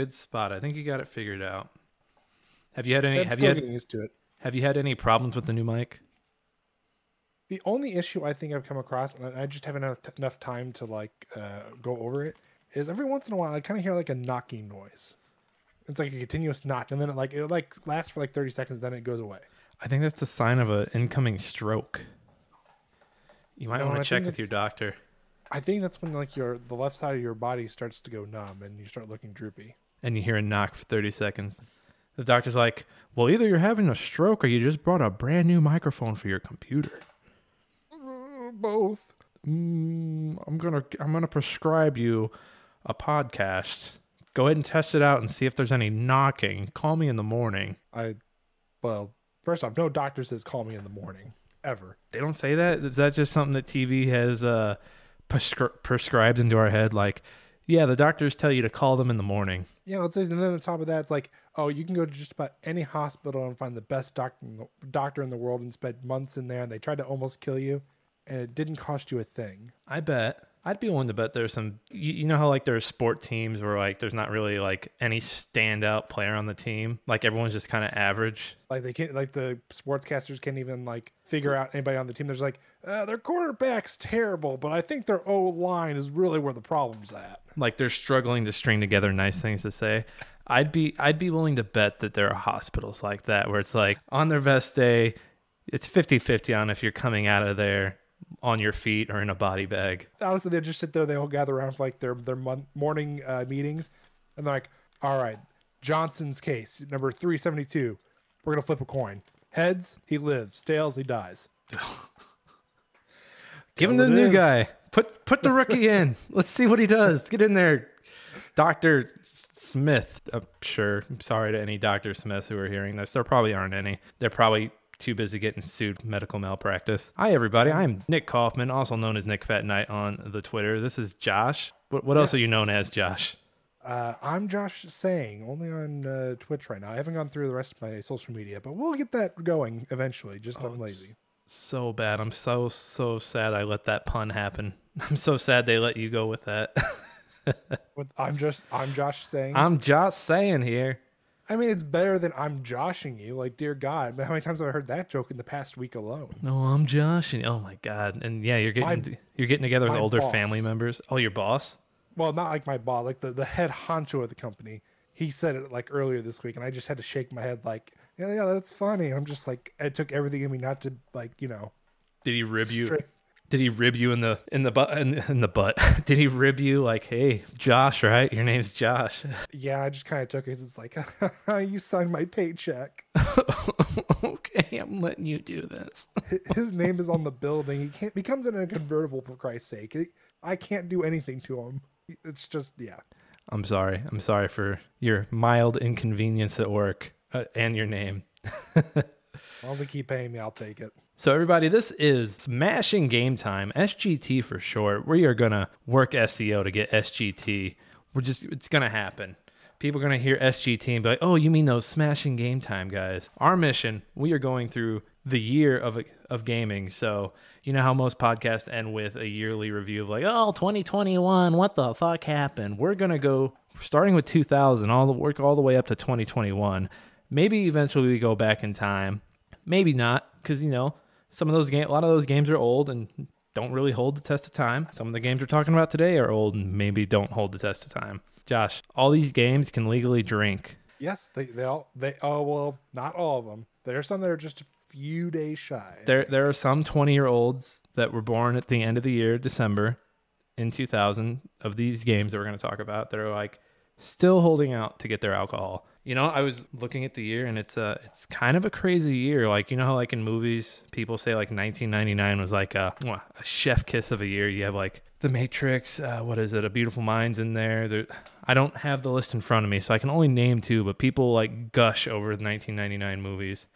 good spot. I think you got it figured out. Have you had any? I'm have you had? used to it. Have you had any problems with the new mic? The only issue I think I've come across, and I I just haven't had enough time to like uh, go over it, is every once in a while I kind of hear like a knocking noise. It's like a continuous knock, and then it like it like lasts for like thirty seconds, then it goes away. I think that's a sign of an incoming stroke. You might No, want to check with your doctor. I think that's when like your the left side of your body starts to go numb and you start looking droopy. And you hear a knock for 30 seconds. The doctor's like, Well, either you're having a stroke or you just brought a brand new microphone for your computer. Both. Mm, I'm gonna I'm gonna prescribe you a podcast. Go ahead and test it out and see if there's any knocking. Call me in the morning. I, well, first off, no doctor says call me in the morning ever. They don't say that. Is that just something that TV has uh, prescri- prescribed into our head? Like, yeah, the doctors tell you to call them in the morning. Yeah, let's say, and then on top of that, it's like, oh, you can go to just about any hospital and find the best doctor in the, doctor in the world and spend months in there, and they tried to almost kill you, and it didn't cost you a thing. I bet. I'd be willing to bet there's some. You, you know how like there's sport teams where like there's not really like any standout player on the team. Like everyone's just kind of average. Like they can't, like the sportscasters can't even like figure out anybody on the team. There's like, uh, their quarterback's terrible, but I think their O line is really where the problem's at. Like they're struggling to string together nice things to say. I'd be I'd be willing to bet that there are hospitals like that where it's like on their best day, it's 50-50 on if you're coming out of there on your feet or in a body bag. honestly, they just sit there. They all gather around for like their their mon- morning uh, meetings, and they're like, "All right, Johnson's case number three seventy two. We're gonna flip a coin. Heads, he lives. Tails, he dies. Give him the new is. guy. Put put the rookie in. Let's see what he does. Get in there, Doctor Smith. I'm sure. I'm sorry to any Doctor Smiths who are hearing this. There probably aren't any. They're probably too busy getting sued medical malpractice. Hi everybody. I'm Nick Kaufman, also known as Nick Fat Knight on the Twitter. This is Josh. What, what else are you known as, Josh? Uh, I'm Josh Saying, only on uh, Twitch right now. I haven't gone through the rest of my social media, but we'll get that going eventually. Just I'm lazy. So bad. I'm so so sad I let that pun happen. I'm so sad they let you go with that. I'm just I'm Josh Saying. I'm Josh saying here. I mean, it's better than I'm joshing you. Like, dear God, how many times have I heard that joke in the past week alone? No, I'm joshing. oh my god, and yeah, you're getting My- you're getting together with older boss. family members. Oh, your boss? well, not like my boss, like the, the head honcho of the company. He said it like earlier this week, and I just had to shake my head, like, yeah, yeah, that's funny. I'm just like, it took everything in me not to like, you know, Did he rib you? straight- Did he rib you in the in the butt in, in the butt? Did he rib you like, hey, Josh, right? Your name's Josh. yeah, I just kind of took it. It's like, you signed my paycheck. okay, I'm letting you do this. His name is on the building. He can't he comes in a convertible for Christ's sake. I can't do anything to him. It's just yeah. I'm sorry. I'm sorry for your mild inconvenience at work uh, and your name. As long as they keep paying me, I'll take it. So, everybody, this is Smashing Game Time, SGT for short. We are going to work SEO to get SGT. We're just, it's going to happen. People are going to hear SGT and be like, oh, you mean those Smashing Game Time guys? Our mission, we are going through the year of, of gaming. So, you know how most podcasts end with a yearly review of like, oh, 2021, what the fuck happened? We're going to go starting with 2000, all the work all the way up to 2021. Maybe eventually we go back in time. Maybe not because you know some of those games a lot of those games are old and don't really hold the test of time. Some of the games we're talking about today are old and maybe don't hold the test of time. Josh all these games can legally drink. Yes, they they all they oh well, not all of them. There are some that are just a few days shy. there there are some 20 year olds that were born at the end of the year december in 2000 of these games that we're going to talk about that are like still holding out to get their alcohol you know i was looking at the year and it's a it's kind of a crazy year. Like you know how like in movies people say like 1999 was like a, a chef kiss of a year. You have like the matrix uh, what is it? A beautiful minds in there. There i don't have the list in front of me so i can only name two but people like gush over the 1999 movies.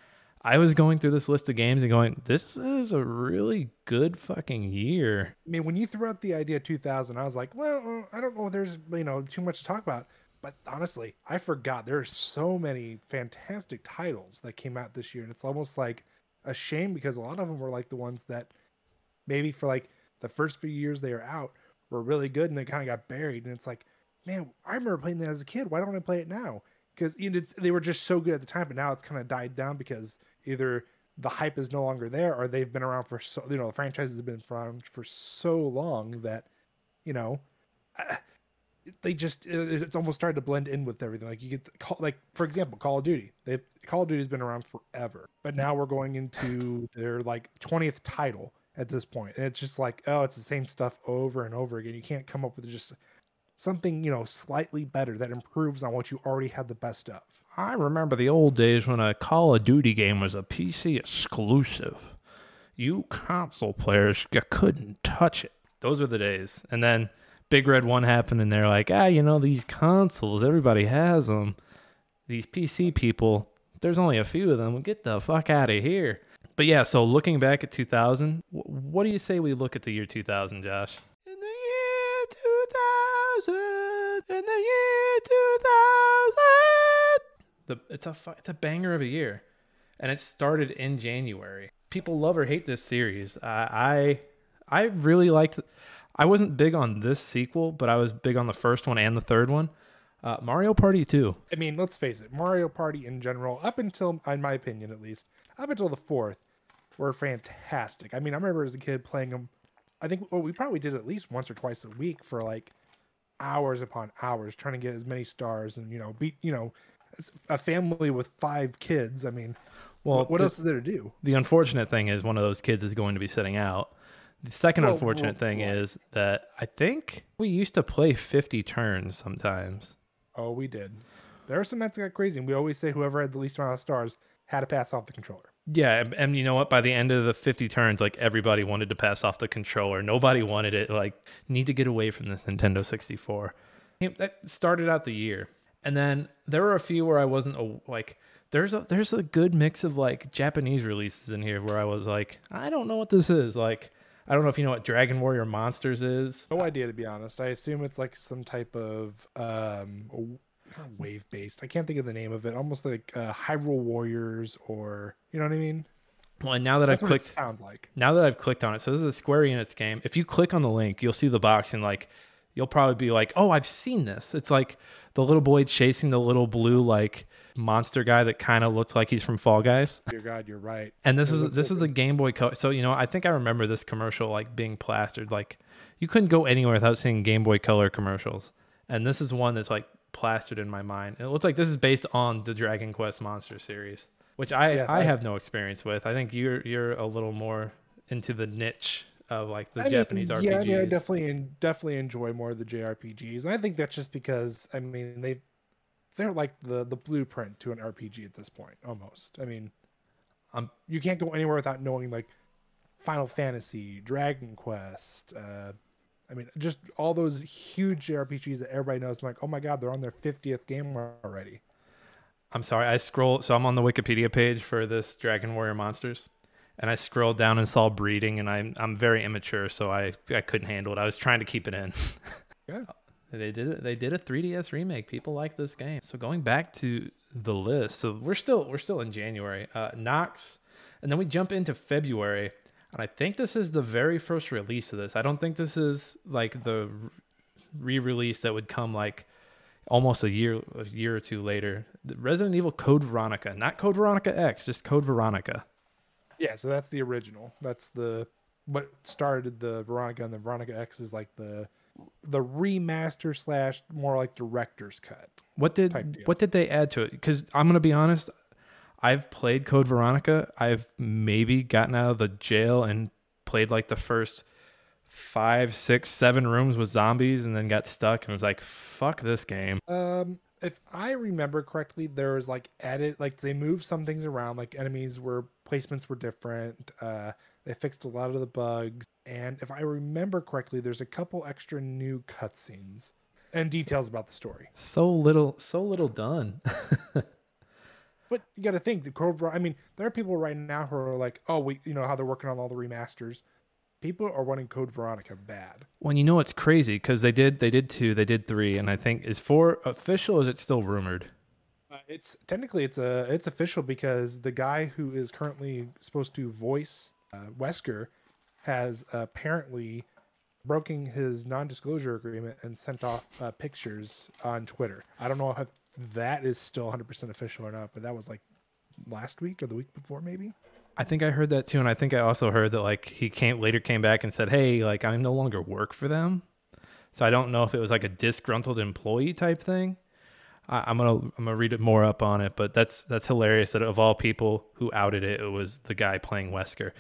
I was going through this list of games and going, this is a really good fucking year. I mean, when you threw out the idea 2000, I was like, well, I don't know there's you know too much to talk about. But honestly, I forgot there's so many fantastic titles that came out this year, and it's almost like a shame because a lot of them were like the ones that maybe for like the first few years they were out were really good, and they kind of got buried. And it's like, man, I remember playing that as a kid. Why don't I play it now? Because you know, they were just so good at the time, but now it's kind of died down because either the hype is no longer there or they've been around for so you know the franchises have been around for so long that you know uh, they just it's almost started to blend in with everything like you get call like for example call of duty they call of duty has been around forever but now we're going into their like 20th title at this point and it's just like oh it's the same stuff over and over again you can't come up with just something you know slightly better that improves on what you already had the best of I remember the old days when a Call of Duty game was a PC exclusive. You console players, you couldn't touch it. Those were the days. And then Big Red 1 happened, and they're like, ah, you know, these consoles, everybody has them. These PC people, there's only a few of them. Get the fuck out of here. But yeah, so looking back at 2000, what do you say we look at the year 2000, Josh? In the year 2000, in the year 2000 the it's a it's a banger of a year, and it started in January. People love or hate this series. I I, I really liked. I wasn't big on this sequel, but I was big on the first one and the third one. Uh, Mario Party 2. I mean, let's face it, Mario Party in general, up until, in my opinion at least, up until the fourth, were fantastic. I mean, I remember as a kid playing them. I think well, we probably did at least once or twice a week for like hours upon hours, trying to get as many stars and you know beat you know a family with five kids. I mean, well, what, the, else is there to do? The unfortunate thing is one of those kids is going to be sitting out. The second well, unfortunate well, thing is that I think we used to play 50 turns sometimes. Oh, we did. There are some that got crazy, and we always say whoever had the least amount of stars had to pass off the controller. Yeah, and, and you know what? By the end of the 50 turns, like everybody wanted to pass off the controller. Nobody wanted it. Like, need to get away from this Nintendo 64. That started out the year. And then there were a few where I wasn't a, like there's a there's a good mix of like Japanese releases in here where I was like I don't know what this is like I don't know if you know what Dragon Warrior Monsters is. No idea to be honest. I assume it's like some type of um wave based. I can't think of the name of it. Almost like uh, Hyrule Warriors or you know what I mean. Well, and now that That's I've clicked, sounds like now that I've clicked on it, so this is a Square Enix game. If you click on the link, you'll see the box and like you'll probably be like, "Oh, I've seen this." It's like the little boy chasing the little blue like monster guy that kind of looks like he's from Fall Guys. Dear God, you're right. And this was this was the Game Boy Color. So you know, I think I remember this commercial like being plastered. Like you couldn't go anywhere without seeing Game Boy Color commercials. And this is one that's like plastered in my mind. It looks like this is based on the Dragon Quest Monster series, which I yeah, I, I have no experience with. I think you're you're a little more into the niche of like the I Japanese mean, RPGs. Yeah, I mean, I definitely definitely enjoy more of the JRPGs, and I think that's just because I mean they they're like the the blueprint to an RPG at this point almost. I mean, um, you can't go anywhere without knowing like Final Fantasy, Dragon Quest. Uh, I mean, just all those huge RPGs that everybody knows. I'm like, oh my god, they're on their 50th game already. I'm sorry, I scroll. So I'm on the Wikipedia page for this Dragon Warrior Monsters and I scrolled down and saw breeding, and I'm I'm very immature, so I I couldn't handle it. I was trying to keep it in. yeah. They did it. They did a 3DS remake. People like this game. So going back to the list, so we're still we're still in January. Uh, Nox, and then we jump into February, and I think this is the very first release of this. I don't think this is like the re-release that would come like almost a year a year or two later. The Resident Evil Code Veronica, not Code Veronica X, just Code Veronica. Yeah, so that's the original. That's the what started the Veronica and the Veronica X is like the the remaster slash more like director's cut. What did what did they add to it? Because I'm gonna be honest, I've played Code Veronica. I've maybe gotten out of the jail and played like the first five, six, seven rooms with zombies, and then got stuck and was like, "Fuck this game." Um, if I remember correctly, there was like added like they moved some things around, like enemies were placements were different. Uh, they fixed a lot of the bugs, and if I remember correctly, there's a couple extra new cutscenes and details about the story. So little, so little done. but you got to think the Cobra. I mean, there are people right now who are like, "Oh, we, you know how they're working on all the remasters." people are wanting Code Veronica bad. Well, you know it's crazy because they did they did two, they did three, and I think is four official? is it still rumored? Uh, it's technically it's a it's official because the guy who is currently supposed to voice uh, Wesker has apparently broken his non-disclosure agreement and sent off uh, pictures on Twitter. I don't know if that is still 100% official or not, but that was like last week or the week before, maybe. I think I heard that too, and I think I also heard that like he came later came back and said, "Hey, like I no longer work for them." So I don't know if it was like a disgruntled employee type thing. I, I'm gonna I'm gonna read it more up on it, but that's that's hilarious that of all people who outed it, it was the guy playing Wesker,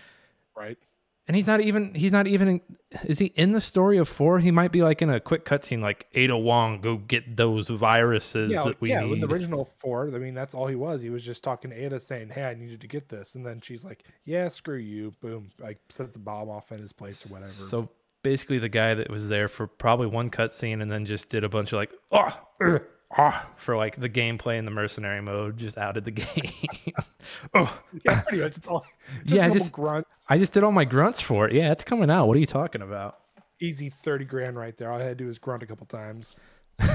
Right. And he's not even he's not even in, is he in the story of four? He might be like in a quick cutscene, like Ada Wong, go get those viruses Yeah, that we yeah. In need. the original four, I mean, that's all he was. He was just talking to Ada, saying, "Hey, I needed to get this," and then she's like, "Yeah, screw you." Boom, like sets a bomb off in his place or whatever. So basically, the guy that was there for probably one cutscene and then just did a bunch of like, oh, ah, for like the gameplay in the mercenary mode, just outed the game. oh, yeah, pretty much. It's all just Yeah, normal just- grunt. I just did all my grunts for it. Yeah, it's coming out. What are you talking about? Easy thirty grand right there. All I had to do was grunt a couple times.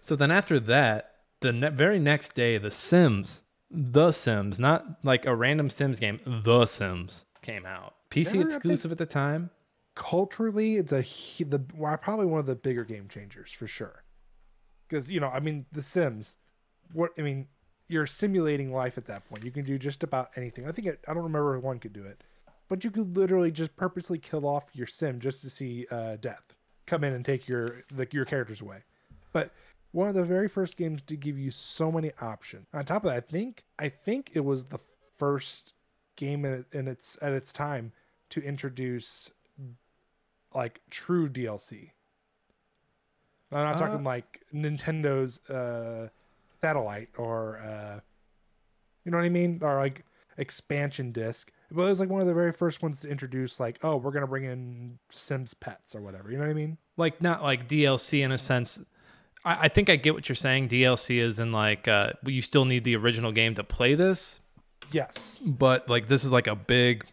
So then after that, the ne- very next day, The Sims, The Sims, not like a random Sims game, The Sims came out. PC They're a big- exclusive at the time. Culturally, it's a the well, probably one of the bigger game changers for sure. Because you know, I mean, The Sims. What I mean, you're simulating life at that point. You can do just about anything. I think it, I don't remember if one could do it, but you could literally just purposely kill off your sim just to see uh, death come in and take your your characters away. But one of the very first games to give you so many options. On top of that, I think I think it was the first game in, in its at its time to introduce like true DLC. I'm not Uh, talking like Nintendo's uh, satellite or uh, you know what I mean, or like expansion disc. But it was like one of the very first ones to introduce like, oh, we're gonna bring in Sims pets or whatever. You know what I mean? like not like DLC in a sense. I, I think I get what you're saying. DLC is in like uh, you still need the original game to play this, Yes. but like this is like a big,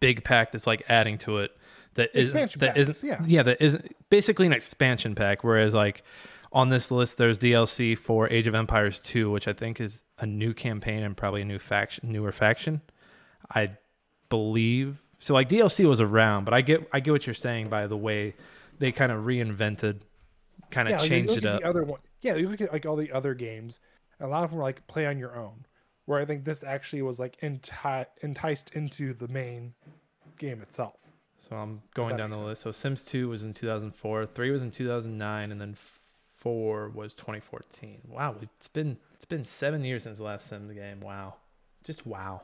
big pack that's like adding to it. That is Expansion that packs, yeah. yeah that isn't basically an expansion pack. Whereas like on this list, there's DLC for Age of Empires 2, which I think is a new campaign and probably a new faction, newer faction. I believe so. Like DLC was around, but I get I get what you're saying by the way they kind of reinvented, kind of yeah, like, you changed look it at up. The other one, yeah, you look at like all the other games. A lot of them were like play on your own. Where I think this actually was like enti- enticed into the main game itself. So I'm going down the makes list. So Sims 2 was in 2004, 3 was in 2009, and then 4 was 2014. Wow, it's been it's been 7 years since the last Sims game. Wow. Just wow.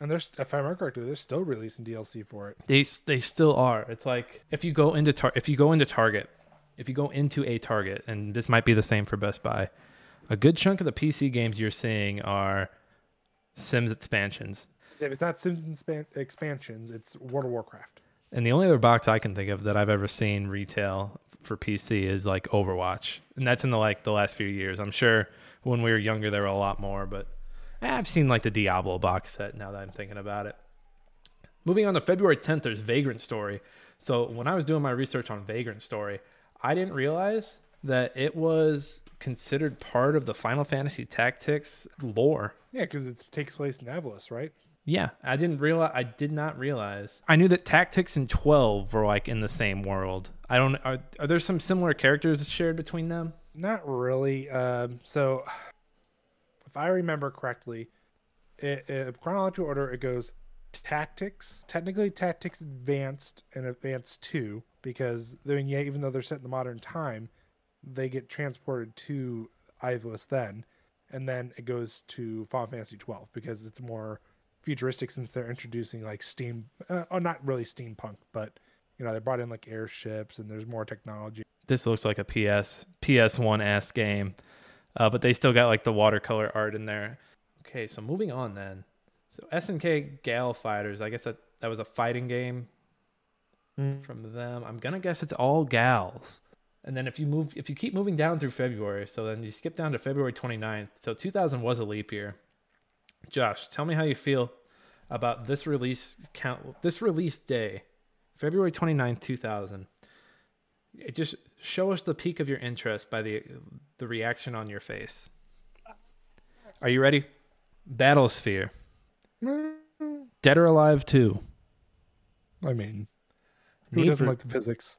And there's, if I remember correctly, they're still releasing DLC for it. They they still are. It's like if you go into tar- if you go into Target, if you go into a Target and this might be the same for Best Buy, a good chunk of the PC games you're seeing are Sims expansions. If it's not Sims expansions, it's World of Warcraft. And the only other box I can think of that I've ever seen retail for PC is like Overwatch, and that's in the like the last few years. I'm sure when we were younger there were a lot more, but eh, I've seen like the Diablo box set now that I'm thinking about it. Moving on to February 10th, there's Vagrant Story. So when I was doing my research on Vagrant Story, I didn't realize that it was considered part of the Final Fantasy Tactics lore. Yeah, because it takes place in Ivalice, right? Yeah, I didn't realize. I did not realize. I knew that Tactics and Twelve were like in the same world. I don't. Are, are there some similar characters shared between them? Not really. Um, so, if I remember correctly, it, it, chronological order it goes tactics, technically tactics advanced and advanced two because I mean, yeah, even though they're set in the modern time, they get transported to Ivos then, and then it goes to Final Fantasy twelve because it's more futuristic since they're introducing like steam, uh, oh, not really steampunk, but you know they brought in like airships and there's more technology. This looks like a PS PS1 s game, uh, but they still got like the watercolor art in there. Okay, so moving on then. So SNK Gal Fighters. I guess that that was a fighting game from them. I'm gonna guess it's all gals. And then if you move, if you keep moving down through February, so then you skip down to February 29th. So 2000 was a leap year. Josh, tell me how you feel about this release count, this release day, February 29th, 2000. It just show us the peak of your interest by the the reaction on your face. Are you ready? Battlesphere, Dead or Alive 2, I mean, Who Need doesn't for, like the physics?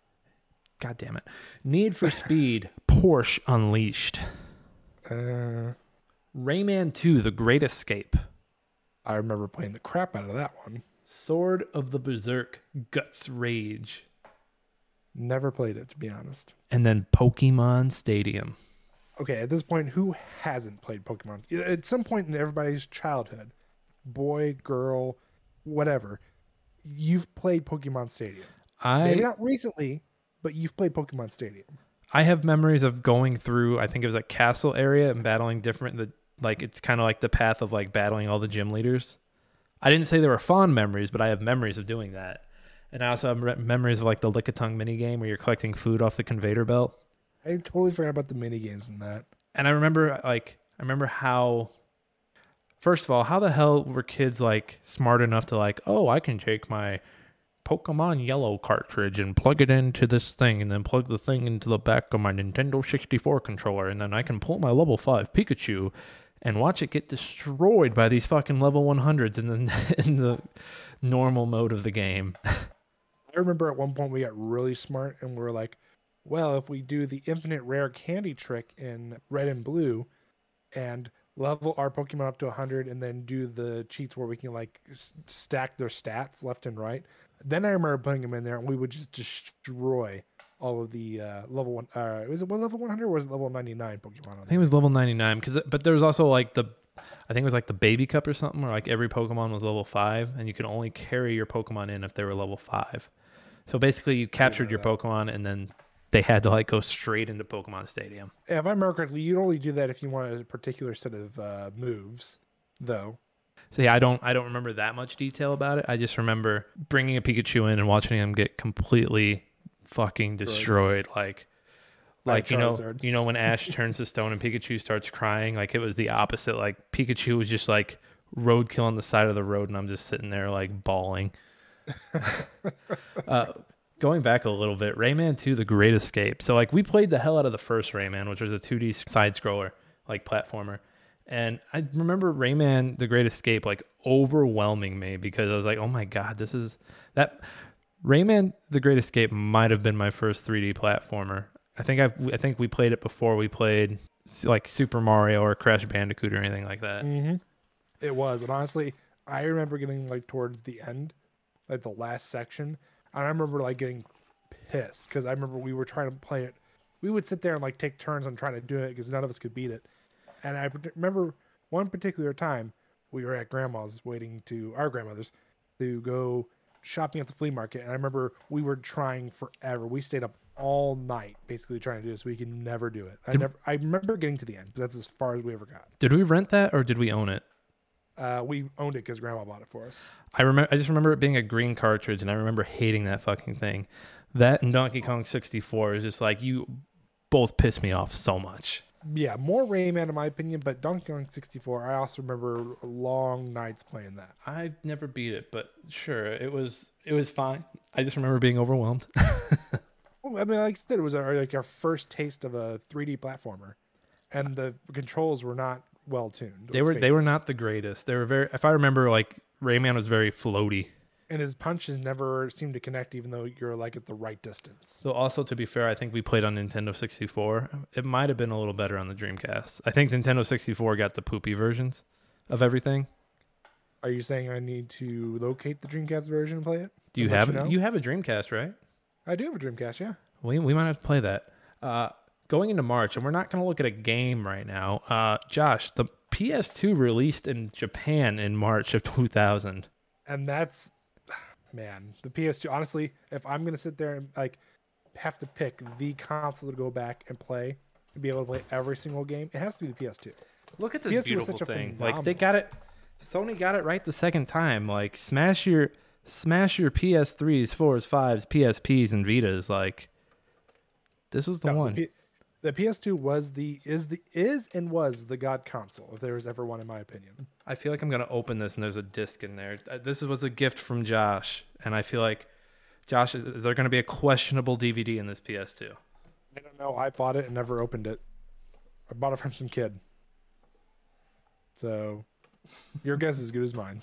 God damn it. Need for Speed Porsche Unleashed. Uh, Rayman 2 The Great Escape. I remember playing the crap out of that one. Sword of the Berserk Guts Rage. Never played it to be honest. And then Pokemon Stadium. Okay, at this point, who hasn't played Pokemon? At some point in everybody's childhood, boy, girl, whatever, you've played Pokemon Stadium. I Maybe not recently, but you've played Pokemon Stadium. I have memories of going through I think it was a castle area and battling different the like it's kind of like the path of like battling all the gym leaders. I didn't say they were fond memories, but I have memories of doing that. And I also have re- memories of like the Lickitung mini game where you're collecting food off the conveyor belt. I totally forgot about the mini games in that. and I remember like I remember how first of all, how the hell were kids like smart enough to like, oh, I can take my Pokemon Yellow cartridge and plug it into this thing and then plug the thing into the back of my Nintendo 64 controller and then I can pull my level 5 Pikachu and watch it get destroyed by these fucking level 100s in the in the normal mode of the game. I remember at one point we got really smart and we were like, well, if we do the infinite rare candy trick in red and blue and level our Pokemon up to 100 and then do the cheats where we can like s- stack their stats left and right, then I remember putting them in there and we would just destroy all of the uh, level one. Uh, was it one level 100 was it level 99 Pokemon? On I think it was level 99 because but there was also like the I think it was like the baby cup or something where like every Pokemon was level 5 and you could only carry your Pokemon in if they were level 5. So basically you captured your Pokemon and then they had to like go straight into Pokemon Stadium. If I remember correctly, you'd only do that if you wanted a particular set of uh, moves, though. So yeah, I don't I don't remember that much detail about it. I just remember bringing a Pikachu in and watching him get completely fucking destroyed like By like you know you know when Ash turns to stone and Pikachu starts crying like it was the opposite like Pikachu was just like roadkill on the side of the road and I'm just sitting there like bawling. uh, going back a little bit, Rayman 2 The Great Escape. So like we played the hell out of the first Rayman, which was a 2D side scroller, like platformer. And I remember Rayman The Great Escape like overwhelming me because I was like, "Oh my god, this is that Rayman The Great Escape might have been my first 3D platformer. I think I I think we played it before we played like Super Mario or Crash Bandicoot or anything like that. Mm-hmm. It was, and honestly, I remember getting like towards the end, like the last section, and I remember like getting pissed because I remember we were trying to play it. We would sit there and like take turns on trying to do it because none of us could beat it. And I remember one particular time we were at grandma's waiting to our grandmother's to go shopping at the flea market, and I remember we were trying forever. We stayed up all night basically trying to do this. We could never do it. I never. I remember getting to the end, but that's as far as we ever got. Did we rent that or did we own it? Uh, we owned it because grandma bought it for us. I remember. I just remember it being a green cartridge, and I remember hating that fucking thing. That and Donkey Kong 64 is just like you both piss me off so much. Yeah, more Rayman in my opinion, but Donkey Kong 64. I also remember long nights playing that. I've never beat it, but sure, it was it was fine. I just remember being overwhelmed. Well, I mean, like I said, it was our, like our first taste of a 3D platformer, and the controls were not well tuned. they were they were not the greatest. They were very. If I remember, like Rayman was very floaty. And his punches never seem to connect, even though you're like at the right distance. So also to be fair, I think we played on Nintendo 64. It might have been a little better on the Dreamcast. I think Nintendo 64 got the poopy versions of everything. Are you saying I need to locate the Dreamcast version and play it? Do you have you know? you have a Dreamcast, right? I do have a Dreamcast, yeah. We we might have to play that. Uh, going into March, and we're not going to look at a game right now. Uh, Josh, the PS2 released in Japan in March of 2000. and that's man the ps2 honestly if i'm gonna sit there and like have to pick the console to go back and play and be able to play every single game it has to be the ps2 Look at this PS2 was beautiful such a thing. Like they got it. Sony got it right the second time. Like smash your smash your PS3s, 4s, 5s, PSPs, and Vitas. Like this was the No, one. the, P- the ps2 was the is the is and was the god console if there was ever one in my opinion I feel like I'm gonna open this and there's a disc in there. Uh, This was a gift from Josh, and I feel like Josh is, is there gonna be a questionable DVD in this PS2? i don't know i bought it and never opened it i bought it from some kid so your guess is as good as mine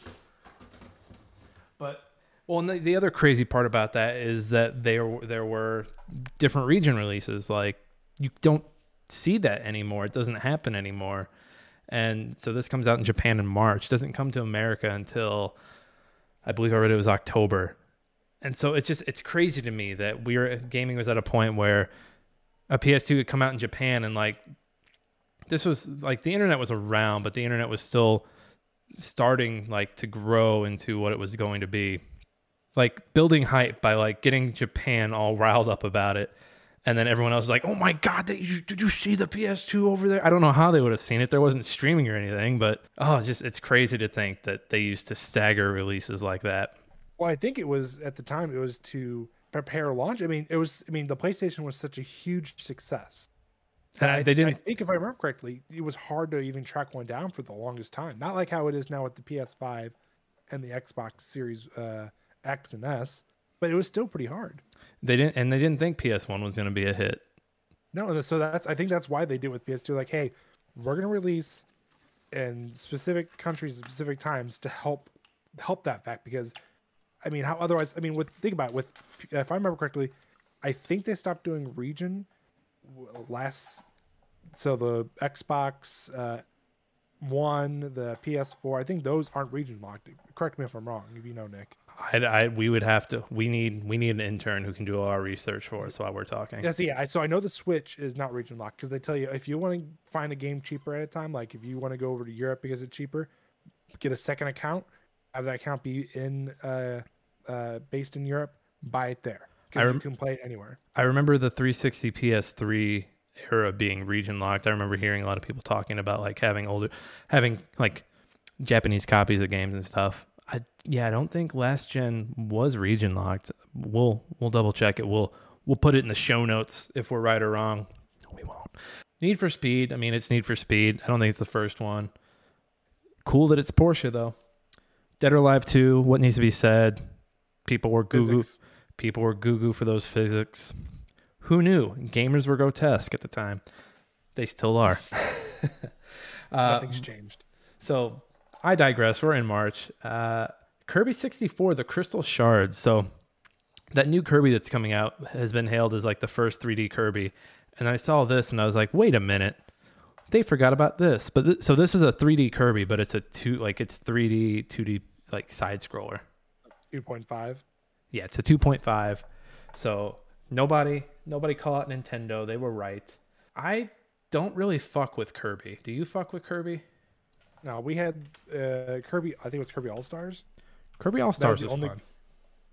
But Well, and the, the other crazy part about that is that there there were different region releases. Like you don't see that anymore. It doesn't happen anymore. And so this comes out in Japan in March. Doesn't come to America until I believe I read it was October. And so it's just it's crazy to me that we are gaming was at a point where a PS2 could come out in Japan and like this was like the internet was around, but the internet was still starting like to grow into what it was going to be. Like building hype by like getting Japan all riled up about it. And then everyone else is like, "Oh my god, did you, did you see the PS2 over there?" I don't know how they would have seen it. There wasn't streaming or anything, but oh, it's just it's crazy to think that they used to stagger releases like that. Well, I think it was at the time it was to prepare launch. I mean, it was. I mean, the PlayStation was such a huge success. And I, Uh, they didn't. I think if I remember correctly, it was hard to even track one down for the longest time. Not like how it is now with the PS5 and the Xbox Series uh, X and S, but it was still pretty hard. They didn't, and they didn't think PS1 was going to be a hit. No, so that's I think that's why they did with PS2. Like, hey, we're gonna release in specific countries, specific times to help help that fact because, I mean, how otherwise? I mean, with think about it, with if I remember correctly, I think they stopped doing region last. So the Xbox uh, One, the PS4, I think those aren't region locked. Correct me if I'm wrong. If you know, Nick. I, I, we would have to. We need, we need an intern who can do all our research for us while we're talking. Yes, yeah. So I know the Switch is not region locked because they tell you if you want to find a game cheaper at a time, like if you want to go over to Europe because it's cheaper, get a second account, have that account be in uh, uh, based in Europe, buy it there I because rem- you can play it anywhere. I remember the 360 PS3 era being region locked. I remember hearing a lot of people talking about like having older, having like Japanese copies of games and stuff. I yeah, I don't think last gen was region locked. We'll we'll double check it. We'll we'll put it in the show notes if we're right or wrong. We won't. Need for Speed. I mean, it's Need for Speed. I don't think it's the first one. Cool that it's Porsche though. Dead or Alive 2. What needs to be said? People were goo goo. People were goo goo for those physics. Who knew? Gamers were grotesque at the time. They still are. uh, Nothing's changed. so I digress. We're in March. Uh, Kirby 64, the Crystal Shards. So that new Kirby that's coming out has been hailed as like the first 3D Kirby. And I saw this and I was like, wait a minute. They forgot about this. But th- so this is a 3D Kirby, but it's a two like it's 3D 2D like side scroller. Two point five. Yeah, it's a 2.5. So nobody nobody caught Nintendo. They were right. I don't really fuck with Kirby. Do you fuck with Kirby? Now we had uh, Kirby. I think it was Kirby All Stars. Kirby All Stars is only- fun.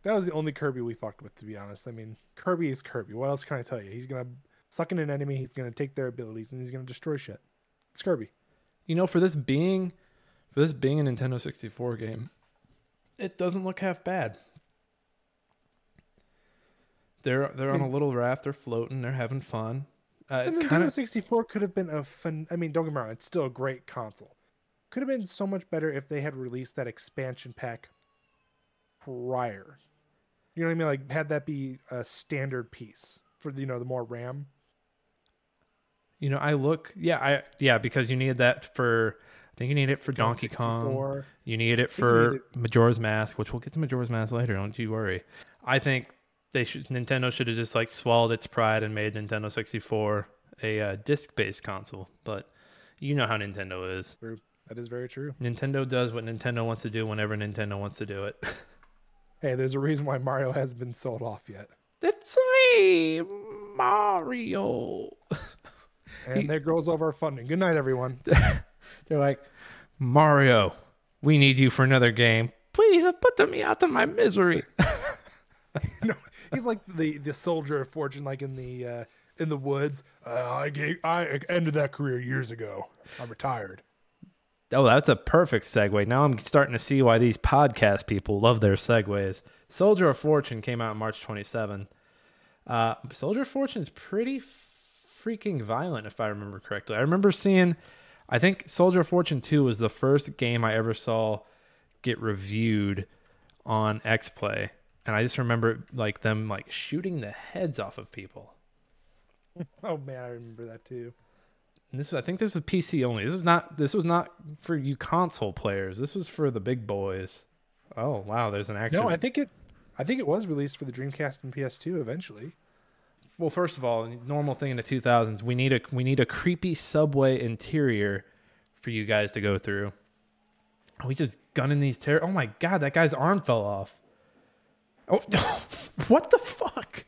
That was the only Kirby we fucked with, to be honest. I mean, Kirby is Kirby. What else can I tell you? He's gonna suck in an enemy. He's gonna take their abilities, and he's gonna destroy shit. It's Kirby. You know, for this being for this being a Nintendo 64 game, it doesn't look half bad. They're they're on a little raft. They're floating. They're having fun. Uh, The Nintendo kind of 64 could have been a fun. I mean, don't get me wrong, it's still a great console. Could have been so much better if they had released that expansion pack prior. You know what I mean? Like had that be a standard piece for the, you know the more RAM. you know I look yeah I yeah because you need that for I think you need it for Donkey Kong. You need it for need Majora's Mask, which we'll get to Majora's Mask later. Don't you worry. I think they should Nintendo should have just like swallowed its pride and made Nintendo 64 a uh, disc-based console. But you know how Nintendo is. True. That is very true. Nintendo does what Nintendo wants to do whenever Nintendo wants to do it. Hey, there's a reason why Mario hasn't been sold off yet. It's me, Mario. And there goes all of our funding. Good night, everyone. They're like, Mario, we need you for another game. Please put me out of my misery. no, he's like the the soldier of fortune, like in the uh, in the woods. Uh, I gave, I ended that career years ago. I'm retired. Oh, that's a perfect segue. Now I'm starting to see why these podcast people love their segues. Soldier of Fortune came out March 27. Uh, Soldier of Fortune's pretty freaking violent, if I remember correctly. I remember seeing, I think Soldier of Fortune 2 was the first game I ever saw get reviewed on X Play, and I just remember like them like shooting the heads off of people. Oh man, I remember that too. And this is, I think this is PC only. This is not this was not for you console players. This was for the big boys. Oh wow, there's an action. No, I think it. I think it was released for the Dreamcast and PS2 eventually. Well, first of all, normal thing in the 2000s, we need a we need a creepy subway interior for you guys to go through. We just gunning these terror. Oh my god, that guy's arm fell off. Oh, what the fuck?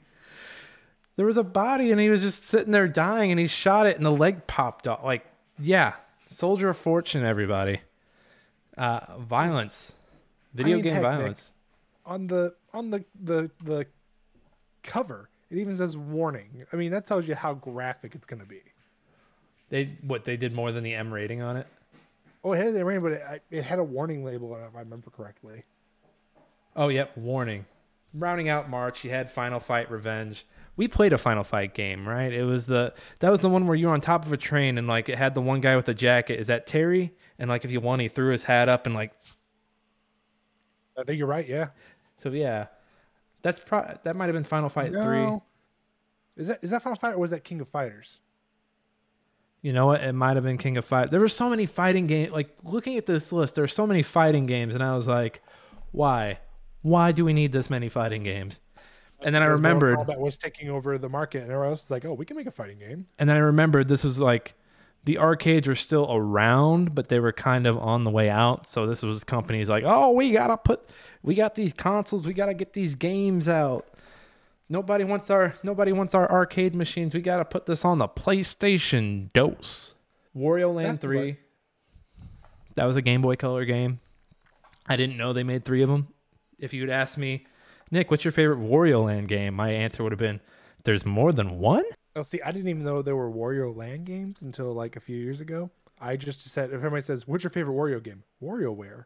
There was a body and he was just sitting there dying and he shot it and the leg popped off. Like, yeah, soldier of fortune, everybody. Uh, violence, video mean, game heck, Nick. violence. On the on the the the cover, it even says warning. I mean, that tells you how graphic it's going to be. They what they did more than the M rating on it. Oh, it had the rating, but it, it had a warning label on it, if I remember correctly. Oh, yep. Warning. Rounding out March, you had Final Fight Revenge. We played a Final Fight game, right? It was the that was the one where you were on top of a train and like it had the one guy with the jacket. Is that Terry? And like if you won, he threw his hat up and like I think you're right. Yeah. so. Yeah, that's pro. That might have been Final Fight three. Is that is that Final Fight or was that King of Fighters? You know what? It might have been King of Fight. There were so many fighting games. Like looking at this list, there are so many fighting games, and I was like, why? Why do we need this many fighting games? And then I remembered. Kombat was taking over the market, and everyone else was like, "Oh, we can make a fighting game." And then I remembered this was like the arcades were still around, but they were kind of on the way out. So this was companies like, oh, we gotta put, we got these consoles, we gotta get these games out. Nobody wants our nobody wants our arcade machines. We gotta put this on the PlayStation DOS. Wario Land That's Three. That was a Game Boy Color game. I didn't know they made three of them. If you'd asked me, Nick, what's your favorite Wario Land game? My answer would have been, "There's more than one." Oh, see, I didn't even know there were Wario Land games until like a few years ago. I just said, if everybody says, "What's your favorite Wario game?" WarioWare.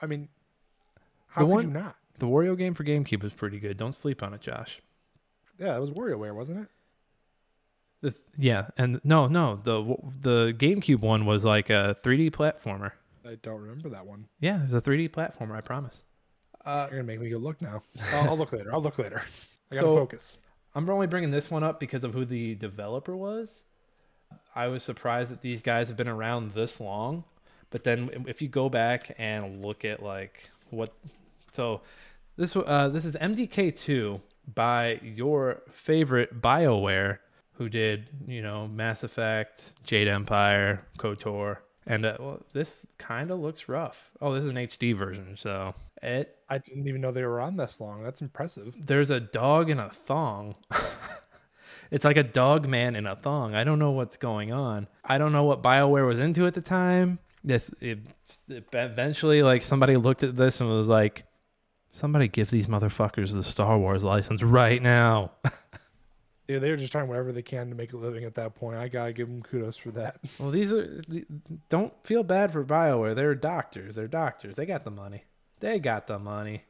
I- mean, how The could one- you not? The Wario game for GameCube was pretty good. Don't sleep on it, Josh. Yeah, it was WarioWare, wasn't it? The, yeah, and no, no, the the GameCube one was like a 3D platformer. I don't remember that one. Yeah, it was a 3D platformer. I promise. Uh, You're gonna make me go look now. I'll, I'll look later. I'll look later. I gotta So- focus. I'm only bringing this one up because of who the developer was. I was surprised that these guys have been around this long, but then if you go back and look at like what, so this uh, this is MDK2 by your favorite Bioware, who did you know Mass Effect, Jade Empire, KOTOR, and uh, well, this kind of looks rough. Oh, this is an HD version, so it I didn't even know they were on this long. That's impressive. there's a dog in a thong. it's like a dog man in a thong. I don't know what's going on. I don't know what BioWare was into at the time. This it, it eventually like somebody looked at this and was like, somebody give these motherfuckers the Star Wars license right now. Yeah, they were just trying whatever they can to make a living at that point. I gotta give them kudos for that. well, these are don't feel bad for BioWare. They're doctors. They're doctors. They got the money. They got the money.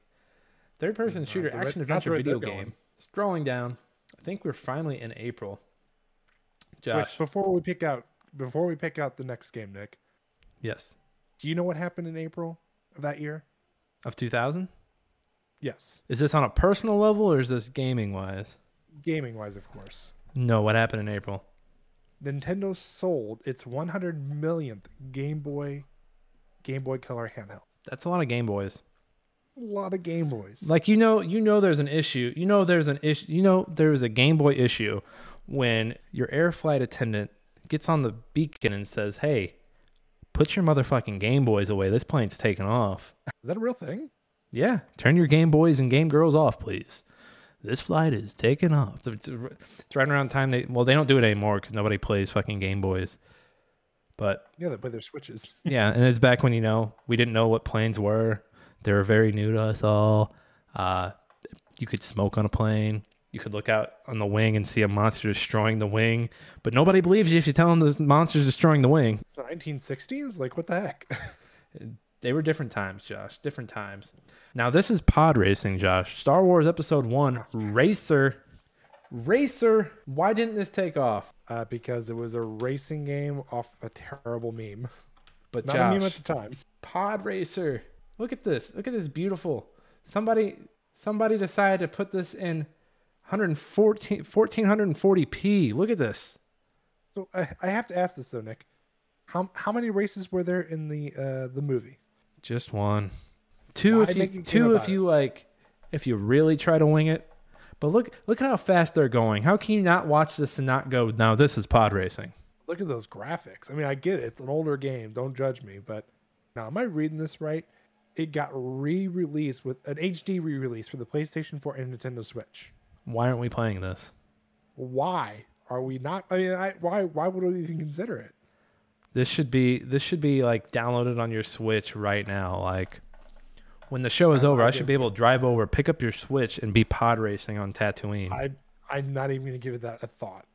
Third person shooter action adventure video going. game. Scrolling down. I think we're finally in April. Which, Josh. before we pick out before we pick out the next game, Nick, Yes. do you know what happened in April of that year? Of 2000? Yes, Is this on a personal level or is this gaming wise? gaming wise, of course. No, what happened in April? Nintendo sold its 100 millionth Game Boy Game Boy Color handheld. That's a lot of Game Boys. A lot of Game Boys. Like you know, you know there's an issue. You know there's an issue. You know there's a Game Boy issue when your air flight attendant gets on the beacon and says, "Hey, put your motherfucking Game Boys away. This plane's taking off." Is that a real thing? Yeah, turn your Game Boys and Game Girls off, please. This flight is taking off. It's it's right around the time they well they don't do it anymore because nobody plays fucking Game Boys. But Yeah, they play their switches. yeah, and it's back when you know we didn't know what planes were. They were very new to us all. Uh, you could smoke on a plane. You could look out on the wing and see a monster destroying the wing, but nobody believes you if you tell them the monster's destroying the wing. It's the 1960s. Like what the heck? They were different times, Josh. Different times. Now this is pod racing, Josh. Star Wars Episode One Racer. Racer. Why didn't this take off? Uh, because it was a racing game off a terrible meme. But Not a meme at the time. Pod Racer. Look at this. Look at this beautiful. Somebody somebody decided to put this in 114 1440p. Look at this. So I, I have to ask this though, Nick. How how many races were there in the uh, the movie? Just one. Two Why if you two if about you like if you really try to wing it. But look look at how fast they're going. How can you not watch this and not go, now this is pod racing? Look at those graphics. I mean, I get it. It's an older game. Don't judge me. But now, am I reading this right? It got re-released with an HD re-release for the PlayStation 4 and Nintendo Switch. Why aren't we playing this? Why are we not? I mean, I, why why would we even consider it? This should be this should be like downloaded on your Switch right now. Like when the show is I- over, I should be able to drive over, pick up your Switch, and be pod racing on Tatooine. I I'm not even gonna give it that a thought.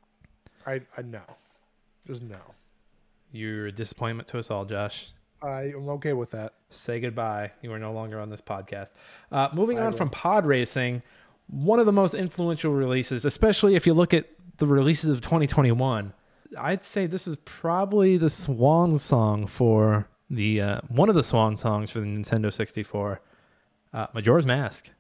I I know. Just no. You're a disappointment to us all, Josh. I am okay with that. Say goodbye. You are no longer on this podcast. Uh, moving I on will. from pod racing, one of the most influential releases, especially if you look at the releases of 2021, I'd say this is probably the swan song for the uh, one of the swan songs for the Nintendo 64. Uh, Majora's Mask,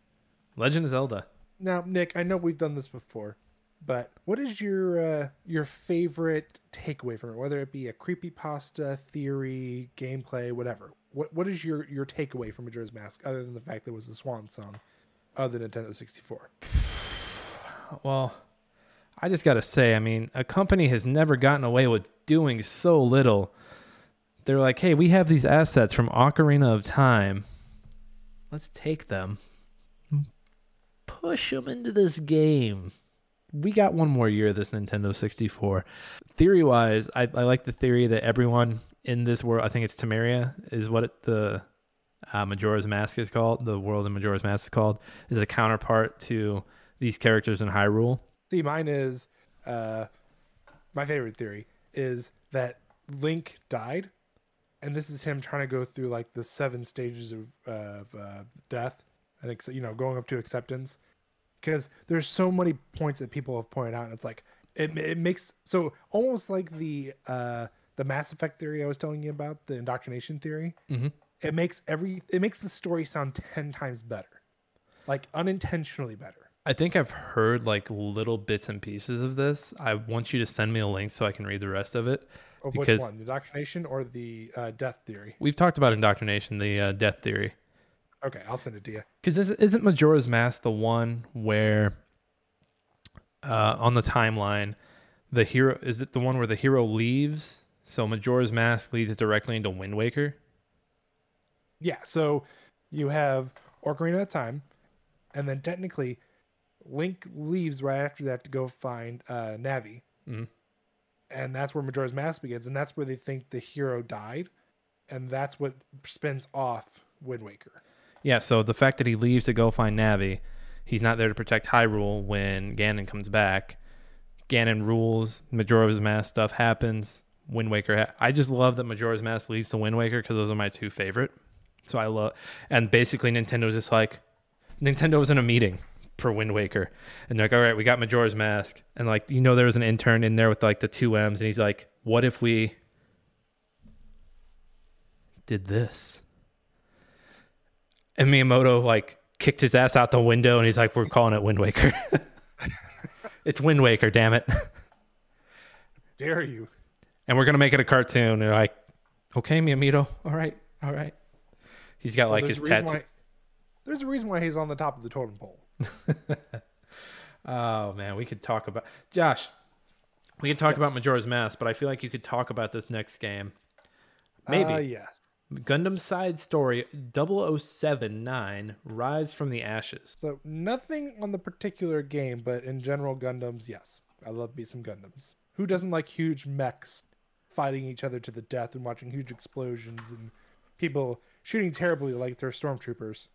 Legend of Zelda. Now, Nick, I know we've done this before, but what is your uh, your favorite takeaway from it? Whether it be a creepypasta, theory, gameplay, whatever. What what is your your takeaway from Majora's Mask, other than the fact that it was the swan song of the Nintendo 64? Well, I just got to say, I mean, a company has never gotten away with doing so little. They're like, hey, we have these assets from Ocarina of Time. Let's take them, push them into this game. We got one more year of this Nintendo 64. Theory wise, I, I like the theory that everyone in this world, I think it's Temeria, is what it, the uh, Majora's Mask is called, the world in Majora's Mask is called, is a counterpart to these characters in Hyrule. See, mine is uh, my favorite theory is that Link died, and this is him trying to go through like the seven stages of, of uh, death, and you know, going up to acceptance. Because there's so many points that people have pointed out, and it's like it, it makes so almost like the uh, the Mass Effect theory I was telling you about, the indoctrination theory. Mhm. It makes every it makes the story sound ten times better, like unintentionally better. I think I've heard like little bits and pieces of this. I want you to send me a link so I can read the rest of it. Of Because- which one, the indoctrination or the uh, death theory? We've talked about indoctrination, the uh, death theory. Okay, I'll send it to you. Because isn't Majora's Mask the one where uh, on the timeline, the hero is it the one where the hero leaves? So Majora's Mask leads it directly into Wind Waker. Yeah, so you have Ocarina of Time, and then technically, Link leaves right after that to go find uh, Navi, Mhm. And that's where Majora's Mask begins, and that's where they think the hero died, and that's what spins off Wind Waker. Yeah, so the fact that he leaves to go find Navi, he's not there to protect Hyrule when Ganon comes back. Ganon rules, Majora's Mask stuff happens. Wind Waker. Ha- I just love that Majora's Mask leads to Wind Waker because those are my two favorite. So I love, and basically Nintendo's just like, Nintendo was in a meeting for Wind Waker, and they're like, all right, we got Majora's Mask, and like you know there was an intern in there with like the two M's, and he's like, what if we did this? And Miyamoto like kicked his ass out the window and he's like, We're calling it Wind Waker. it's Wind Waker, damn it. Dare you? And we're gonna make it a cartoon. And they're like, Okay, Miyamoto, all right, all right. He's got like there's his tattoo. why- there's a reason why he's on the top of the totem pole. Oh man, we could talk about Josh. We could talk about Yes. Majora's Mask, but I feel like you could talk about this next game. Maybe. Uh, yes. Gundam Side Story 0079 Rise from the Ashes. So nothing on the particular game, but in general, Gundams. Yes, I love me some Gundams. Who doesn't like huge mechs fighting each other to the death and watching huge explosions and people shooting terribly like they're stormtroopers?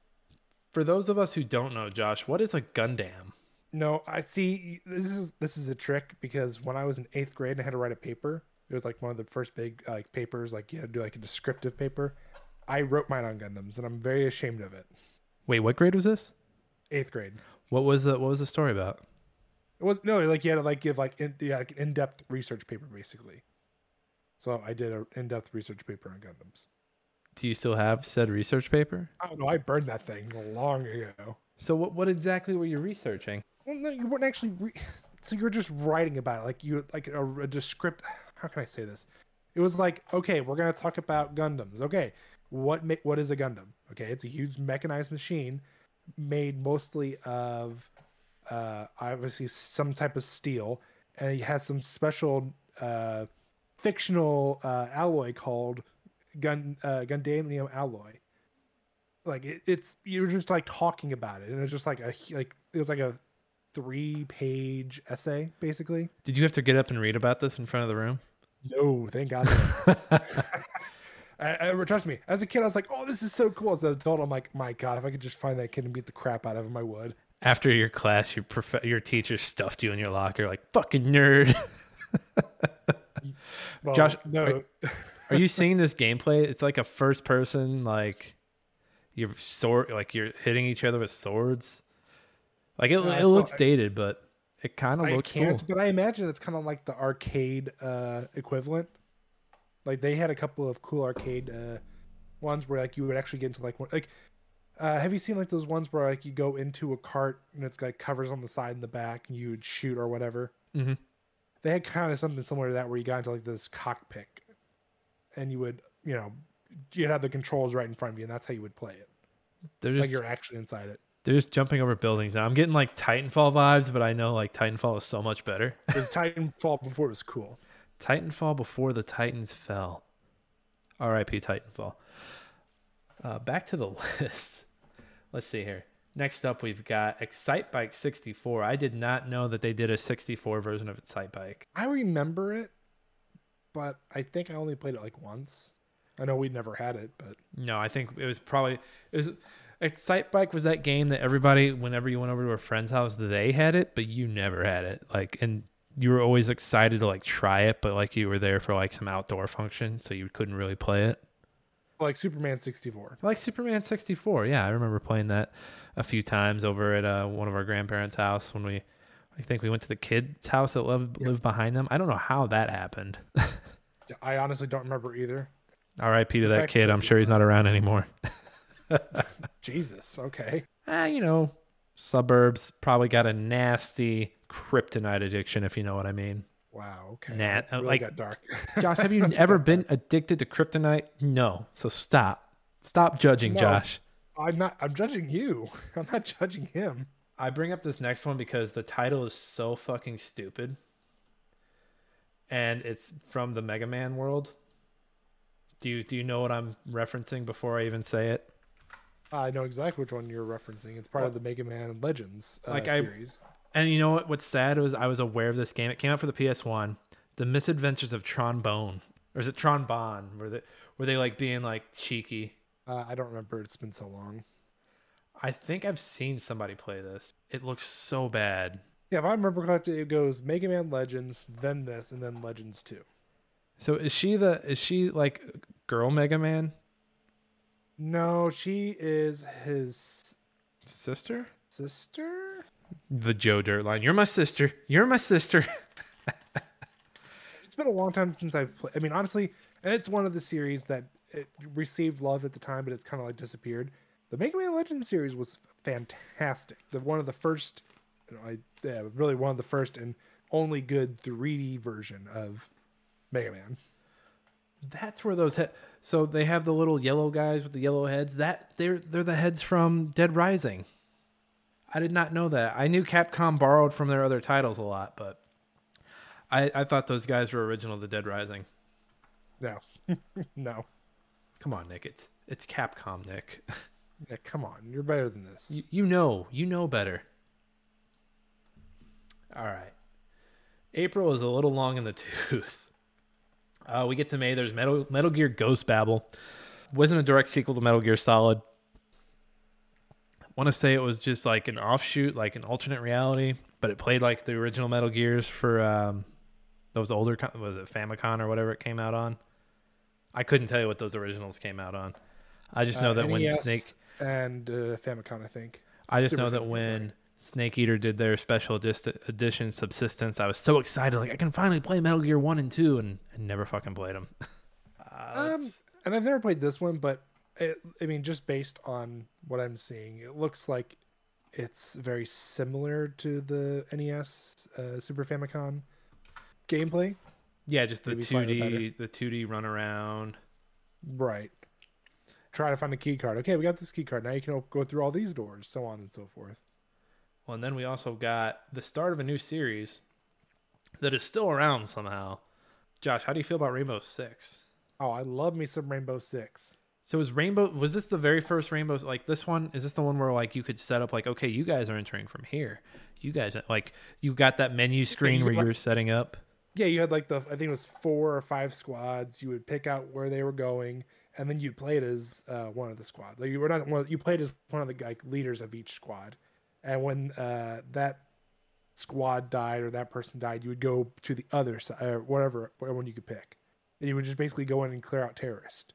For those of us who don't know, Josh, what is a Gundam? No, I see. This is this is a trick because when I was in eighth grade and I had to write a paper, it was like one of the first big like papers, like you had to do like a descriptive paper. I wrote mine on Gundams, and I'm very ashamed of it. Wait, what grade was this? Eighth grade. What was the what was the story about? It was no, like you had to like give like in, yeah, like an in-depth research paper basically. So I did an in-depth research paper on Gundams. Do you still have said research paper? I don't know. I burned that thing long ago. So what what exactly were you researching? Well, no, you weren't actually. Re- so you were just writing about it, like you like a, a descript. How can I say this? It was like, okay, we're gonna talk about Gundams. Okay, what ma- what is a Gundam? Okay, it's a huge mechanized machine made mostly of uh, obviously some type of steel, and it has some special uh, fictional uh, alloy called gun uh, Gundamium alloy. Like it, it's you're just like talking about it, and it's just like a like it was like a three page essay basically. Did you have to get up and read about this in front of the room? No, thank God. I, I, trust me. As a kid, I was like, "Oh, this is so cool." As an adult, I'm like, "My God, if I could just find that kid and beat the crap out of him, I would." After your class, your prof- your teacher stuffed you in your locker, like fucking nerd. Well, Josh, no, Are you seeing this gameplay? It's like a first person, like you're sword, like you're hitting each other with swords. Like it, Yeah, it saw- looks dated, but it kind of looks can't. cool. But I imagine it's kind of like the arcade uh, equivalent. Like they had a couple of cool arcade uh, ones where like you would actually get into like one like. Uh, have you seen like those ones where like you go into a cart and it's like covers on the side and the back and you would shoot or whatever? Mhm. They had kind of something similar to that where you got into like this cockpit and you would you know you'd have the controls right in front of you and that's how you would play it They're just like you're actually inside it. they're just jumping over buildings. Now I'm getting like Titanfall vibes, but I know like Titanfall is so much better. It was Titanfall before it was cool. Titanfall before the Titans fell. R.I.P. Titanfall. Uh, back to the list. Let's see here. Next up, we've got Excitebike 64. I did not know that they did a 64 version of Excitebike. I remember it, but I think I only played it like once. I know we never had it, but No, I think it was probably it was Excitebike was that game that everybody, whenever you went over to a friend's house, they had it, but you never had it. Like, and you were always excited to like try it, but like you were there for like some outdoor function, so you couldn't really play it. like Superman 64. Like Superman 64. Yeah, I remember playing that a few times over at uh, one of our grandparents' house when we, I think we went to the kid's house that lived, lived behind them. I don't know how that happened. I honestly don't remember either. R.I.P. to that kid. I'm sure he's not around anymore. Jesus. Okay. Ah, you know, suburbs probably got a nasty kryptonite addiction, if you know what I mean. Wow. Okay. Nah, really like- got dark. Josh, have you ever been addicted to kryptonite? No. So stop. Stop judging, No. Josh. I'm not. I'm judging you. I'm not judging him. I bring up this next one because the title is so fucking stupid. And it's from the Mega Man world. Do you do you know what I'm referencing before I even say it? I know exactly which one you're referencing. It's part of the Mega Man Legends uh, Like, I- series. And you know what? What's sad was I was aware of this game. It came out for the PS1. The Misadventures of Tron Bonne, or is it Trombone? Were they were they like being like cheeky? Uh, I don't remember. It's been so long. I think I've seen somebody play this. It looks so bad. Yeah, if I remember correctly, it goes Mega Man Legends, then this, and then Legends 2. So is she the is she like girl Mega Man No, she is his sister? sister. The Joe Dirt line. You're my sister. You're my sister. It's been a long time since I've played. I mean, honestly, it's one of the series that it received love at the time, but it's kind of like disappeared. The Mega Man Legends series was fantastic. The one of the first, I yeah, really one of the first and only good 3D version of Mega Man. That's where those he- so they have the little yellow guys with the yellow heads. That they're they're the heads from Dead Rising. I did not know that. I knew Capcom borrowed from their other titles a lot, but I I thought those guys were original to Dead Rising. No, no, Come on, Nick. It's it's Capcom, Nick. yeah, come on, you're better than this. You, you know, you know better. All right. April is a little long in the tooth. Uh, we get to May. There's Metal Metal Gear Ghost Babel. Wasn't a direct sequel to Metal Gear Solid. Want to say it was just like an offshoot, like an alternate reality, but it played like the original Metal Gears for um, those older. Was it Famicom or whatever it came out on? I couldn't tell you what those originals came out on. I just know Uh, that when NES Snake and uh, Famicom, I think. I just Super know that Famicom, when sorry. Snake Eater did their special edition subsistence, I was so excited. Like, I can finally play Metal Gear 1 and 2, and I never fucking played them. Uh, Um, and I've never played this one, but it, I mean, just based on what I'm seeing, it looks like it's very similar to the NES uh, Super Famicom gameplay. yeah, just the 2D, the 2D run around. Right. try to find a key card. Okay, we got this key card. Now you can go through all these doors, so on and so forth. Well, and then we also got the start of a new series that is still around somehow. Josh, how do you feel about Rainbow Six? Oh, I love me some Rainbow Six. So was Rainbow was this the very first Rainbow like this one is this the one where like you could set up like okay you guys are entering from here you guys like you got that menu screen you where you were setting up Yeah, you had like the I think it was four or five squads. You would pick out where they were going, and then you played as uh, one of the squads. Like you were not one. You played as one of the like leaders of each squad, and when uh, that squad died or that person died, you would go to the other side or whatever one you could pick, and you would just basically go in and clear out terrorists.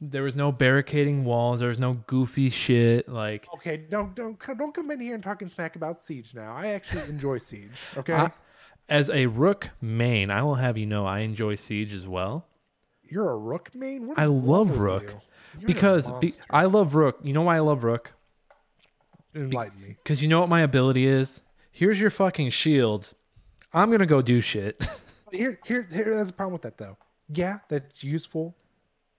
there was no barricading walls there was no goofy shit like Okay, don't don't don't come in here and talking smack about Siege now. I actually enjoy Siege. Okay, I- as a Rook main I will have you know I enjoy Siege as well you're a Rook main. I love Rook you? Because be. I love Rook you know why I love Rook enlighten me. because you know what my ability is here's your fucking shields I'm gonna go do shit Here, here, here. There's a problem with that though. Yeah, that's useful.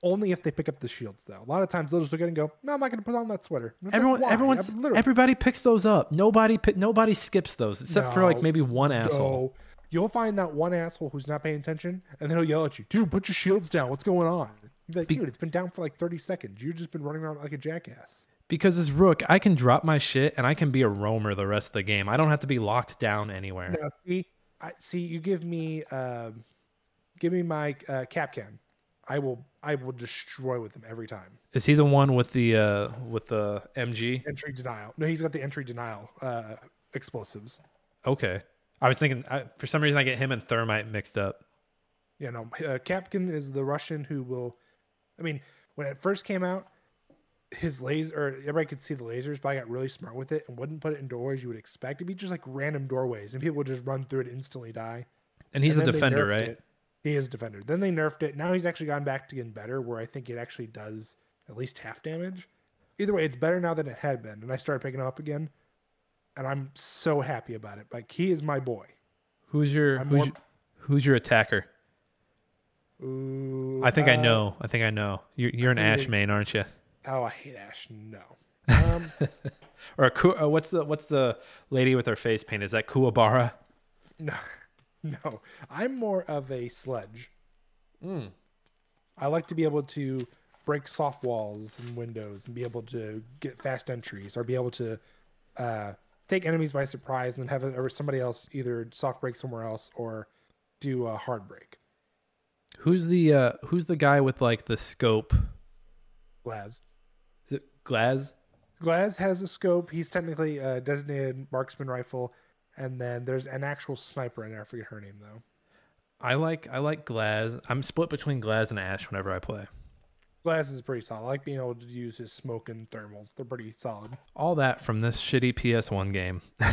Only if they pick up the shields, though. A lot of times they'll just look at it and go, "No, I'm not going to put on that sweater." It's like, Everyone, everyone's, everybody picks those up. Nobody, nobody skips those except for like maybe one asshole. No. You'll find that one asshole who's not paying attention, and then he'll yell at you, "Dude, put your shields down. What's going on?" Like, Be- "Dude, it's been down for like 30 seconds. You've just been running around like a jackass." Because as Rook, I can drop my shit and I can be a roamer the rest of the game. I don't have to be locked down anywhere. Now, see, I, see, you give me, um, give me my uh, Kapkan. I will, I will destroy with him every time. Is he the one with the uh with the MG? Entry denial. No, he's got the entry denial uh, explosives. Okay, I was thinking I, for some reason I get him and Thermite mixed up. You know, uh, Kapkan is the Russian who will. I mean, when it first came out, his laser, or everybody could see the lasers, but I got really smart with it and wouldn't put it in doorways you would expect. It'd be just like random doorways, and people would just run through it and instantly die. And he's And a defender, right? it. He is a defender. Then they nerfed it. Now he's actually gone back to getting better, where I think it actually does at least half damage. Either way, it's better now than it had been, and I started picking him up again, and I'm so happy about it. Like he is my boy. Who's your I'm who's, more- your who's your attacker? Ooh, I think I uh, know. I think I know. You're you're an Ash main, aren't you? Oh, I hate Ash. No. Um, Or a, Ku- uh, what's the what's the lady with her face paint? Is that Kuwabara? no, no. I'm more of a sledge. Mm. I like to be able to break soft walls and windows and be able to get fast entries or be able to uh, take enemies by surprise and then have it- or somebody else either soft break somewhere else or do a hard break. Who's the uh who's the guy with like the scope? Glaz. Glaz? Glaz has a scope. He's technically a designated marksman rifle. And then there's an actual sniper in there. I forget her name though. I like I like Glaz. I'm split between Glaz and Ash whenever I play. Glaz is pretty solid. I like being able to use his smoke and thermals. They're pretty solid. All that from this shitty PS1 game.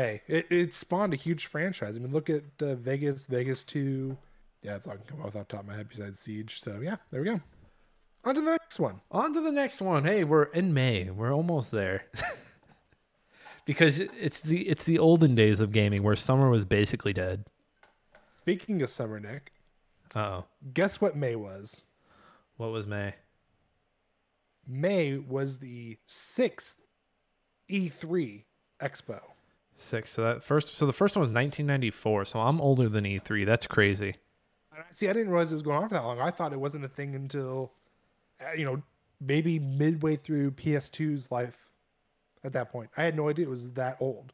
Hey, it, it spawned a huge franchise. I mean, look at uh, Vegas, Vegas 2. Yeah, that's all I can come up with off the top of my head besides Siege. So, yeah, there we go. On to the next one. On to the next one. Hey, we're in May. We're almost there. because it's the it's the olden days of gaming where summer was basically dead. Speaking of summer, Nick, Uh oh. guess what May was? What was May? May was the sixth E3 Expo. Six. So that first so the first one was 1994. So I'm older than E3. That's crazy. I- See, I didn't realize it was going on for that long. I thought it wasn't a thing until, you know, maybe midway through PS2's life at that point. I had no idea it was that old.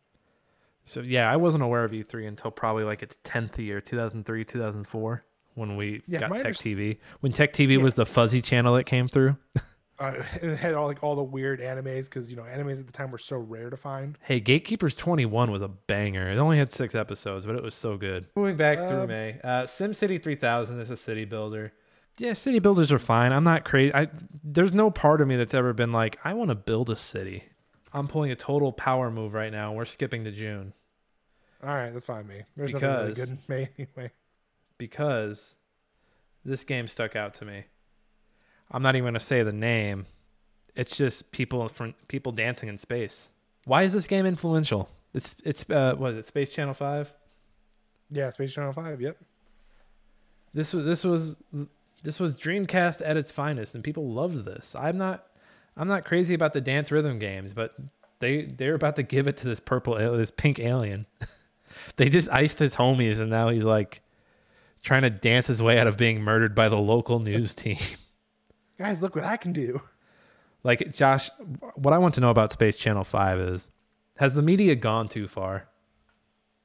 So yeah, I wasn't aware of E3 until probably like its 10th year, 2003, 2004, when we Yeah, got Tech TV. When Tech TV was the fuzzy channel that came through. Uh, and it had all like all the weird animes because you know animes at the time were so rare to find. Hey, Gatekeepers 21 was a banger. It only had six episodes, but it was so good. Moving back through Um, May, uh, SimCity 3000 is a city builder. Yeah, city builders are fine. I'm not crazy. I there's no part of me that's ever been like, I want to build a city. I'm pulling a total power move right now. We're skipping to June All right, that's fine. Me. There's Because- nothing really good in May anyway. because this game stuck out to me. I'm not even going to say the name. It's just people from people dancing in space. Why is this game influential? It's it's uh, what is it? Space Channel Five. Yeah, Space Channel Five. Yep. This was this was This was Dreamcast at its finest, and people loved this. I'm not, I'm not crazy about the dance rhythm games, but they they're about to give it to this purple, this pink alien. they just iced his homies, and now he's like trying to dance his way out of being murdered by the local news team. Guys, look what I can do. like Josh, what I want to know about Space Channel Five is, has the media gone too far?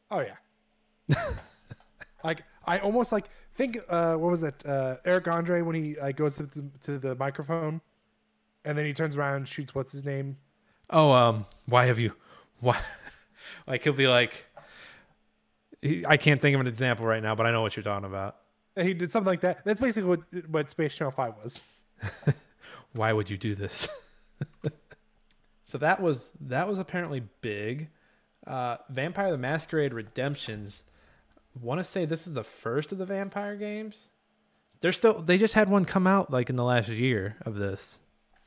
Oh yeah. like I almost like think uh what was it? Uh Eric Andre when he like goes to the, to the microphone and then he turns around and shoots what's his name? Oh, um, why have you, why? like he'll be like, he, I can't think of an example right now, but I know what you're talking about. And he did something like that. That's basically what what Space Channel 5 was. Why would you do this? so that was that was apparently big. Uh, Vampire the Masquerade Redemptions. Want to say this is the first of the vampire games? They're still. They just had one come out like in the last year of this.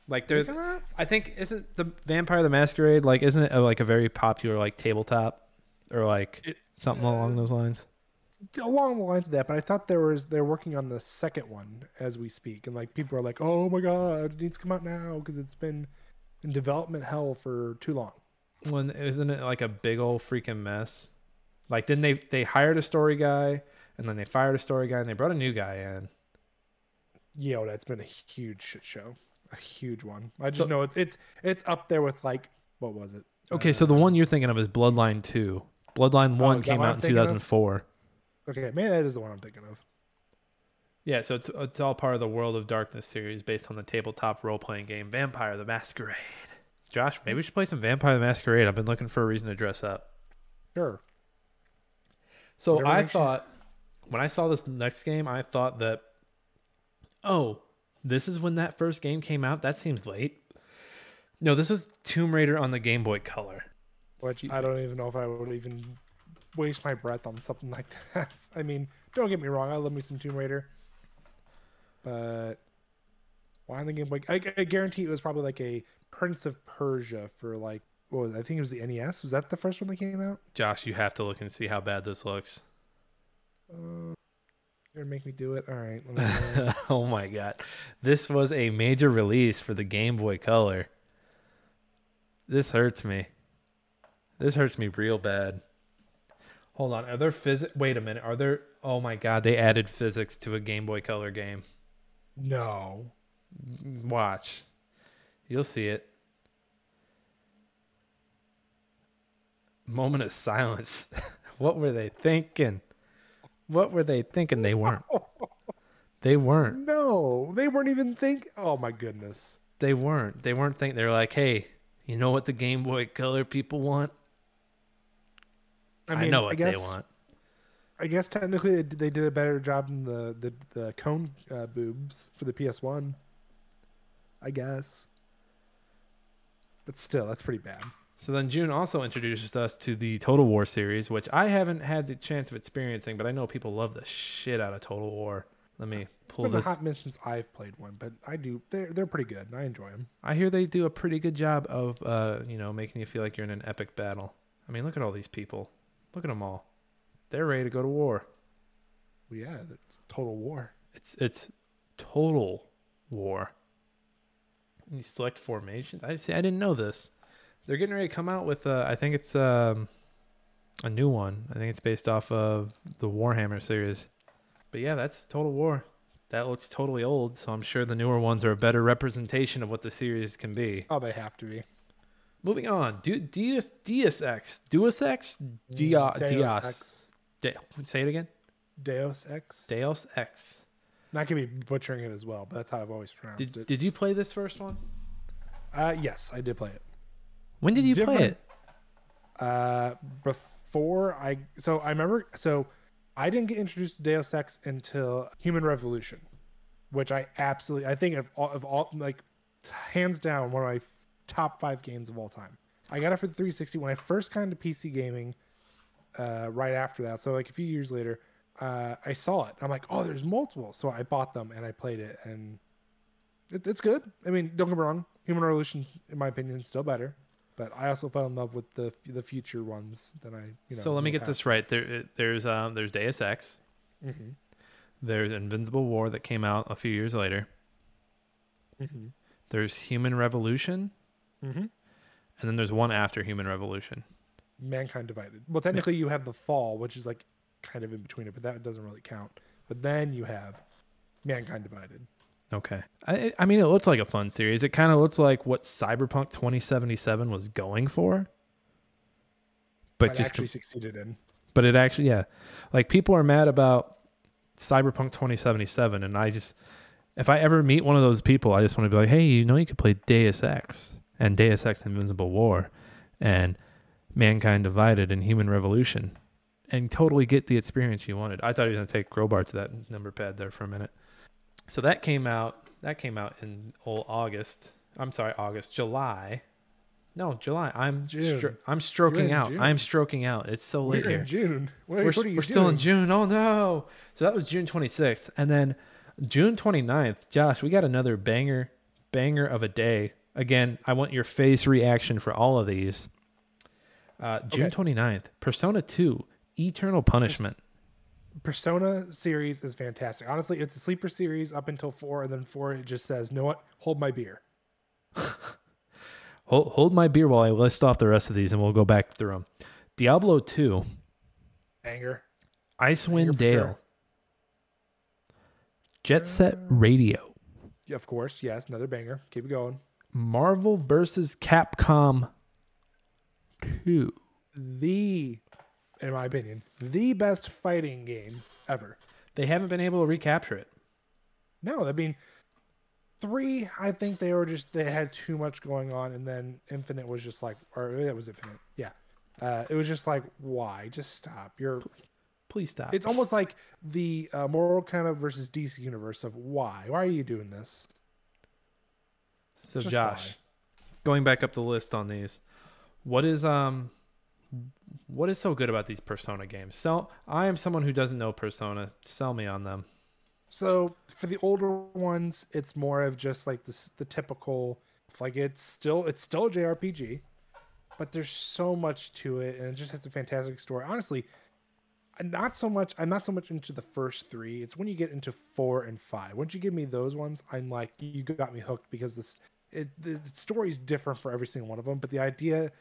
Like they're I think isn't the Vampire the Masquerade like isn't it a, like a very popular like tabletop or like It- something along those lines? Along the lines of that, but I thought there was they're working on the second one as we speak, and like people are like, "Oh my god, it needs to come out now because it's been in development hell for too long." When isn't it like a big old freaking mess? Like didn't they they hired a story guy and then they fired a story guy and they brought a new guy in. Yo, that's been a huge shit show, a huge one. I just So- know it's it's it's up there with like what was it? Okay, so the one you're thinking of is Bloodline 2. Bloodline 1 Oh, came out in thinking of? 2004. Okay, maybe that is the one I'm thinking of. Yeah, so it's it's all part of the World of Darkness series based on the tabletop role-playing game Vampire the Masquerade. Josh, maybe we should play some Vampire the Masquerade. I've been looking for a reason to dress up. Sure. So I thought when I saw this next game, I thought that oh, this is when that first game came out. That seems late. No, this was Tomb Raider on the Game Boy Color. Which I don't even know if I would even waste my breath on something like that. I mean, don't get me wrong, I love me some Tomb Raider, but why on the Game Boy? I, I guarantee it was probably like a Prince of Persia for like what was it? I think it was the NES. Was that the first one that came out? Josh, you have to look and see how bad this looks. Uh, you're gonna make me do it. All right. Let me go. oh my god. This was a major release for the Game Boy Color. This hurts me. This hurts me real bad. Hold on. Are there physics? Wait a minute. Are there? Oh my god. They added physics to a Game Boy Color game. no. Watch. You'll see it. Moment of silence. what were they thinking? What were they thinking? They weren't. They weren't. No, they weren't even think. Oh my goodness. They weren't. They weren't thinking. They were like, hey, you know what the Game Boy Color people want? I, mean, know what guess, they want. I guess technically they they did a better job than the the, the cone uh, boobs for the PS One. I guess, but still, that's pretty bad. So then June also introduces us to the Total War series, which I haven't had the chance of experiencing, but I know people love the shit out of Total War. Let me It's pull been a this. hot minute since I've played one, but I do. They're they're pretty good. and I enjoy them. I hear they do a pretty good job of, uh, you know, making you feel like you're in an epic battle. I mean, look at all these people. Look at them all. They're ready to go to war. Well, yeah, it's total war. It's it's total war. And You select formations. I see. I didn't know this. They're getting ready to come out with. Uh, I think it's um, a new one. I think it's based off of the Warhammer series. But yeah, that's Total War. That looks totally old, so I'm sure the newer ones are a better representation of what the series can be. Oh, they have to be. Moving on, Du- Deus Deus Ex, Deus Ex, Dia, Deus Dios. De- say it again. Deus Ex. Deus Ex. Not gonna be butchering it as well, but that's how I've always pronounced Did it. Did you play this first one? Uh, yes, I did play it. When did you play it? Uh, before I so I remember so I didn't get introduced to Deus Ex until Human Revolution, which I absolutely I think of all of all like hands down one of my top five games of all time. I got it for the 360 when I first got into PC gaming. Uh, right after that, so like a few years later, uh, I saw it. I'm like, oh, there's multiple, so I bought them and I played it, and it, it's good. I mean, don't get me wrong, Human Revolution's in my opinion is still better, but I also fell in love with the the future ones that I you know. so let me get this right. There, there's um, there's Deus Ex. Mhm. There's Invisible War that came out a few years later. Mm-hmm. There's Human Revolution, Mm-hmm. and then there's one after Human Revolution. Mankind Divided. Well, technically, you have the Fall, which is like kind of in between it, but that doesn't really count. But then you have Mankind Divided. Okay. I I mean, it looks like a fun series. It kind of looks like what Cyberpunk 2077 was going for, but But just actually succeeded in. but it actually yeah, like people are mad about Cyberpunk 2077, and I just if I ever meet one of those people, I just want to be like, hey, you know, you could play Deus Ex and Deus Ex Invisible War, and Mankind Divided and Human Revolution, and totally get the experience you wanted. I thought he was gonna take Grobar to that number pad there for a minute. So that came out. That came out in old August. I'm sorry, August, July. No, July. I'm stro- I'm stroking out. June. I'm stroking out. It's so late We're here in June. What, we're, what we're still in? June. Oh no. So that was June 26th. And then June 29th, Josh, we got another banger, banger of a day. Again, I want your face reaction for all of these. Uh, June Okay. 29th, Persona 2, Eternal Punishment. Persona series is fantastic. Honestly, it's a sleeper series up until four, and then four it just says, "Know what? Hold my beer." Hold, hold my beer while I list off the rest of these and we'll go back through them. Diablo 2, Anger. Icewind for Dale, sure. Jet Set Uh, Radio, Yeah, of course. Yes, another banger. Keep it going. Marvel vs. Capcom 2. The, in my opinion, the best fighting game ever. They haven't been able to recapture it. No, I mean, three. I think they were just they had too much going on, and then Infinite was just like, or it was Infinite. Yeah, uh, it was just like, why? Just stop. You're. Please stop. It's almost like the uh, Mortal Kombat versus DC universe of why? Why are you doing this? So Just Josh, why? going back up the list on these, what is um what is so good about these Persona games? Sell I am someone who doesn't know Persona. Sell me on them. So for the older ones, it's more of just like this the typical like it's still it's still a JRPG, but there's so much to it and it just has a fantastic story. Honestly, I'm not so much I'm not so much into the first three. It's when you get into four and five. Once you give me those ones, I'm like you got me hooked because this it the, story is different for every single one of them, but the idea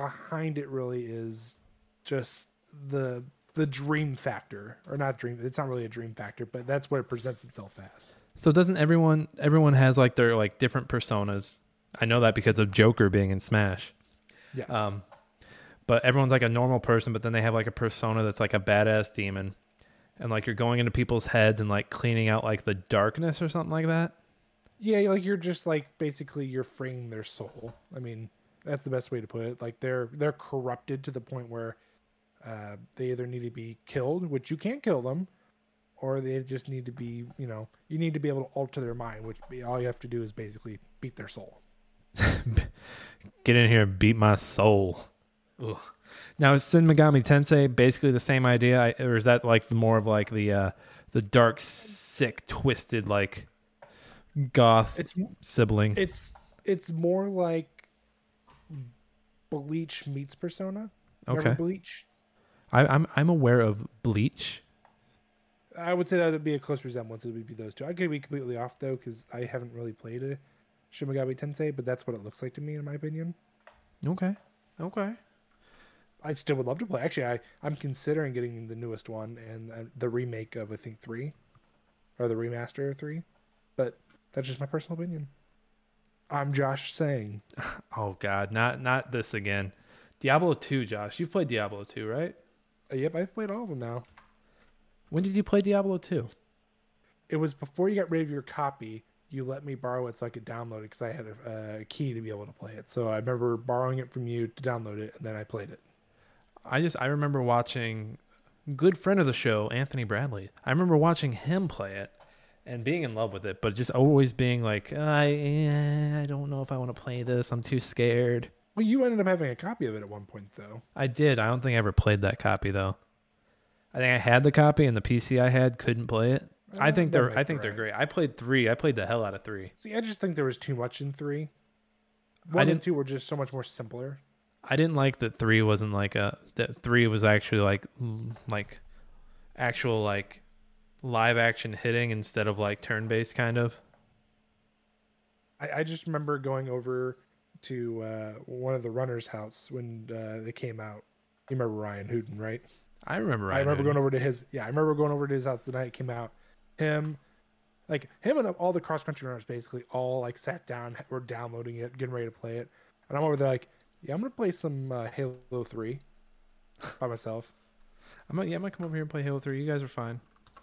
behind it really is just the the dream factor or not dream it's not really a dream factor but that's what it presents itself as So doesn't everyone everyone has like their like different personas? I know that because of Joker being in Smash. yes Um but everyone's like a normal person, but then they have like a persona that's like a badass demon. And like you're going into people's heads and like cleaning out like the darkness or something like that. yeah like you're just like basically you're freeing their soul i mean that's the best way to put it like they're they're corrupted to the point where uh, they either need to be killed which you can't kill them or they just need to be you know you need to be able to alter their mind which be, all you have to do is basically beat their soul Get in here and beat my soul. Ugh. Now is Shin Megami Tensei basically the same idea, I- or is that like more of like the uh, the dark, sick, twisted like goth it's sibling? it's it's more like bleach meets persona Remember okay, bleach I, I'm I'm aware of Bleach. I would say that would be a close resemblance. It would be those two. I could be completely off though because I haven't really played a Shin Megami Tensei, but that's what it looks like to me, in my opinion. Okay, okay. I still would love to play. Actually, I I'm considering getting the newest one and uh, the remake of I think three, or the remaster of three, but that's just my personal opinion. I'm Josh saying Oh God, not not this again. Diablo two, Josh. You've played Diablo two, right? uh, yep, I've played all of them now. When did you play Diablo two? It was before you got rid of your copy. You let me borrow it so I could download it because I had a, a key to be able to play it. So I remember borrowing it from you to download it, and then I played it. I just I remember watching good friend of the show, Anthony Bradley. I remember watching him play it and being in love with it, but just always being like, I eh, I don't know if I want to play this. I'm too scared. Well, you ended up having a copy of it at one point, though. I did. I don't think I ever played that copy though. I think I had the copy and the PC I had couldn't play it. I Uh, think they're I think they're great. I played 3. I played the hell out of 3. See, I just think there was too much in three. One and two were just so much more simpler. I didn't like that 3 wasn't like a that 3 was actually like like actual like live action hitting instead of like turn based kind of. I, I just remember going over to uh, one of the runners' house when uh, they came out. You remember Ryan Hooten, right? I remember. I remember going over to his. Yeah, I remember going over to his house the night it came out. Him, like him and all the cross country runners, basically all like sat down, were downloading it, getting ready to play it, and I'm over there like, yeah, I'm gonna play some uh, Halo Three by myself. I'm gonna, yeah, I'm gonna come over here and play Halo Three. You guys are fine.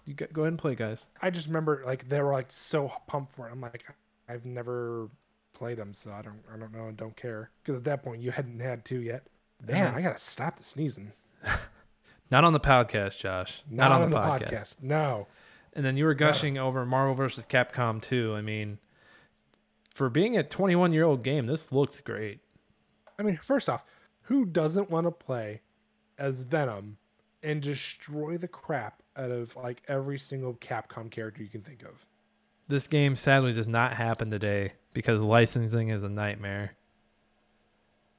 You go, go ahead and play, guys. I just remember like they were like so pumped for it. I'm like, I've never played them, so I don't, I don't know and don't care. Because at that point you hadn't had two yet. Man, I gotta stop the sneezing. Not on the podcast, Josh. Not, on, the, podcast. No. And then you were gushing over Marvel versus Capcom 2. I mean, for being a 21 year old game, this looks great. I mean, first off, who doesn't want to play as Venom and destroy the crap out of like every single Capcom character you can think of? This game sadly does not happen today because licensing is a nightmare.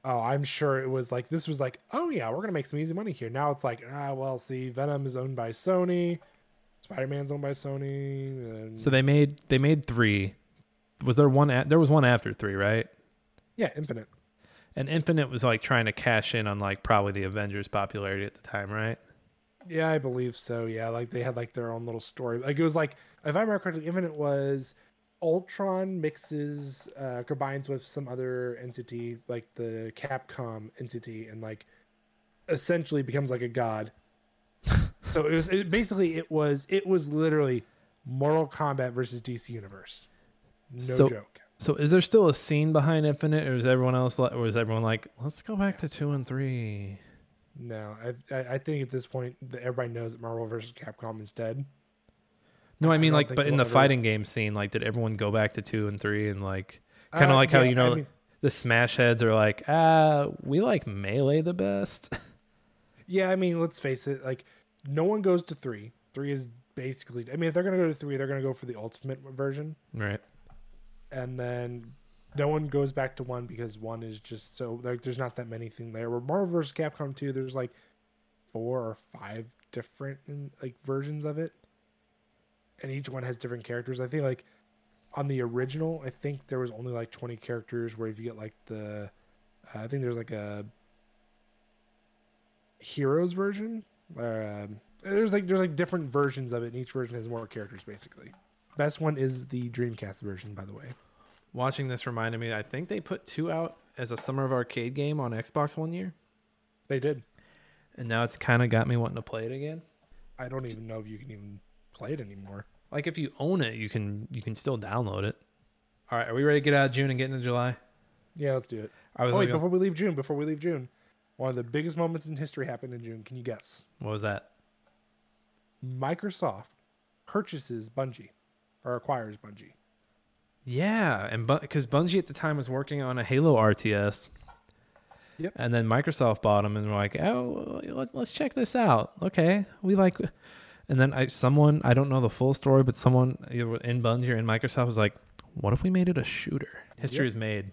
Oh, I'm sure it was like this was like, oh yeah, we're gonna make some easy money here. Now it's like, ah, well, see, Venom is owned by Sony, Spider Man's owned by Sony. And... So they made they made three. Was there one? A- there was one after three, right? Yeah, Infinite. And Infinite was like trying to cash in on like probably the Avengers popularity at the time, right? Yeah, I believe so. Yeah, like they had like their own little story. Like it was like, if I remember correctly, Infinite was Ultron mixes uh, combines with some other entity, like the Capcom entity, and like essentially becomes like a god. so it was it, basically it was it was literally Mortal Kombat versus DC Universe. No So- joke. So is there still a scene behind Infinite, or is everyone else like, or is everyone like, let's go back to two and three? No, I, I I think at this point that everybody knows that Marvel versus Capcom is dead. No, I I mean don't like, but in the ever- fighting game scene, like, did everyone go back to two and three and like, kind of Uh, like how you know I mean- the Smash heads are like, ah, we like melee the best. Yeah, I mean, let's face it. Like, no one goes to three. Three is basically. I mean, if they're gonna go to three, they're gonna go for the ultimate version, right. and then no one goes back to one because one is just so like there's not that many thing there. Where Marvel vs. Capcom two, there's like four or five different like versions of it, and each one has different characters. I think like on the original, I think there was only like 20 characters. Where if you get like the, uh, I think there's like a heroes version. Um, there's like there's like different versions of it, and each version has more characters basically. Best one is the Dreamcast version, by the way. Watching this reminded me, I think they put two out as a summer of arcade game on Xbox one year, They did. and now it's kind of got me wanting to play it again. I don't even know if you can even play it anymore. Like if you own it, you can you can still download it. All right, are we ready to get out of June and get into July? Yeah, let's do it. I was Oh wait, before we leave June, before we leave June, one of the biggest moments in history happened in June. Can you guess? what was that? Microsoft purchases Bungie or acquires Bungie. Yeah, and because Bungie at the time was working on a Halo RTS. Yep. And then Microsoft bought them and were like, "Oh, let's let's check this out." Okay, we like. And then I, someone I don't know the full story, but someone in Bungie or in Microsoft was like, "What if we made it a shooter?" History Yep. is made.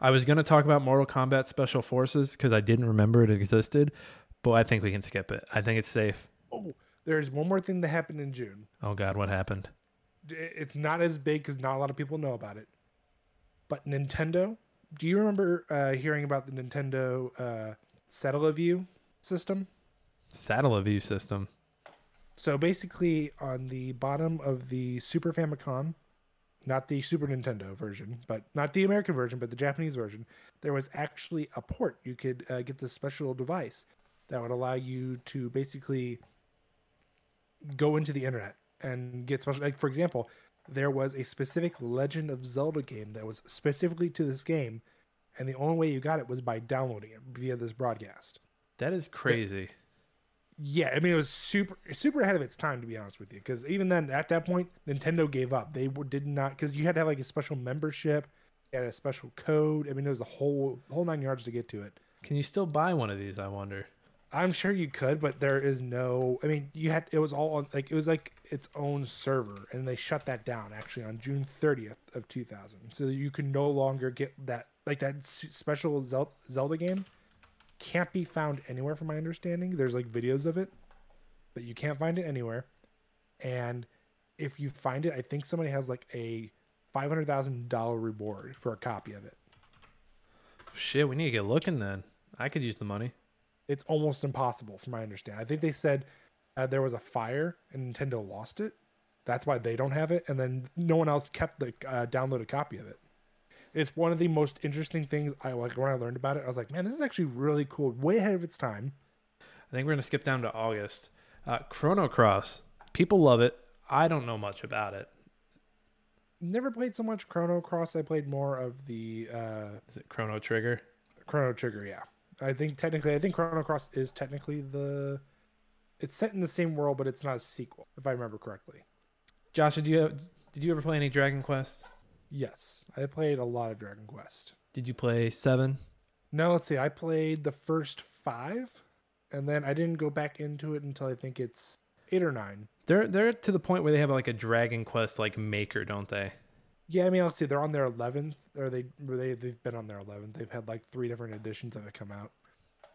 I was gonna talk about Mortal Kombat Special Forces because I didn't remember it existed, but I think we can skip it. I think it's safe. Oh, there's one more thing that happened in June. Oh God, what happened? It's not as big because not a lot of people know about it. But Nintendo, do you remember uh, hearing about the Nintendo uh, View system? Satellaview system. So basically, on the bottom of the Super Famicom, not the Super Nintendo version, but not the American version, but the Japanese version, there was actually a port. You could uh, get this special device that would allow you to basically go into the internet and get special. Like for example, there was a specific Legend of Zelda game that was specifically to this game, and the only way you got it was by downloading it via this broadcast. That is crazy. Yeah, I mean it was super super ahead of its time to be honest with you. Because even then, at that point, Nintendo gave up. They w- did not because you had to have like a special membership, you had a special code. I mean, it was a whole whole nine yards to get to it. Can you still buy one of these? I wonder. I'm sure you could, but there is no. I mean, you had it was all on like it was like its own server, and they shut that down actually on June 30th of 2000. So you can no longer get that like that special Zel- Zelda game. Can't be found anywhere, from my understanding. There's like videos of it, but you can't find it anywhere. and if you find it, I think somebody has like a five hundred thousand dollar reward for a copy of it. Shit, we need to get looking then. I could use the money. It's almost impossible, from my understanding. I think they said uh, there was a fire and Nintendo lost it. That's why they don't have it, and then no one else kept the uh, downloaded copy of it. It's one of the most interesting things I like when I learned about it. I was like, man, this is actually really cool, way ahead of its time. I think we're gonna skip down to August. Uh, Chrono Cross. People love it. I don't know much about it. Never played so much Chrono Cross. I played more of the uh, Is it Chrono Trigger? Chrono Trigger. Yeah, I think technically, I think Chrono Cross is technically the. It's set in the same world, but it's not a sequel, if I remember correctly. Josh, did you have, did you ever play any Dragon Quest? Yes, I played a lot of Dragon Quest. Did you play seven? No, let's see. I played the first five, and then I didn't go back into it until I think it's eight or nine. They're they're to the point where they have like a Dragon Quest like maker, don't they? Yeah, I mean, let's see. They're on their eleventh, or they or they they've been on their eleventh. They've had like three different editions of it come out.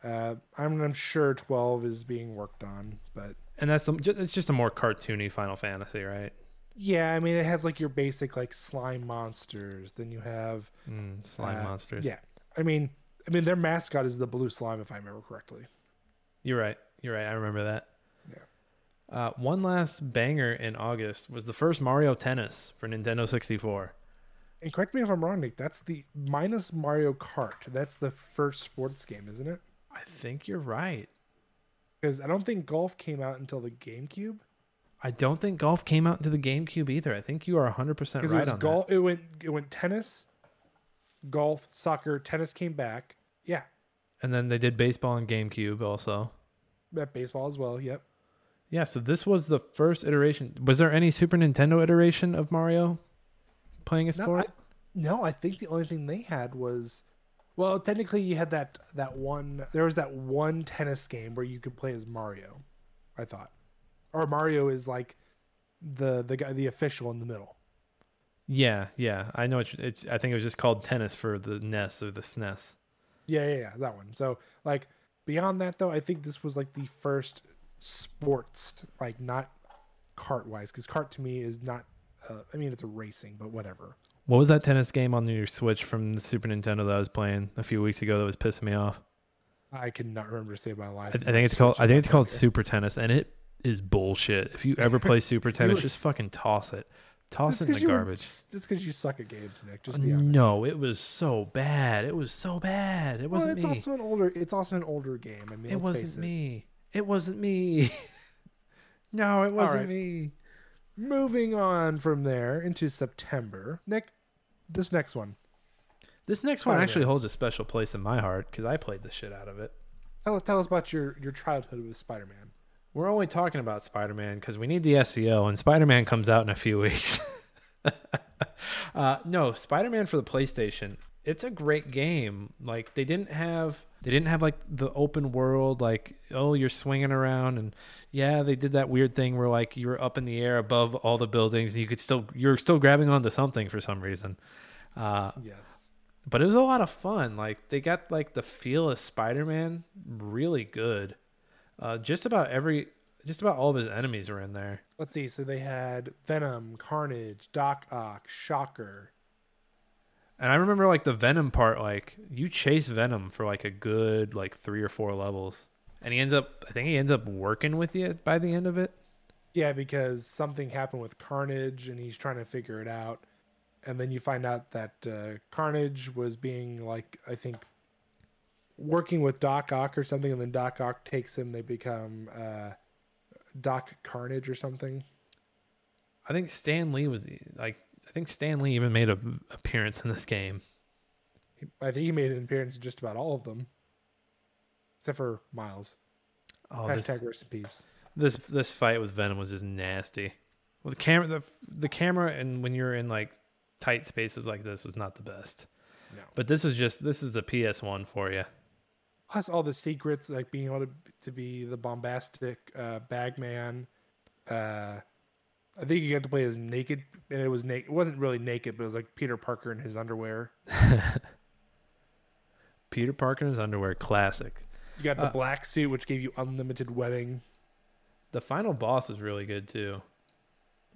Uh, I'm I'm sure twelve is being worked on, but And that's some, it's just a more cartoony Final Fantasy, right? yeah, I mean, it has like your basic like slime monsters. Then you have Mm, slime uh, monsters. Yeah, I mean, I mean their mascot is the blue slime, if I remember correctly. You're right. You're right. I remember that. Uh, one last banger in August was the first Mario Tennis for Nintendo 64. And correct me if I'm wrong, Nick. That's the minus Mario Kart. That's the first sports game, isn't it? I think you're right. Because I don't think golf came out until the GameCube. I don't think golf came out into the GameCube either. I think you are 100% right it was on golf. It went it went tennis, golf, soccer. Tennis came back. Yeah. And then they did baseball on GameCube also. that baseball as well. Yep. Yeah, so this was the first iteration. Was there any Super Nintendo iteration of Mario playing a No, sport? I, no, I think the only thing they had was, well, technically you had that that one. There was that one tennis game where you could play as Mario. I thought, or Mario is like the the guy, the official in the middle. Yeah, yeah. I know it's, it's I think it was just called tennis for the NES or the SNES. Yeah, yeah, yeah, that one. So like beyond that though, I think this was like the first sports, like not cart wise, because cart to me is not. Uh, I mean, it's a racing, but whatever. What was that tennis game on your Switch from the Super Nintendo that I was playing a few weeks ago that was pissing me off? I cannot remember to save my life. I, I think it's called I think it's called Super Tennis and it is bullshit. If you ever play Super Tennis, just fucking toss it. Toss it in the garbage. It's because you suck at games, Nick. Just be honest. No, it was so bad. It was so bad. It wasn't it's me. also an older. It's also an older game. I mean, it wasn't me. It wasn't me. no, it wasn't right. me. Moving on from there into September, Nick. This next one. This next one Spider-Man. actually holds a special place in my heart because I played the shit out of it. Tell, tell us about your your childhood with Spider Man. We're only talking about Spider Man because we need the SEO, and Spider Man comes out in a few weeks. uh, no, Spider Man for the PlayStation. It's a great game. Like they didn't have, they didn't have like the open world. Like oh, you're swinging around, and yeah, they did that weird thing where like you were up in the air above all the buildings, and you could still, you're still grabbing onto something for some reason. Uh, Yes. but it was a lot of fun. Like they got like the feel of Spider-Man really good. Uh, just about every, just about all of his enemies were in there. Let's see. So they had Venom, Carnage, Doc Ock, Shocker. And I remember like the Venom part. Like you chase Venom for like a good like three or four levels, and he ends up. I think he ends up working with you by the end of it. Yeah, because something happened with Carnage, and he's trying to figure it out. And then you find out that uh, Carnage was being like I think working with Doc Ock or something, and then Doc Ock takes him. They become uh, Doc Carnage or something. I think Stan Lee was like. I think Stan Lee even made an appearance in this game. I think he made an appearance in just about all of them, except for Miles. Oh, Hashtag this, rest in peace. this this fight with Venom was just nasty. Well, the camera, the the camera, and when you're in like tight spaces like this, was not the best. No. But this is just this is the PS one for you. Plus all the secrets, like being able to to be the bombastic uh, Bagman. Uh, I think you got to play as naked, and it was naked. It wasn't really naked, but it was like Peter Parker in his underwear. Peter Parker in his underwear, classic. You got the Uh, black suit, which gave you unlimited webbing. The final boss is really good too.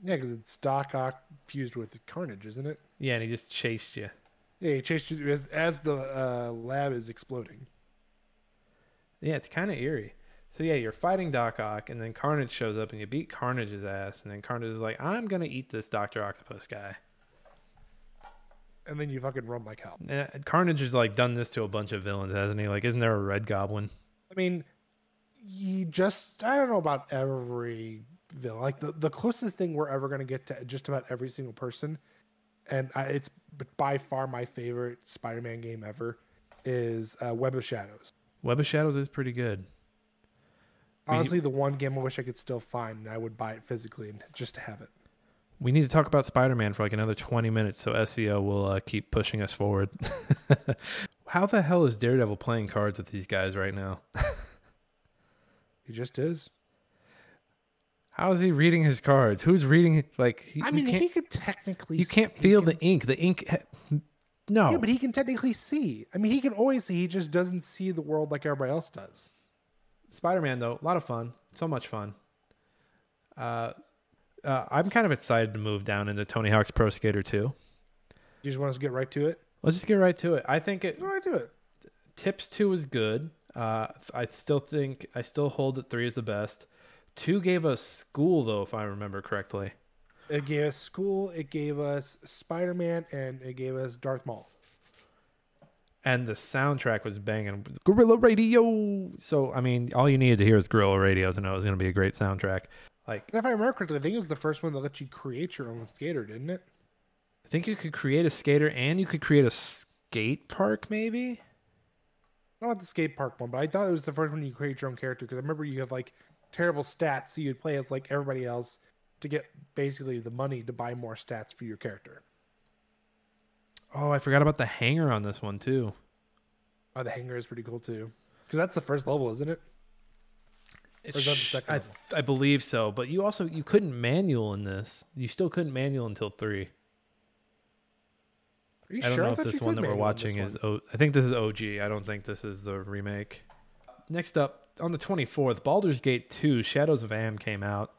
Yeah, because it's Doc Ock fused with Carnage, isn't it? Yeah, and he just chased you. Yeah, he chased you as, as the uh, lab is exploding. Yeah, it's kind of eerie. So yeah, you're fighting Doc Ock, and then Carnage shows up, and you beat Carnage's ass, and then Carnage is like, "I'm gonna eat this Doctor Octopus guy." And then you fucking run like hell. Uh, Carnage has like done this to a bunch of villains, hasn't he? Like, isn't there a Red Goblin? I mean, you just I don't know about every villain. Like the, the closest thing we're ever gonna get to just about every single person, and I, it's by far my favorite Spider-Man game ever, is uh, Web of Shadows. Web of Shadows is pretty good. Honestly, the one game I wish I could still find, and I would buy it physically and just to have it. We need to talk about Spider Man for like another 20 minutes so SEO will uh, keep pushing us forward. How the hell is Daredevil playing cards with these guys right now? He just is. How is he reading his cards? Who's reading? Like, he, I mean, he could technically. you can't feel can- the ink. The ink. ha- No. Yeah, but he can technically see. I mean, he can always see. He just doesn't see the world like everybody else does. Spider Man, though, a lot of fun. So much fun. Uh, uh, I'm kind of excited to move down into Tony Hawk's Pro Skater 2. You just want us to get right to it. Let's just get right to it. I think it Get right to it. Tips 2 is good. Uh, I still think, I still hold that 3 is the best. 2 gave us school, though, if I remember correctly. It gave us school. It gave us Spider Man, and it gave us Darth Maul. And the soundtrack was banging. Guerrilla Radio. So, I mean, all you needed to hear was Guerrilla Radio to know it was going to be a great soundtrack. Like, And if I remember correctly, I think it was the first one that let you create your own skater, didn't it? I think you could create a skater and you could create a skate park, maybe? I don't about the skate park one, but I thought it was the first one you create your own character because I remember you have like terrible stats, so you'd play as like everybody else to get basically the money to buy more stats for your character. Oh, I forgot about the hangar on this one, too. Oh, the hangar is pretty cool too, because that's the first level, isn't it? Or is that the second I, level? I believe so, but you also you couldn't manual in this. You still couldn't manual until three. Are you I don't sure? know if this one that we're manual in this watching is. O- I think this is OG. I don't think this is the remake. Next up, on the 24th, Baldur's Gate 2: Shadows of Amn came out.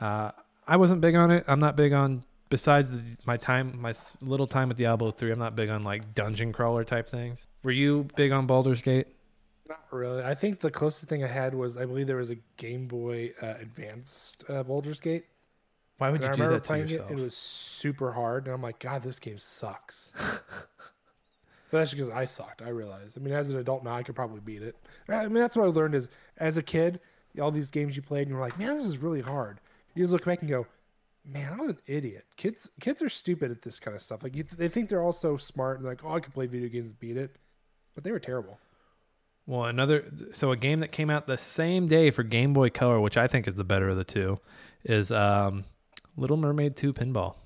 Uh, I wasn't big on it. I'm not big on. Besides the, my time, my little time with Diablo 3, I'm not big on like dungeon crawler type things. Were you big on Baldur's Gate? Not really. I think the closest thing I had was I believe there was a Game Boy uh, Advanced uh, Baldur's Gate. Why would And you I do remember that to playing yourself? it. It was super hard, and I'm like, God, this game sucks. but that's because I sucked. I realized. I mean, as an adult now, I could probably beat it. I mean, that's what I learned is as a kid, all these games you played, and you're like, man, this is really hard. You just look back and go, man, I was an idiot. Kids, kids are stupid at this kind of stuff. Like you, they think they're all so smart, and like, oh, I can play video games and beat it, but they were terrible. Well, another so a game that came out the same day for Game Boy Color, which I think is the better of the two, is um, Little Mermaid 2 Pinball.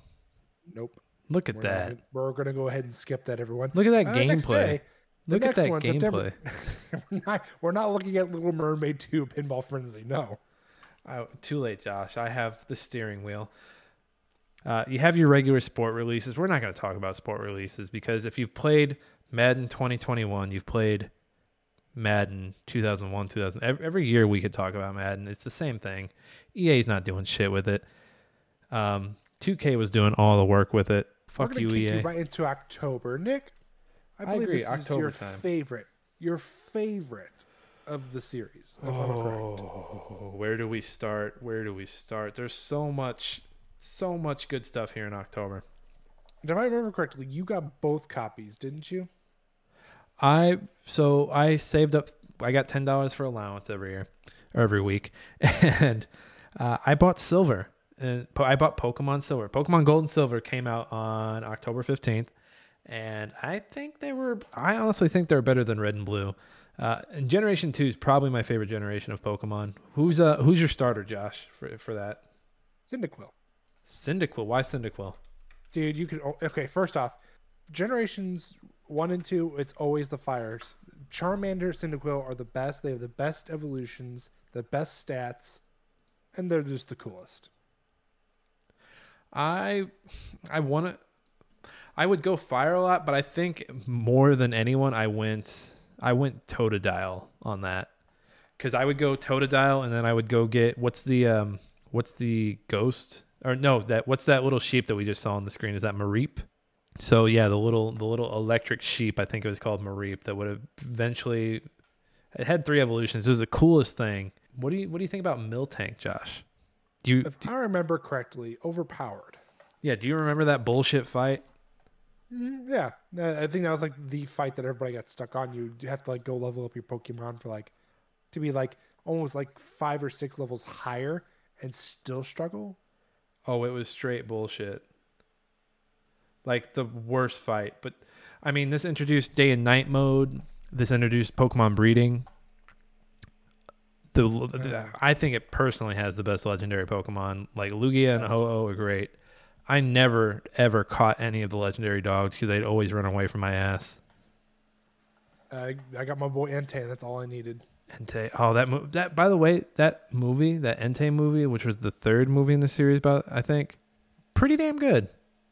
Nope. Look at We're that. Not, we're gonna go ahead and skip that, everyone. Look at that Uh, gameplay. Look at that one, gameplay. we're, not, we're not looking at Little Mermaid 2 Pinball Frenzy. No. Oh, too late, Josh. I have the steering wheel. Uh, you have your regular sport releases. We're not going to talk about sport releases because if you've played Madden 2021, you've played Madden 2001, 2000. Every, every year we could talk about Madden. It's the same thing. EA's not doing shit with it. Um, 2K was doing all the work with it. We're Fuck you, kick EA. you right into October, Nick. I I believe agree, this is your time. favorite, your favorite of the series. If I'm correct. Oh, where do we start? Where do we start? There's so much, so much good stuff here in October. If I remember correctly, you got both copies, didn't you? I so I saved up. I got ten dollars for allowance every year, or every week, and uh, I bought silver. And po- I bought Pokemon Silver. Pokemon Gold and Silver came out on October fifteenth, and I think they were. I honestly think they're better than Red and Blue. Uh, and Generation Two is probably my favorite generation of Pokemon. Who's uh Who's your starter, Josh, for for that? Cyndaquil. Cyndaquil. Why Cyndaquil? Dude, you could. Okay, first off, generations one and two, it's always the fires. Charmander, Cyndaquil are the best. They have the best evolutions, the best stats, and they're just the coolest. I I want to. I would go fire a lot, but I think more than anyone, I went I went Totodile on that because I would go Totodile and then I would go get what's the um what's the ghost or no, that what's that little sheep that we just saw on the screen? Is that Mareep? So yeah, the little the little electric sheep, I think it was called Mareep, that would have eventually it had three evolutions. It was the coolest thing. What do you what do you think about Miltank, Josh? Do you If I remember correctly, overpowered. yeah, do you remember that bullshit fight? Mm, Yeah, uh, I think that was like the fight that everybody got stuck on. You You have to like go level up your Pokemon for like to be like almost like five or six levels higher and still struggle. Oh, it was straight bullshit. Like the worst fight. But I mean, this introduced day and night mode. This introduced Pokemon breeding. The, the I think it personally has the best legendary Pokemon. Like Lugia and. Ho-Oh are great. I never ever caught any of the legendary dogs because they'd always run away from my ass. Uh, I got my boy Entei, that's all I needed. Entei. Oh, that mo- that. By the way, that movie, that Entei movie, which was the third movie in the series, about I think, pretty damn good.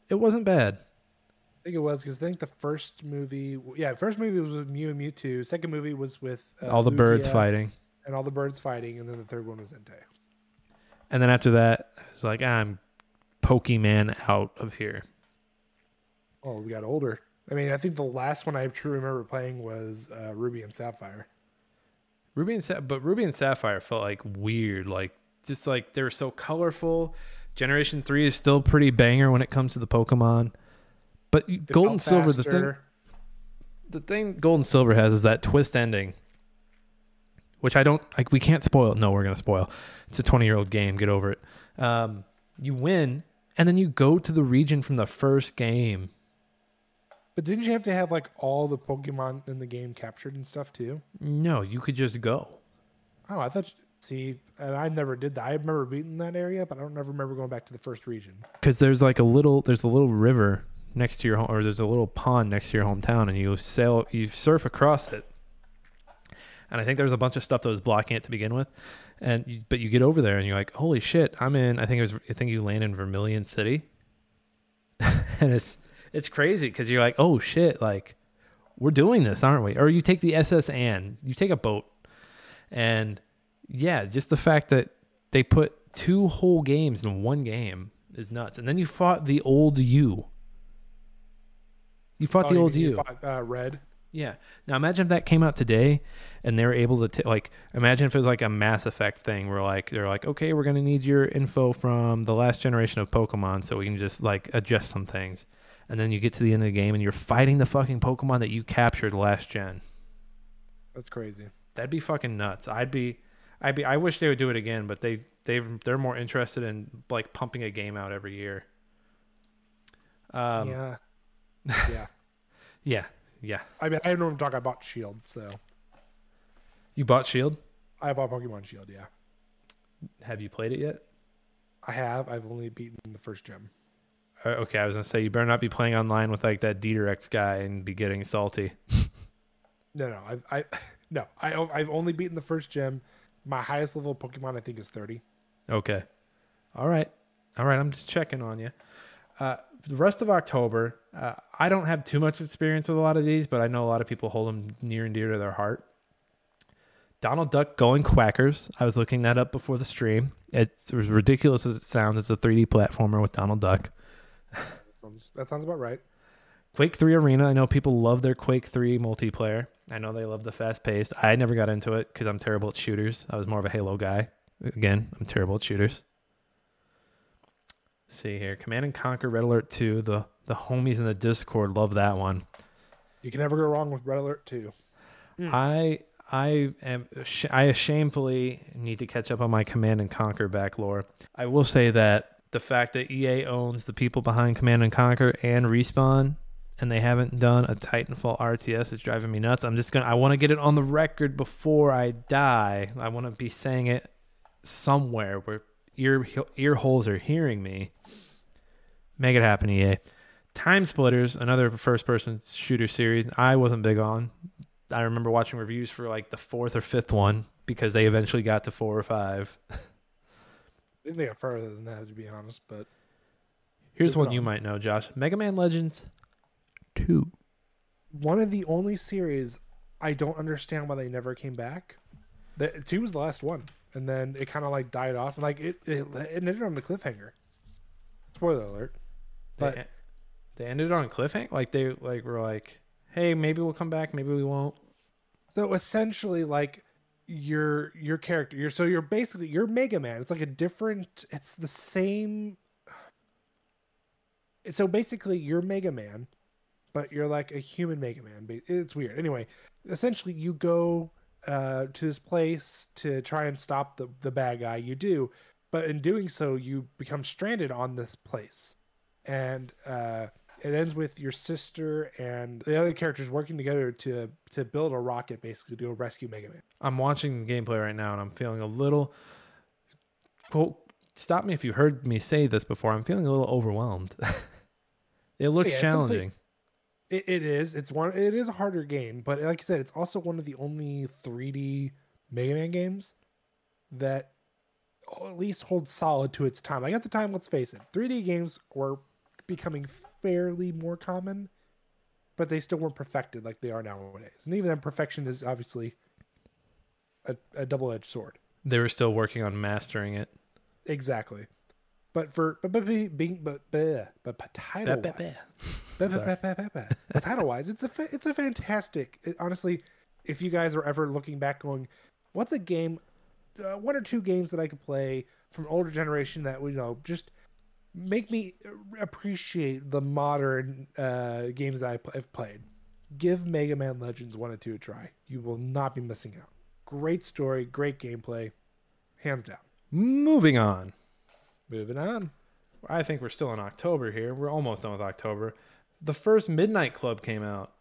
It wasn't bad. I think it was because I think the first movie, yeah, first movie was with Mew and Mewtwo. Second movie was with uh, All the birds fighting, and all the birds fighting, and then the third one was Entei. and then after that, it's like I'm Pokemon out of here. Oh, we got older. I mean, I think the last one I truly remember playing was uh, Ruby and Sapphire. Ruby and Sa- but Ruby and Sapphire felt like weird, like just like they were so colorful. Generation three is still pretty banger when it comes to the Pokemon, but It Gold and Silver, the thing the thing Gold and Silver has is that twist ending, which I don't like. We can't spoil. No, we're gonna spoil. It's a twenty year old game. Get over it. Um, you win, and then you go to the region from the first game. But didn't you have to have like all the Pokemon in the game captured and stuff too? No, you could just go. Oh, I thought. See, and I never did that. I remember beating that area, but I don't ever remember going back to the first region. because there's like a little there's a little river next to your home or there's a little pond next to your hometown and you sail you surf across it and i think there's a bunch of stuff that was blocking it to begin with and you, but you get over there and you're like holy shit i'm in i think it was i think you land in vermilion city and it's it's crazy because you're like oh shit like we're doing this aren't we or you take the ss Anne, you take a boat and yeah just the fact that they put two whole games in one game is nuts. And then you fought the old you. You fought Oh, the you old mean you. fought, uh, Red. Yeah. Now imagine if that came out today and they were able to t- like imagine if it was like a Mass Effect thing where like they're like, okay, we're gonna need your info from the last generation of Pokemon so we can just like adjust some things. And then you get to the end of the game and you're fighting the fucking Pokemon that you captured last gen. That's crazy. That'd be fucking nuts. I'd be, I'd be. I wish they would do it again, but they they they're more interested in like pumping a game out every year. Um, yeah, yeah. yeah. yeah. I mean, I know what I'm talking about Shield, so You bought Shield? I bought Pokemon Shield. Yeah, Have you played it yet? I have. I've only beaten the first gym. Uh, okay, I was gonna say you better not be playing online with like that Dieterx guy and be getting salty. No, no, I've, I, no, I, I've only beaten the first gym. My highest level Pokemon, I think, is 30. Okay, all right, all right. I'm just checking on you. Uh, the rest of October, uh, I don't have too much experience with a lot of these, but I know a lot of people hold them near and dear to their heart. Donald Duck going quackers. I was looking that up before the stream. It's as ridiculous as it sounds. It's a 3D platformer with Donald Duck. That sounds, that sounds about right. Quake 3 Arena. I know people love their Quake 3 multiplayer. I know they love the fast paced. I never got into it because I'm terrible at shooters. I was more of a Halo guy. Again, I'm terrible at shooters. Let's see here. Command and Conquer Red Alert 2. The the homies in the Discord love that one. You can never go wrong with Red Alert 2. Hmm. I I am I shamefully need to catch up on my Command and Conquer back lore. I will say that the fact that EA owns the people behind Command and Conquer and Respawn and they haven't done a Titanfall RTS is driving me nuts. I'm just going to I want to get it on the record before I die. I want to be saying it somewhere where ear ear holes are hearing me. Make it happen, EA. Time Splitters, another first person shooter series I wasn't big on. I remember watching reviews for like the fourth or fifth one because they eventually got to four or five. I think they got further than that, to be honest. But Here's one you might know, Josh. Mega Man Legends 2. one of the only series I don't understand why they never came back. The two was the last one, and then it kind of like died off, and like it, it, it ended on the cliffhanger. Spoiler alert. But they, they ended on a cliffhanger. Like they like were like, hey, maybe we'll come back, maybe we won't. So essentially, like your your character, you're so you're basically you're Mega Man. It's like a different. It's the same. So basically, you're Mega Man, but you're like a human Mega Man. It's weird. Anyway, essentially, you go uh, to this place to try and stop the the bad guy. You do, but in doing so, you become stranded on this place, and uh, it ends with your sister and the other characters working together to to build a rocket basically to go rescue Mega Man. I'm watching the gameplay right now and I'm feeling a little. Quote, stop me if you heard me say this before. I'm feeling a little overwhelmed. it looks Yeah, challenging. It, it is. It's one. It is a harder game, but like I said, it's also one of the only 3D Mega Man games that at least holds solid to its time. Like at the time, let's face it, 3D games were becoming fairly more common, but they still weren't perfected like they are nowadays. And even then, perfection is obviously a, a double-edged sword. They were still working on mastering it. Exactly. But for but but being but but but title Ba- ba- ba. wise, but, but, but, but, but, but, but title wise, it's a it's a fantastic. It, honestly, if you guys are ever looking back, going, what's a game, uh, one or two games that I could play from older generation that would you know just make me appreciate the modern uh, games that I've played. Give Mega Man Legends one and two a try. You will not be missing out. Great story, great gameplay, hands down. Moving on. Moving on. I think we're still in October here. We're almost done with October. The first Midnight Club came out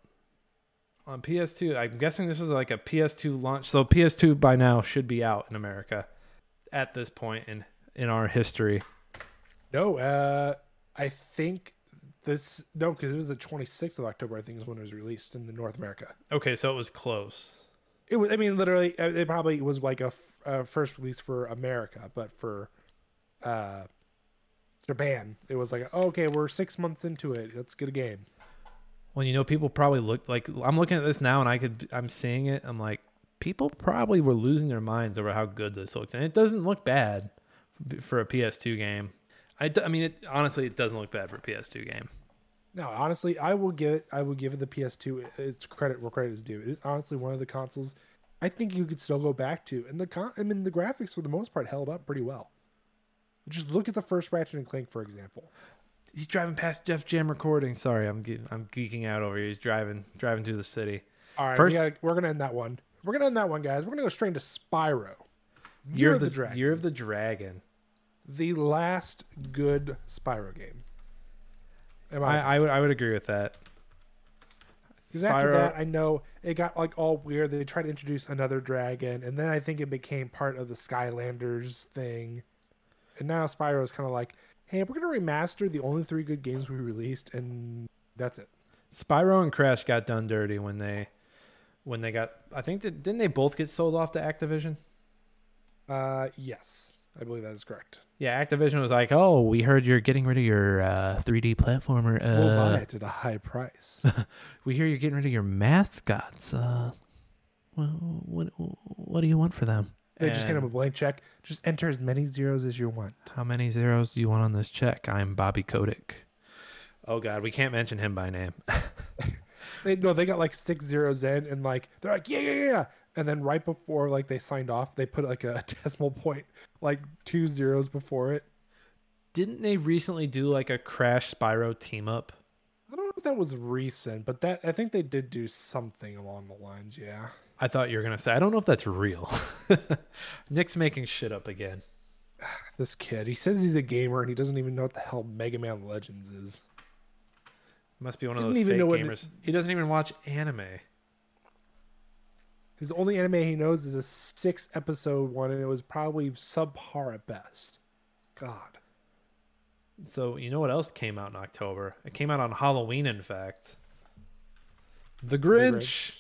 on PS2. I'm guessing this is like a PS2 launch. So PS2 by now should be out in America at this point in in our history. No, uh, I think this no, because it was the 26th of October. I think is when it was released in the North America. Okay, so it was close. It was. I mean, literally, uh, it probably was like a, f- a first release for America, but for uh, Japan, it was like, oh, okay, we're six months into it. Let's get a game. Well, you know, people probably look like I'm looking at this now, and I could I'm seeing it. I'm like, people probably were losing their minds over how good this looks, and it doesn't look bad for a PS2 game. I, d- I mean, it honestly, it doesn't look bad for a PS2 game. No, honestly, I will give it. I will give it the PS2 its credit where credit is due. It is honestly one of the consoles I think you could still go back to, and the con- I mean, the graphics for the most part held up pretty well. Just look at the first Ratchet and Clank, for example. He's driving past Def Jam recording. Sorry, I'm ge- I'm geeking out over here. He's driving driving through the city. All right, First- we gotta, we're gonna end that one. We're gonna end that one, guys. We're gonna go straight into Spyro. Year, Year of the, Dragon, Year of the Dragon. The last good Spyro game. Am I, I? I would I would agree with that. Because after Spyro- that, I know it got like all weird. They tried to introduce another dragon, and then I think it became part of the Skylanders thing. And now Spyro is kind of like, hey, we're gonna remaster the only three good games we released, and that's it. Spyro and Crash got done dirty when they when they got. I think that didn't they both get sold off to Activision? Uh, yes, I believe that is correct. Yeah, Activision was like, "Oh, we heard you're getting rid of your uh, 3D platformer. we'll buy Uh, it at a high price. we hear you're getting rid of your mascots. Uh, well, what what do you want for them? they just hand And him a blank check. Just enter as many zeros as you want. How many zeros do you want on this check? I'm Bobby Kotick. Oh God, we can't mention him by name. They no, they got like six zeros in, and like they're like yeah, yeah, yeah. And then right before like they signed off, they put like a decimal point, like two zeros before it. Didn't they recently do like a Crash Spyro team up? I don't know if that was recent, but that I think they did do something along the lines. Yeah. I thought you were gonna say. I don't know if that's real. Nick's making shit up again. This kid, he says he's a gamer and he doesn't even know what the hell Mega Man Legends is. Must be one of Didn't those even fake know what gamers. He doesn't even watch anime. His only anime he knows is a six episode one, and it was probably subpar at best. God. So you know what else came out in October? It came out on Halloween, in fact. The Grinch.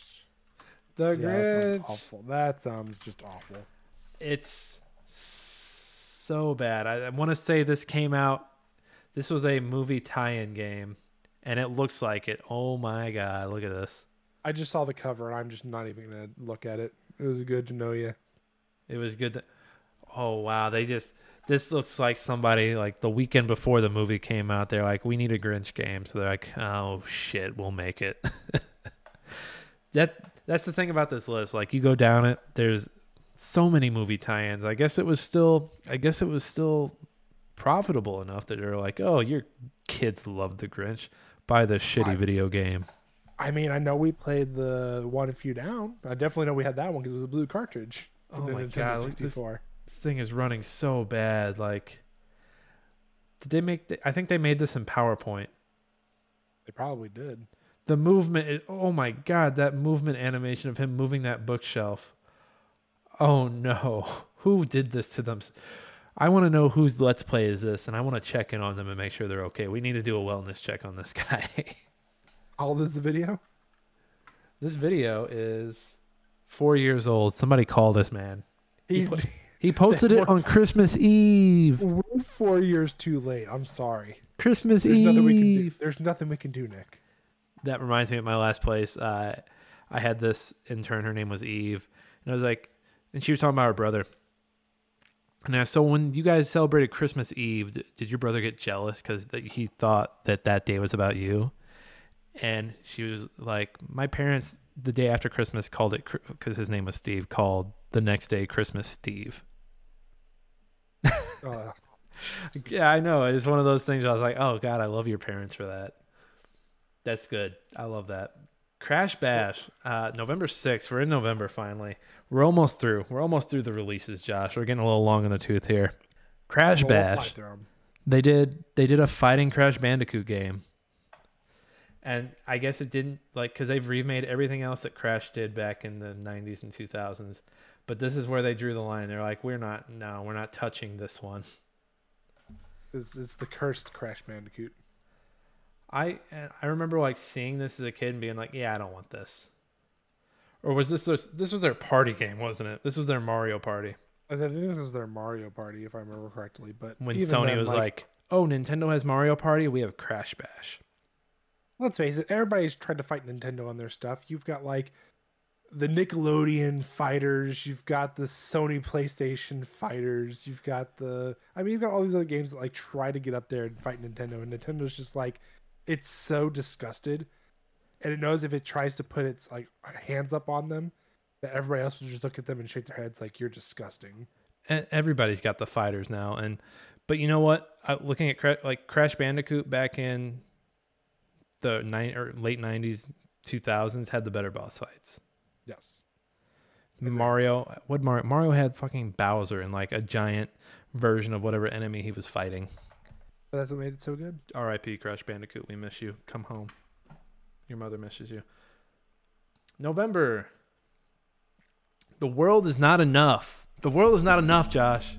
The Yeah, that sounds awful. That sounds just awful. It's so bad. I, I want to say this came out. This was a movie tie-in game, and it looks like it. Oh my god! Look at this. I just saw the cover and I'm just not even gonna look at it. It was good to know you. It was good. To, Oh wow, they just this looks like somebody like the weekend before the movie came out. They're like, we need a Grinch game, so they're like, oh shit, we'll make it. that that's the thing about this list. Like you go down it, there's so many movie tie-ins. I guess it was still, I guess it was still profitable enough that they're like, oh, your kids love the Grinch. Buy the shitty I- video game. I mean, I know we played the one a few down. I definitely know we had that one because it was a blue cartridge from Oh the my Nintendo God, look at this- 64. This thing is running so bad. Like, did they make? The, I think they made this in PowerPoint. They probably did. The movement is oh my god, that movement animation of him moving that bookshelf. Oh no. Who did this to them? I want to know whose let's play is this and I want to check in on them and make sure they're okay. We need to do a wellness check on this guy. How old is the video? this video is 4 years old. Somebody call this man. He's put- He posted it on Christmas Eve. we're four years too late. I'm sorry. Christmas There's Eve. nothing we can do. There's nothing we can do, Nick. that reminds me of my last place. Uh, I had this intern. Her name was Eve, and I was like, and she was talking about her brother. And I so when you guys celebrated Christmas Eve, did your brother get jealous because he thought that that day was about you? And she was like, my parents the day after Christmas called it because his name was Steve. Called the next day Christmas Steve. Uh, Yeah, I know. It's one of those things. I was like, oh god, I love your parents for that. That's good. I love that. Crash Bash, uh, November 6th. We're in November finally. We're almost through. We're almost through the releases, Josh. We're getting a little long in the tooth here. Crash we'll Bash. They did they did a fighting Crash Bandicoot game. And I guess it didn't like cuz they've remade everything else that Crash did back in the 90s and 2000s. But this is where they drew the line. They're like, "We're not no, we're not touching this one." It's, it's the cursed Crash Bandicoot. I I remember like seeing this as a kid and being like, "Yeah, I don't want this." Or was this their, this was their party game, wasn't it? This was their Mario Party I think this was their Mario Party, if I remember correctly. But when Sony then, was like, "Oh, Nintendo has Mario Party, we have Crash Bash." Let's face it, everybody's tried to fight Nintendo on their stuff. You've got like the Nickelodeon fighters, you've got the Sony PlayStation fighters, you've got the I mean you've got all these other games that like try to get up there and fight Nintendo and Nintendo's just like it's so disgusted and it knows if it tries to put its like hands up on them that everybody else will just look at them and shake their heads like you're disgusting. Everybody's got the fighters now, and but you know what? I, looking at like Crash Bandicoot back in the nine or late '90s, 2000s had the better boss fights. Yes. Mario, what Mario? Mario had fucking Bowser and like a giant version of whatever enemy he was fighting. But that's what made it so good. R.I.P. Crash Bandicoot. We miss you. Come home. Your mother misses you. November. The world is not enough. The world is not enough, Josh.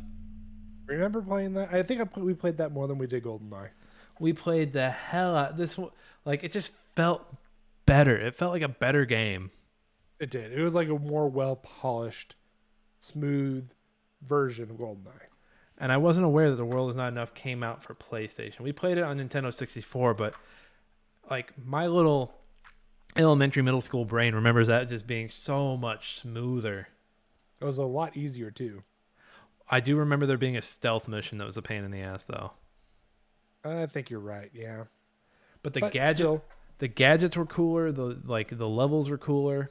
Remember playing that? I think I we played that more than we did GoldenEye. We played the hell out this one. Like it just felt better. It felt like a better game. It did. It was like a more well polished, smooth version of GoldenEye. And I wasn't aware that the world is not enough came out for PlayStation. We played it on Nintendo 64, but like my little elementary middle school brain remembers that just being so much smoother. It was a lot easier too. I do remember there being a stealth mission that was a pain in the ass though. I think you're right. Yeah. But the But gadget still, the gadgets were cooler, the like the levels were cooler.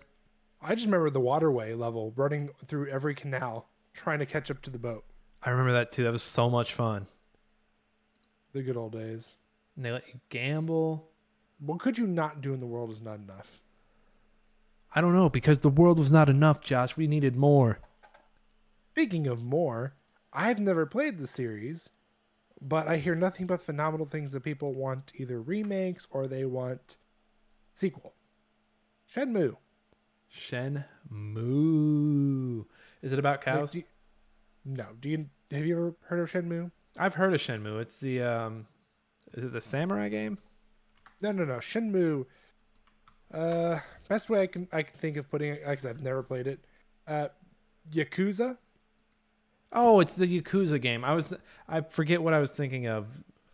I just remember the waterway level running through every canal trying to catch up to the boat. I remember that too. That was so much fun. The good old days. And they let you gamble. What could you not do in the world is not enough. I don't know because the world was not enough, Josh. We needed more. Speaking of more, I've never played the series, but I hear nothing but phenomenal things that people want either remakes or they want sequel. Shenmue. Shenmue. Is it about cows? do you- no. Do you have you ever heard of Shenmue? I've heard of Shenmue. It's the um is it the samurai game? No, no, no. Shenmue. Uh, best way I can I can think of putting it, because I've never played it. Uh, Yakuza. Oh, it's the Yakuza game. I was I forget what I was thinking of.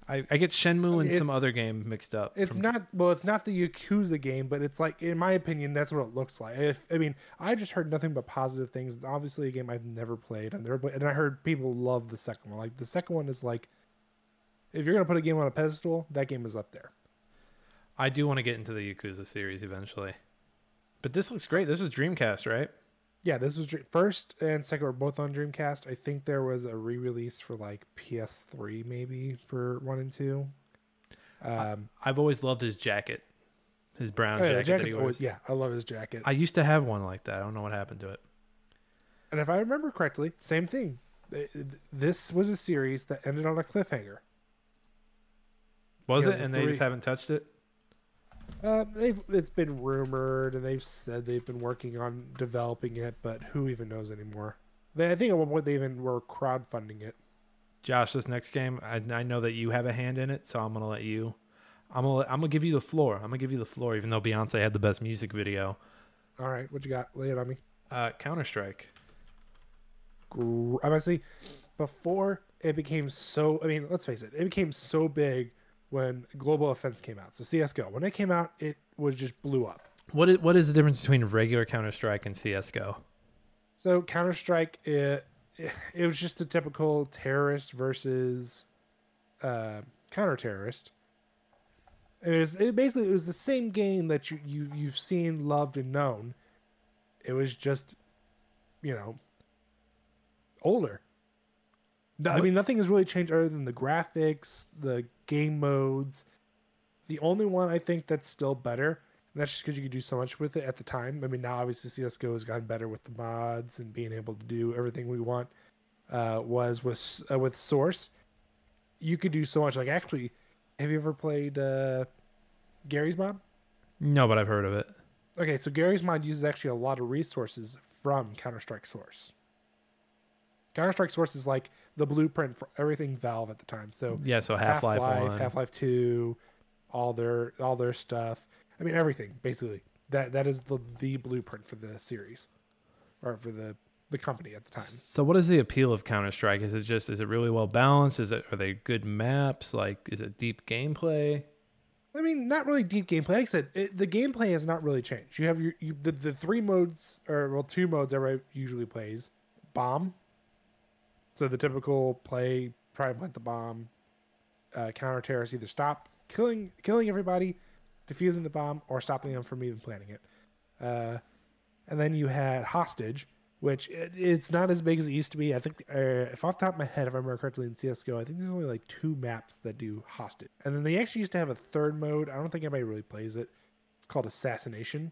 I, I get Shenmue and some other game mixed up. It's from- not well. It's not the Yakuza game, but it's like, in my opinion, that's what it looks like. If I mean, I just heard nothing but positive things. It's obviously a game I've never played. Never played, and I heard people love the second one. Like the second one is like, if you're gonna put a game on a pedestal, that game is up there. I do want to get into the Yakuza series eventually. But this looks great. This is Dreamcast, right? Yeah, this was first and second were both on Dreamcast. I think there was a re-release for like PS3 maybe for one and two. Um, I've always loved his jacket, his brown oh, yeah, jacket. that he always, yeah, I love his jacket. I used to have one like that. I don't know what happened to it. And if I remember correctly, same thing. Th- th- This was a series that ended on a cliffhanger. Was it? And they just haven't touched it. Uh, they've it's been rumored and they've said they've been working on developing it, but who even knows anymore? They, I think at one point they even were crowdfunding it. Josh, this next game, I, I know that you have a hand in it, so I'm gonna let you. I'm gonna I'm gonna give you the floor. I'm gonna give you the floor, even though Beyonce had the best music video. All right, what you got? Lay it on me. Uh, Counter Strike. I'm gonna Honestly, before it became so, I mean, let's face it, it became so big when Global Offense came out. So CS:GO, when it came out, it was just blew up. What is what is the difference between regular Counter Strike and CS:GO? So Counter Strike, it it was just a typical terrorist versus uh, counter terrorist. It was it basically it was the same game that you, you you've seen, loved, and known. It was just, you know, older. No, I mean, nothing has really changed other than the graphics, the game modes. The only one I think that's still better, and that's just because you could do so much with it at the time. I mean, now obviously CS:GO has gotten better with the mods and being able to do everything we want. Uh, was with uh, with Source, you could do so much. Like, actually, have you ever played uh, Garry's mod? No, but I've heard of it. Okay, so Garry's mod uses actually a lot of resources from Counter Strike Source. Counter Strike Source is like the blueprint for everything Valve at the time. So Yeah, so Half Life. Half Life Two, all their all their stuff. I mean everything basically. That that is the the blueprint for the series, or for the the company at the time. So what is the appeal of Counter Strike? Is it just is it really well balanced? Is it are they good maps? Like is it deep gameplay? I mean, not really deep gameplay. Like I said, it, the gameplay has not really changed. You have your you, the the three modes, or well, two modes everybody usually plays. Bomb. So the typical play, try and plant the bomb. Uh, counter terrorist, either stop killing killing everybody, defusing the bomb, or stopping them from even planting it. Uh, and then you had hostage, which it, it's not as big as it used to be. I think, uh, if off the top of my head, if I remember correctly, in CS:GO, I think there's only like two maps that do hostage. And then they actually used to have a third mode. I don't think anybody really plays it. It's called assassination.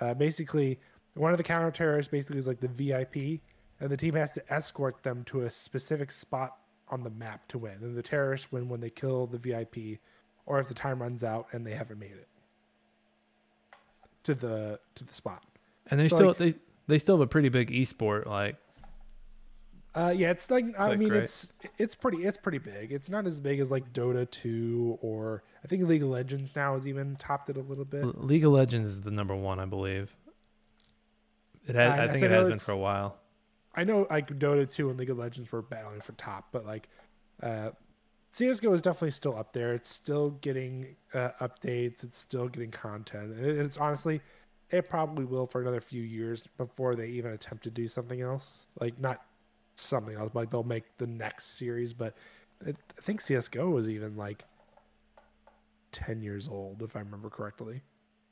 Uh, basically, one of the counter terrorists basically is like the VIP, and the team has to escort them to a specific spot on the map to win. And the terrorists win when they kill the VIP, or if the time runs out and they haven't made it to the to the spot. And they So, still like- they they still have a pretty big esport like Uh, yeah, it's like I mean right? it's it's pretty it's pretty big. It's not as big as like Dota 2 or I think League of Legends now has even topped it a little bit. League of Legends is the number one, I believe. It has, I- I, think it has been for a while. I know like Dota 2 and League of Legends were battling for top, but like uh CS:GO is definitely still up there. It's still getting uh, updates. It's still getting content, and it's honestly, it probably will for another few years before they even attempt to do something else. Like not something else, but like they'll make the next series. But it, I think CS:GO was even like ten years old, if I remember correctly.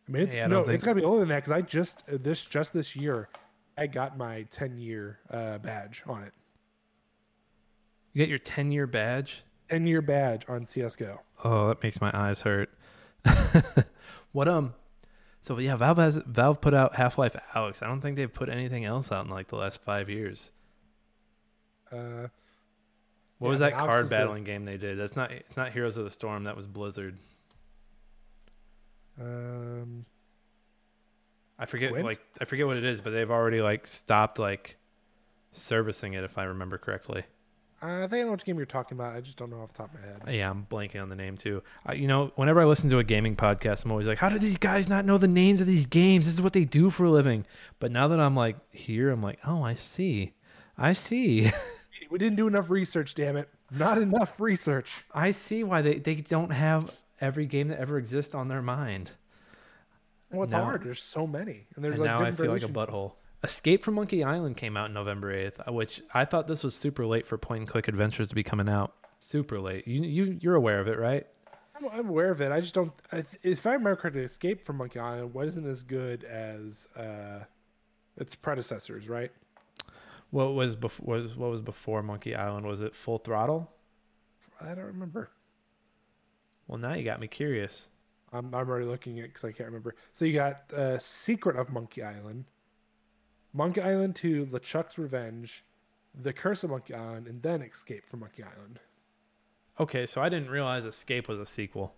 I mean, it's Yeah, I no, think- it's gotta be older than that because I just this just this year, I got my ten year uh, badge on it. You got your 10 year badge? 10 year badge on CS:GO. Oh, that makes my eyes hurt. what um so yeah, Valve has Valve put out Half-Life Alyx. I don't think they've put anything else out in like the last 5 years. Uh, What Yeah, was that Alex card is the- battling game they did? That's not it's not Heroes of the Storm, that was Blizzard. um, I forget like I forget what it is, but they've already like stopped like servicing it if I remember correctly. I think I know what game you're talking about. I just don't know off the top of my head. Yeah, I'm blanking on the name too. I, you know, whenever I listen to a gaming podcast, I'm always like, "How do these guys not know the names of these games? This is what they do for a living." But now that I'm like here, I'm like, "Oh, I see, I see." we didn't do enough research. Damn it, not enough research. I see why they, they don't have every game that ever exists on their mind. Well, it's Now- hard. There's so many, and there's and like now I feel like a butthole. Escape from Monkey Island came out November 8th, uh, which I thought this was super late for point and click adventures to be coming out. Super late. You you you're aware of it, right? I'm, I'm aware of it. I just don't. I, if I remember correctly, Escape from Monkey Island wasn't as good as uh, its predecessors, right? What was before was what was before Monkey Island? Was it Full Throttle? I don't remember. Well, now you got me curious. I'm, I'm already looking at because I can't remember. So you got uh, Secret of Monkey Island, Monkey Island 2, LeChuck's Revenge, The Curse of Monkey Island, and then Escape from Monkey Island. Okay, so I didn't realize Escape was a sequel.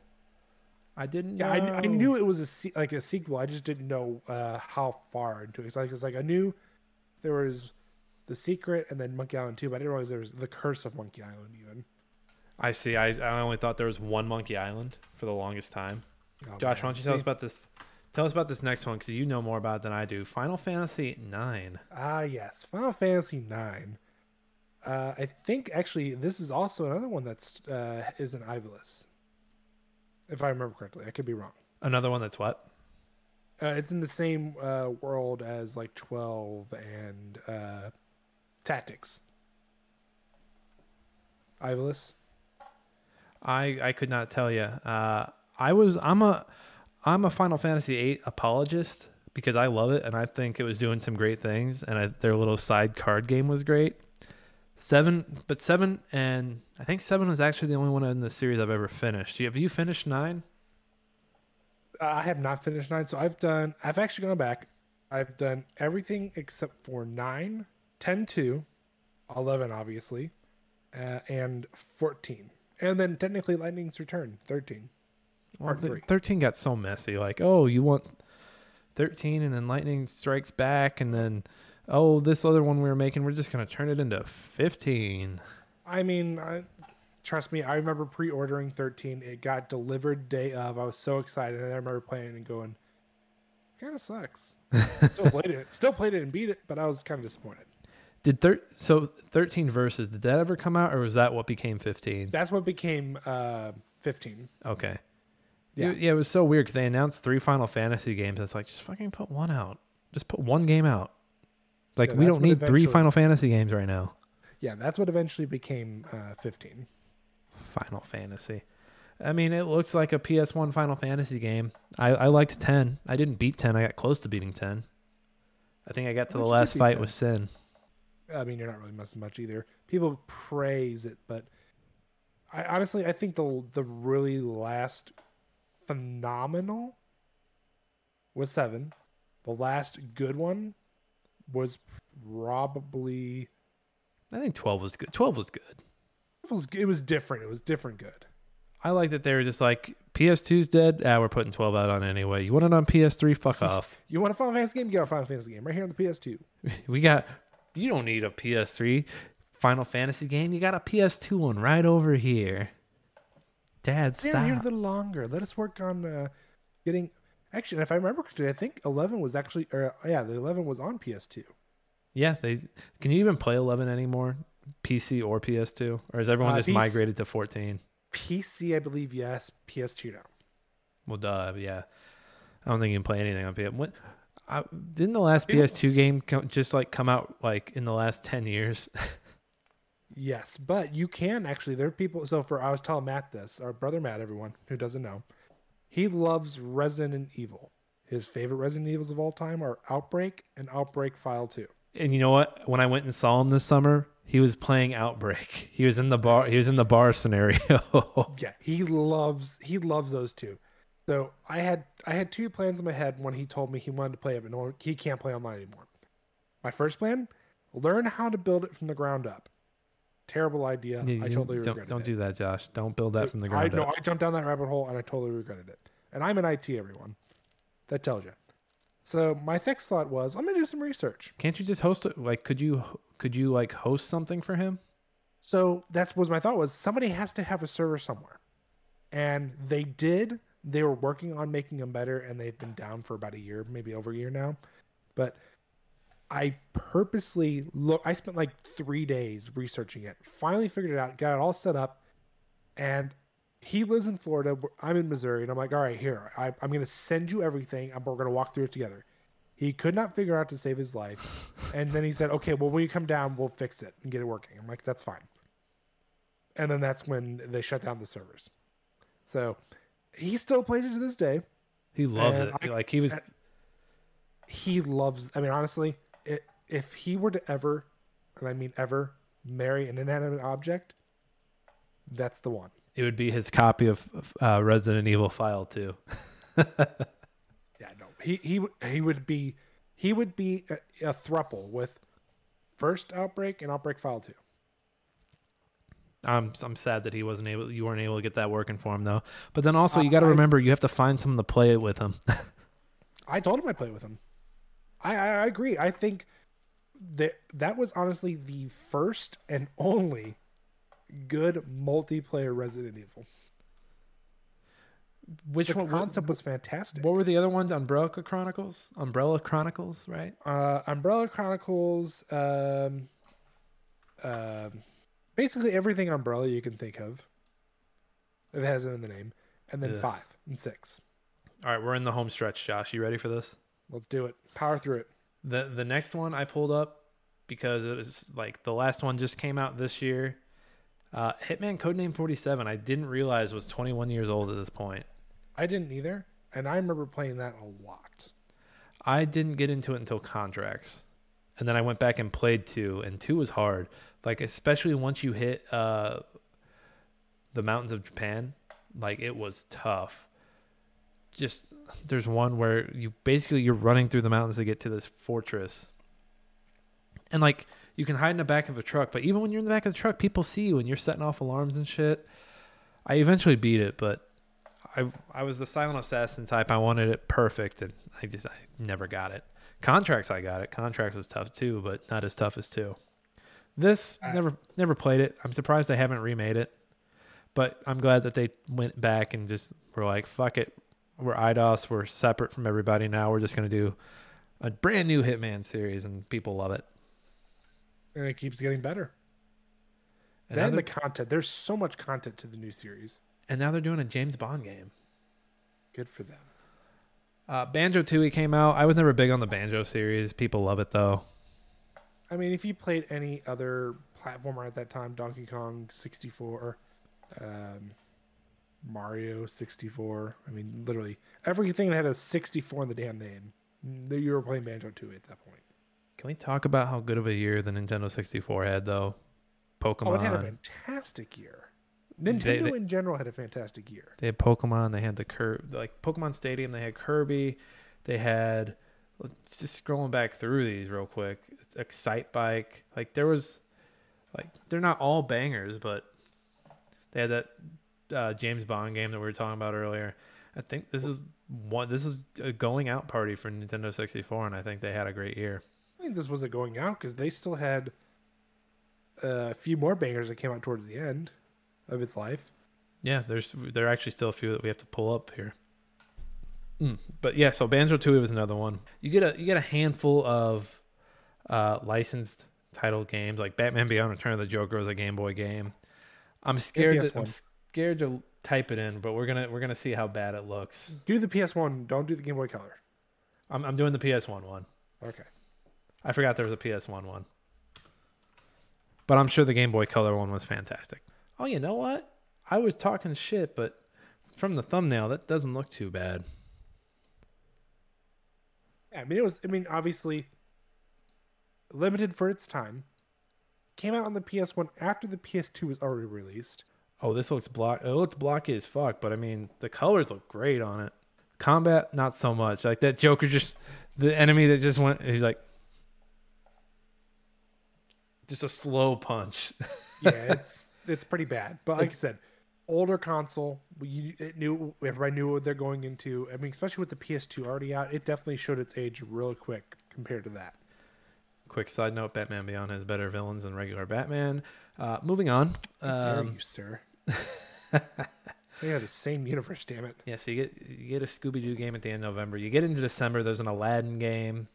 I didn't. Yeah, I, I knew it was a se- like a sequel. I just didn't know uh, how far into it. It's like it's like I knew there was The Secret and then Monkey Island 2, but I didn't realize there was The Curse of Monkey Island even. I see. I I only thought there was one Monkey Island for the longest time. Oh, Josh, why don't you tell us about this? Tell us about this next one because you know more about it than I do. Final Fantasy Nine. Ah, yes, Final Fantasy Nine. Uh, I think actually this is also another one that's uh, is an Ivalice, if I remember correctly. I could be wrong. Another one that's what? Uh, it's in the same uh, world as like Twelve and uh, Tactics. Ivalice. I I could not tell you. Uh, I was I'm a I'm a Final Fantasy VIII apologist because I love it and I think it was doing some great things and I, their little side card game was great. Seven, but seven and I think seven was actually the only one in the series I've ever finished. Have you finished nine? I have not finished nine, so I've done. I've actually gone back. I've done everything except for 9, 10, 2, 11, obviously, uh, and 14. And then technically Lightning's Return, 13. Well, Part three. 13 got so messy. Like, oh, you want 13 and then Lightning Strikes Back and then, oh, this other one we were making, we're just going to turn it into 15. I mean, I, trust me, I remember pre ordering 13. It got delivered day of. I was so excited. And I remember playing and going, kind of sucks. Still played it. Still played it and beat it, but I was kind of disappointed. Did thir- so 13 Versus, did that ever come out or was that what became 15? That's what became uh, 15. Okay. Yeah. Yeah. yeah, it was so weird because they announced three Final Fantasy games. It's like, just fucking put one out. Just put one game out. Like, Yeah, we don't need three Final Fantasy games right now. Yeah, that's what eventually became uh, 15. Final Fantasy. I mean, it looks like a PS1 Final Fantasy game. I, I liked 10. I didn't beat 10. I got close to beating 10. I think I got to the last fight 10? with Sin. I mean, you're not really missing much either. People praise it, but I honestly, I think the the really last phenomenal was seven. The last good one was probably I think 12 was good. 12 was good. it was it was different. It was different good. I like that they were just like, PS2's dead. Ah, we're putting 12 out on anyway. You want it on PS3? Fuck off. You want a Final Fantasy game? You got a Final Fantasy game right here on the PS2. We got, you don't need a PS3 Final Fantasy game. You got a PS2 one right over here. Dad, Stay here a stop. little longer. Let us work on uh, getting. Actually, if I remember correctly, I think 11 was actually, or yeah, the 11 was on PS2. Yeah, they can you even play 11 anymore? PC or PS2? Or is everyone Uh, just PC migrated to 14? PC, I believe, yes. PS2 now. Well, duh, yeah. I don't think you can play anything on PS. What? I, didn't the last PS2 game come, just like come out like in the last 10 years? Yes, but you can actually. There are people. So for I was telling Matt this, our brother Matt, everyone who doesn't know, he loves Resident Evil. His favorite Resident Evils of all time are Outbreak and Outbreak File Two. and you know what? When I went and saw him this summer, he was playing Outbreak. He was in the bar. He was in the bar scenario. Yeah, he loves he loves those two. So I had I had two plans in my head when he told me he wanted to play it, but no, he can't play online anymore. My first plan: learn how to build it from the ground up. Terrible idea. You- I you- totally don't regretted don't it. do that, Josh. Don't build that from the I ground know up. I jumped down that rabbit hole and I totally regretted it. And I'm in IT, everyone. That tells you. So my next thought was, I'm gonna do some research. Can't you just host it? Like, could you could you like host something for him? So that's was my thought was somebody has to have a server somewhere, and they did. They were working on making them better, and they've been down for about a year, maybe over a year now. But I purposely look. I spent like three days researching it. Finally figured it out. Got it all set up, and he lives in Florida. I'm in Missouri, and I'm like, all right, here. I, I'm going to send you everything, and we're going to walk through it together. He could not figure out to save his life, and then he said, okay, well, when you come down, we'll fix it and get it working. I'm like, that's fine. And then that's when they shut down the servers. So he still plays it to this day. He loves it. I- like he was. he loves i mean honestly if he were to ever and i mean ever marry an inanimate object that's the one It would be his copy of uh, Resident Evil File 2. yeah no he he would- he would be he would be a, a thruple with first outbreak and outbreak file 2 I'm I'm sad that he wasn't able. You weren't able to get that working for him though. But then also you Uh, got to remember you have to find someone to play it with him. i told him i'd play it with him i, I agree i think that that was honestly the first and only good multiplayer resident evil Which the one? concept was fantastic What were the other ones? Umbrella Chronicles. Umbrella Chronicles, right? uh, Umbrella Chronicles, um, um, basically everything Umbrella you can think of. It has it in the name, and then Ugh. five and six. All right, we're in the home stretch. Josh, you ready for this? Let's do it. Power through it. The the next one I pulled up because it was like the last one just came out this year. Uh, Hitman Codename 47. I didn't realize was 21 years old at this point. I didn't either, and I remember playing that a lot. I didn't get into it until contracts. And then I went back and played two, and two was hard. Like especially once you hit uh the mountains of Japan, like it was tough. Just there's one where you basically you're running through the mountains to get to this fortress. And like you can hide in the back of the truck, but even when you're in the back of the truck, people see you and you're setting off alarms and shit. I eventually beat it, but I I was the silent assassin type. I wanted it perfect, and I just I never got it. Contracts I got it. Contracts was tough too, but not as tough as two. This I- never never played it. I'm surprised they haven't remade it, but I'm glad that they went back and just were like, "Fuck it, we're Eidos. We're separate from everybody now. We're just gonna do a brand new Hitman series, and people love it." And it keeps getting better. And, then the content. There's so much content to the new series. and now they're doing a James Bond game. Good for them. Uh, Banjo Tooie came out. I was never big on the Banjo series. People love it though. I mean, if you played any other platformer at that time, Donkey Kong 64, um, Mario 64, I mean, literally everything that had a 64 in the damn name, you were playing Banjo 2 at that point. Can we talk about how good of a year the Nintendo 64 had though? Pokemon. Oh, it had a fantastic year. Nintendo they- in general had a fantastic year. They had Pokemon. They had the Cur like Pokemon Stadium. They had Kirby. They had let's just scrolling back through these real quick. Excitebike. Like there was like they're not all bangers, but they had that uh, James Bond game that we were talking about earlier. I think this is one. This is a going out party for Nintendo 64, and I think they had a great year. I think this wasn't going out because they still had a few more bangers that came out towards the end of its life. Yeah, there's there are actually still a few that we have to pull up here. Mm, But yeah, so Banjo Tooie was another one. You get a you get a handful of uh, licensed title games like Batman Beyond: Return of the Joker was a Game Boy game. I'm scared. To, I'm PS1. Scared to type it in, but we're gonna we're gonna see how bad it looks. Do the PS1, don't do the Game Boy Color. I'm I'm doing the PS1 one. Okay. I forgot there was a PS1 one, but I'm sure the Game Boy Color one was fantastic. Oh, you know what? I was talking shit, but from the thumbnail, that doesn't look too bad. Yeah, I mean, it was. I mean, obviously, limited for its time. Came out on the PS1 after the PS2 was already released. Oh, this looks block. It looks blocky as fuck, but I mean, the colors look great on it. Combat, not so much. Like that Joker, just the enemy that just went. He's like, just a slow punch. Yeah, it's it's pretty bad. But like I said, older console, you it knew everybody knew what they're going into. I mean, especially with the PS2 already out, it definitely showed its age real quick compared to that. Quick side note: Batman Beyond has better villains than regular Batman. Uh, moving on. Dare Um, you, sir? they are the same universe. Damn it! Yeah, so you get you get a Scooby Doo game at the end of November. You get into December. There's an Aladdin game.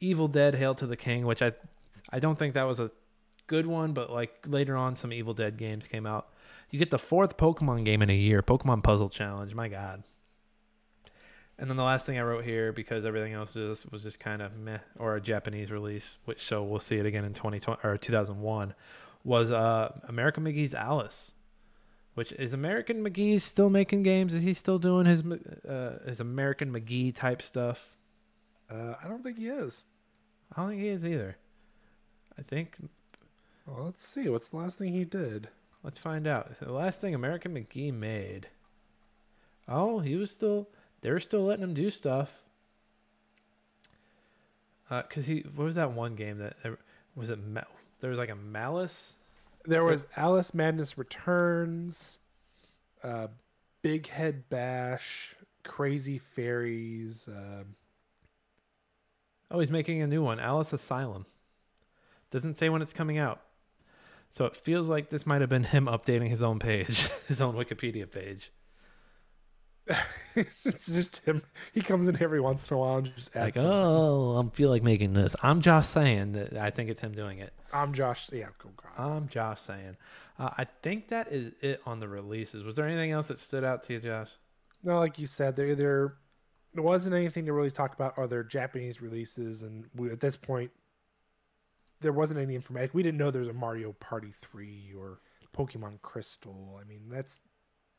Evil Dead: Hail to the King, which I I don't think that was a good one, but like later on, some Evil Dead games came out. You get the fourth Pokemon game in a year, Pokemon Puzzle Challenge. My God. And then the last thing I wrote here, because everything else is, was just kind of meh, or a Japanese release, which so we'll see it again in 2020 or 2001, was uh, American McGee's Alice. Which is American McGee still making games? Is he still doing his uh, his American McGee type stuff? Uh, I don't think he is. I don't think he is either. I think Well, let's see. What's the last thing he did? let's find out. The last thing American McGee made. Oh, he was still they were still letting him do stuff. Uh, cause he what was that one game that uh, was it? Ma- there was like a Malice. There was Alice Madness Returns, uh, Big Head Bash, Crazy Fairies. Uh, Oh, he's making a new one, Alice Asylum. Doesn't say when it's coming out. So it feels like this might have been him updating his own page, his own Wikipedia page. it's just him. He comes in every once in a while and just Like, something. oh, I feel like making this. I'm just saying that I think it's him doing it. I'm Josh. Yeah, oh God. I'm Josh saying. Uh, I think that is it on the releases. Was there anything else that stood out to you, Josh? No, like you said, there there there wasn't anything to really talk about other Japanese releases, and we, at this point, there wasn't any information. We didn't know there was a Mario Party three or Pokemon Crystal. I mean, that's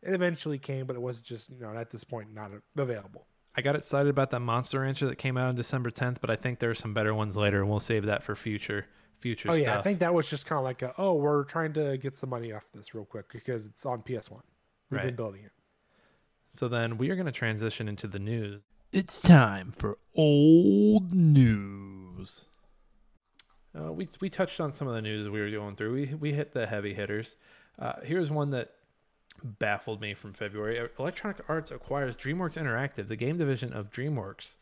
it eventually came, but it was just you know at this point not available. I got excited about that Monster Rancher that came out on December 10th, but I think there's some better ones later, and we'll save that for future future Oh stuff. yeah, I think that was just kind of like a, oh we're trying to get some money off this real quick because it's on PS One. We've been building it. So then we are going to transition into the news. It's time for old news. Uh, we we touched on some of the news as we were going through. We we hit the heavy hitters. Uh, here's one that baffled me from February. Electronic Arts acquires DreamWorks Interactive, the game division of DreamWorks,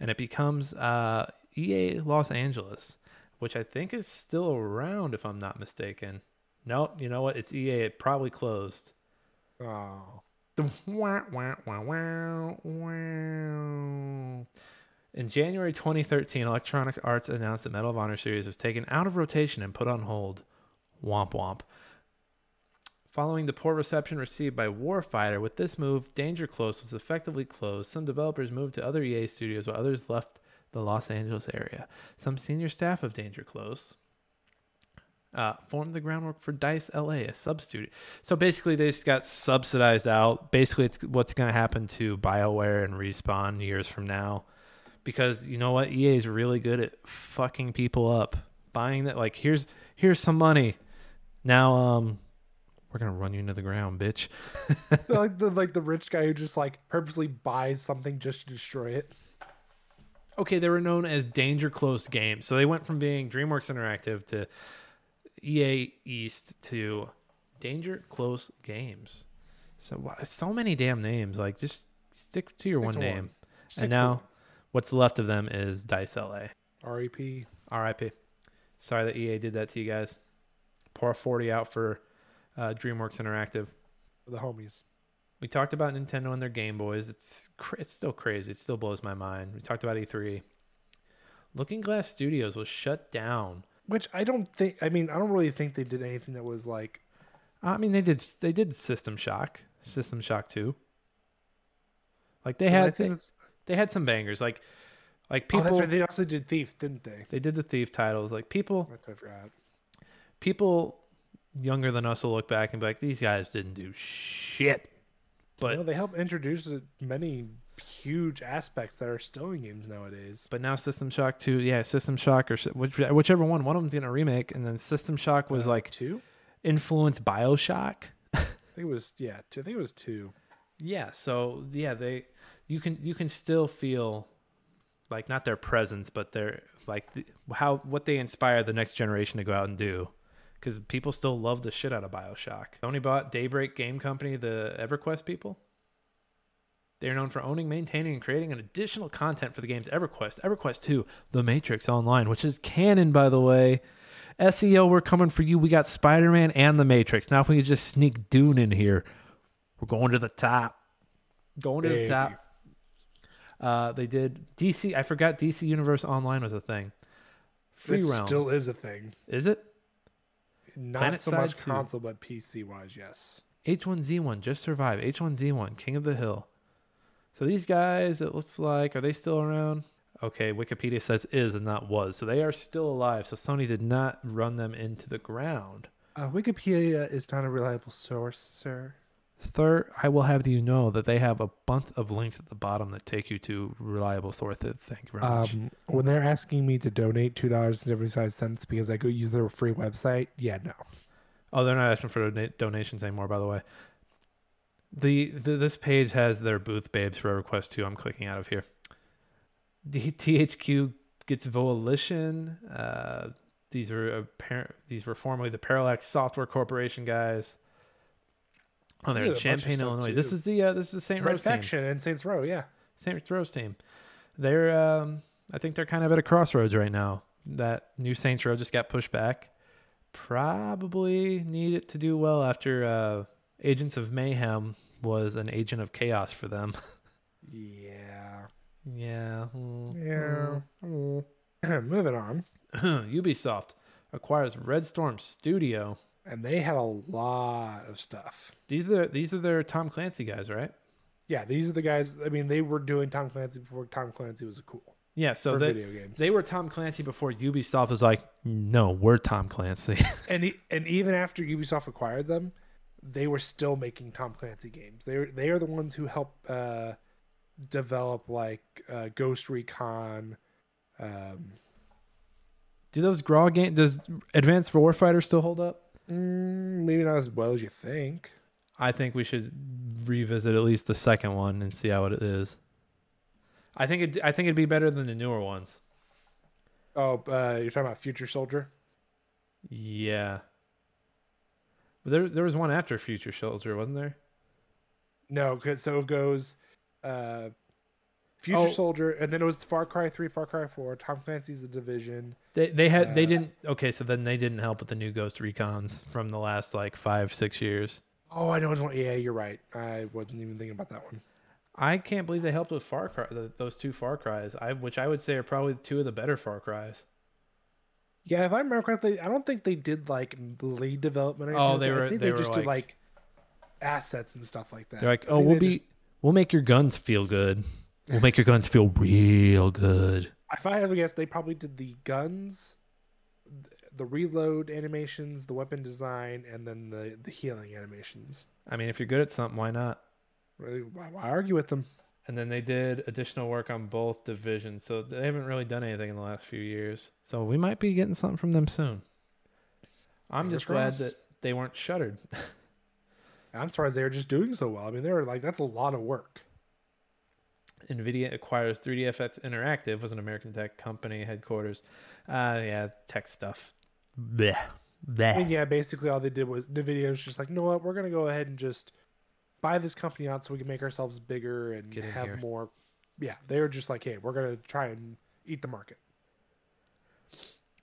and it becomes uh, EA Los Angeles, which I think is still around if I'm not mistaken. No, you know what? It's EA. It probably closed. Oh, The. In January 2013, Electronic Arts announced that Medal of Honor series was taken out of rotation and put on hold. Womp womp. Following the poor reception received by Warfighter, with this move, Danger Close was effectively closed. Some developers moved to other EA studios while others left the Los Angeles area. Some senior staff of Danger Close uh, formed the groundwork for Dice LA, a sub studio. So basically, they just got subsidized out. Basically, it's what's going to happen to BioWare and Respawn years from now. Because you know what? EA is really good at fucking people up. Buying that, like, here's here's some money. Now, um, we're gonna run you into the ground, bitch. like the like the rich guy who just like purposely buys something just to destroy it. okay, they were known as Danger Close Games. So they went from being DreamWorks Interactive to EA East to Danger Close Games. So so many damn names. Like just stick to your one name. one. And now one. what's left of them is Dice LA. REP. RIP. Sorry that EA did that to you guys. Pour 40 out for uh, DreamWorks Interactive. the homies. We talked about Nintendo and their Game Boys. It's cra- it's still crazy. It still blows my mind. We talked about E3. Looking Glass Studios was shut down. Which I don't think. I mean, I don't really think they did anything that was like. I mean, they did they did System Shock, System Shock Two. Like they had they, they had some bangers. Like like oh, people that's right. They also did Thief, didn't they? they did the Thief titles. Like people I forgot. people younger than us will look back and be like, these guys didn't do shit. But Well, they helped introduce many huge aspects that are still in games nowadays. But now System Shock 2, yeah, System Shock or which, whichever one, one of them's getting a remake, and then System Shock was Uh, like two. influenced Bioshock. I think it was yeah. Two, I think it was two. Yeah, so yeah, they you can you can still feel like not their presence, but their like the, how what they inspire the next generation to go out and do. Because people still love the shit out of Bioshock. Sony bought Daybreak Game Company, the EverQuest people. They're known for owning, maintaining, and creating an additional content for the games EverQuest, EverQuest 2, The Matrix Online, which is canon, by the way. SEO, we're coming for you. We got Spider Man and The Matrix. Now, if we could just sneak Dune in here, we're going to the top. Going to the top. Uh, they did DC. I forgot DC Universe Online was a thing. Free it rounds. still is a thing. Is it? Not so much console, but PC wise, yes. H1Z1 just survived. H1Z1 King of the Hill. So these guys, it looks like, are they still around? Okay, Wikipedia says is and not was. So they are still alive. So Sony did not run them into the ground. Uh, Wikipedia is not a reliable source, sir. Third, I will have you know that they have a bunch of links at the bottom that take you to reliable sources. Thank you very much. Um, when they're asking me to donate two dollars and seventy five cents because I go use their free website, yeah, no. Oh, they're not asking for dona- donations anymore, by the way. The, the this page has their booth babes for a request too. I'm clicking out of here. D- THQ gets Volition. Uh, these were apparent. These were formerly the Parallax Software Corporation guys. Oh, they're They in did a bunch of Champaign, Illinois. too. This is the uh, this is the. Red Rose team. Faction and Saints Row, yeah. St. Rose team. They're um, I think they're kind of at a crossroads right now. That new Saints Row just got pushed back. Probably need it to do well after uh, Agents of Mayhem was an agent of chaos for them. Yeah. yeah. mm, Yeah. Moving on. mm. Ubisoft acquires Red Storm Studio. And they had a lot of stuff. These are their, these are their Tom Clancy guys, right? Yeah, these are the guys. I mean, they were doing Tom Clancy before Tom Clancy was cool Yeah. So they video games. they were Tom Clancy before Ubisoft was like, no, we're Tom Clancy. and e- and even after Ubisoft acquired them, they were still making Tom Clancy games. They are they are the ones who help uh, develop like uh, Ghost Recon. Um, Do those Graw game? Does Advanced Warfighter still hold up? Mm, maybe not as well as you think. I think we should revisit at least the second one and see how it is. I think it. I think it'd be better than the newer ones. Oh, uh, you're talking about Future Soldier. Yeah. But there, there was one after Future Soldier, wasn't there? No, cause so it goes uh, Future Oh. Soldier, and then it was Far Cry Three, Far Cry Four. Tom Clancy's The Division. They they had they Uh, didn't. Okay, so then they didn't help with the new Ghost Recons from the last like five six years. Oh, I know one. Yeah, you're right. I wasn't even thinking about that one. I can't believe they helped with Far Cry. Those, those two Far Cries, I which I would say are probably two of the better Far Cries. Yeah, if I remember correctly, I don't think they did like lead development. Or anything Oh, they were- I think they they, just did like- like assets and stuff like that. They're like, oh, we'll be, just- we'll make your guns feel good. We'll make your guns feel real good. if I have a guess, they probably did the guns, the reload animations, the weapon design, and then the the healing animations. I mean, if you're good at something, why not? Really, why, why argue with them? And then they did additional work on both divisions, so they haven't really done anything in the last few years. So we might be getting something from them soon. I'm Fingers just glad crossed. that they weren't shuttered. I'm surprised they were just doing so well. I mean, they were like, that's a lot of work. Nvidia acquires 3DFX Interactive, was an American tech company headquarters. Uh, yeah, tech stuff. Bleh. Bleh. And yeah, basically all they did was Nvidia was just like, you know what, we're gonna go ahead and just buy this company out so we can make ourselves bigger and Get have here. more. Yeah, they were just like, hey, we're gonna try and eat the market.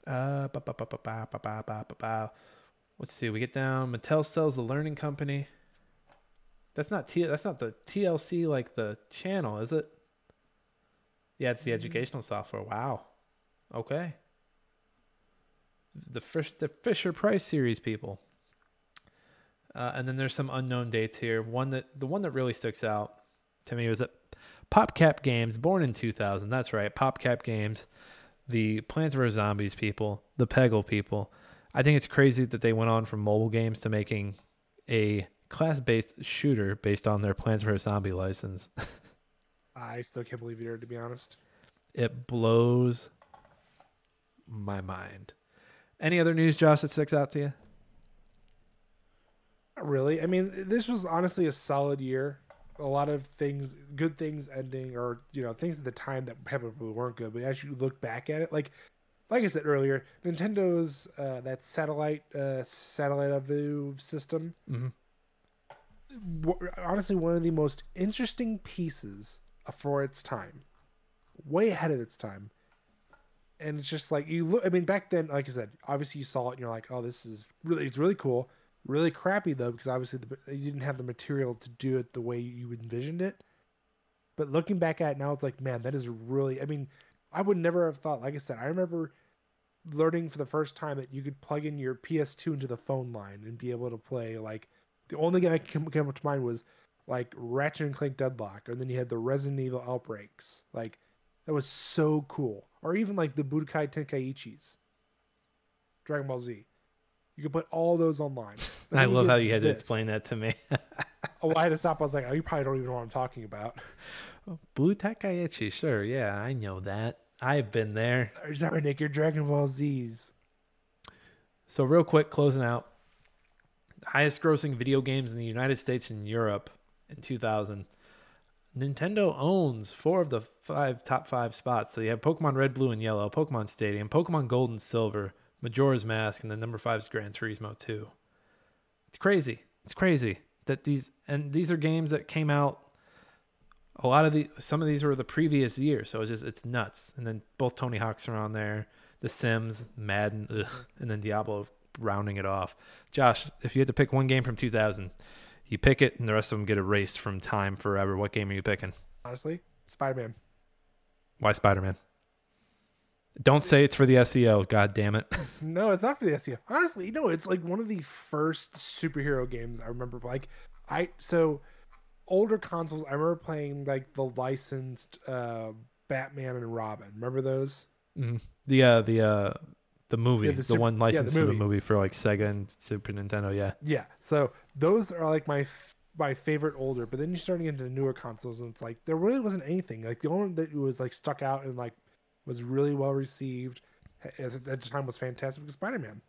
Uh, ba, ba, ba, ba, ba, ba, ba, ba, ba, ba. Let's see. We get down. Mattel sells the Learning Company. That's not T. That's not the TLC like the channel, is it? Yeah, it's the educational software. Wow. Okay. The Fish, the Fisher Price series people. Uh, and then there's some unknown dates here. One that the one that really sticks out to me was that PopCap Games, born in 2000. That's right, PopCap Games the Plants vs Zombies people, the Peggle people. I think it's crazy that they went on from mobile games to making a class-based shooter based on their plans for a Zombie license. I still can't believe it, to be honest. it blows my mind. Any other news, Josh, that sticks out to you? Not really. I mean, this was honestly a solid year. A lot of things, good things ending, or you know, things at the time that probably weren't good. But as you look back at it, like, like I said earlier, Nintendo's uh, that satellite uh, satellite view system. Mhm. Honestly one of the most interesting pieces for its time, way ahead of its time. And it's just like you look. I mean, back then, like I said, obviously you saw it and you're like, "Oh, this is really, it's really cool." Really crappy though, because obviously the, you didn't have the material to do it the way you envisioned it. But looking back at it now, it's like, man, that is really. I mean, I would never have thought. Like I said, I remember learning for the first time that you could plug in your PS2 into the phone line and be able to play. Like the only game I can come up to mind was like Ratchet and Clank Deadlock, and then you had the Resident Evil Outbreaks. Like that was so cool. Or even like the Budokai Tenkaichis, Dragon Ball Z. You could put all those online. I love how you had to explain that to me. Oh, I had to stop. I was like, oh, you probably don't even know what I'm talking about. Blue Takaichi, sure, yeah, I know that. I've been there. Right, Nick? Your Dragon Ball Z's. So real quick, closing out. Highest grossing video games in the United States and Europe in 2000. Nintendo owns four of the five top five spots. So you have Pokemon Red, Blue, and Yellow, Pokemon Stadium, Pokemon Gold and Silver, Majora's Mask, and then number five is Gran Turismo 2. It's crazy. It's crazy that these and these are games that came out. A lot of the some of these were the previous year, so it's just it's nuts. And then both Tony Hawks are on there, The Sims, Madden, ugh, and then Diablo rounding it off. Josh, if you had to pick one game from 2000, you pick it, and the rest of them get erased from time forever. What game are you picking? Honestly, Spider Man. Why Spider Man? Don't say it's for the SEO. God damn it. No, it's not for the SEO. Honestly, no, it's like one of the first superhero games I remember. Like, I so older consoles. I remember playing like the licensed uh, Batman and Robin. Remember those? Mhm. The uh, the uh, the movie, Yeah, the the, Super- one yeah, the licensed to the movie. for like Sega and Super Nintendo. Yeah. Yeah. So those are like my f- my favorite older. But then you're starting into the newer consoles, and it's like there really wasn't anything. Like the only one that was like stuck out and like was really well received at, at the time was fantastic was Spider Man.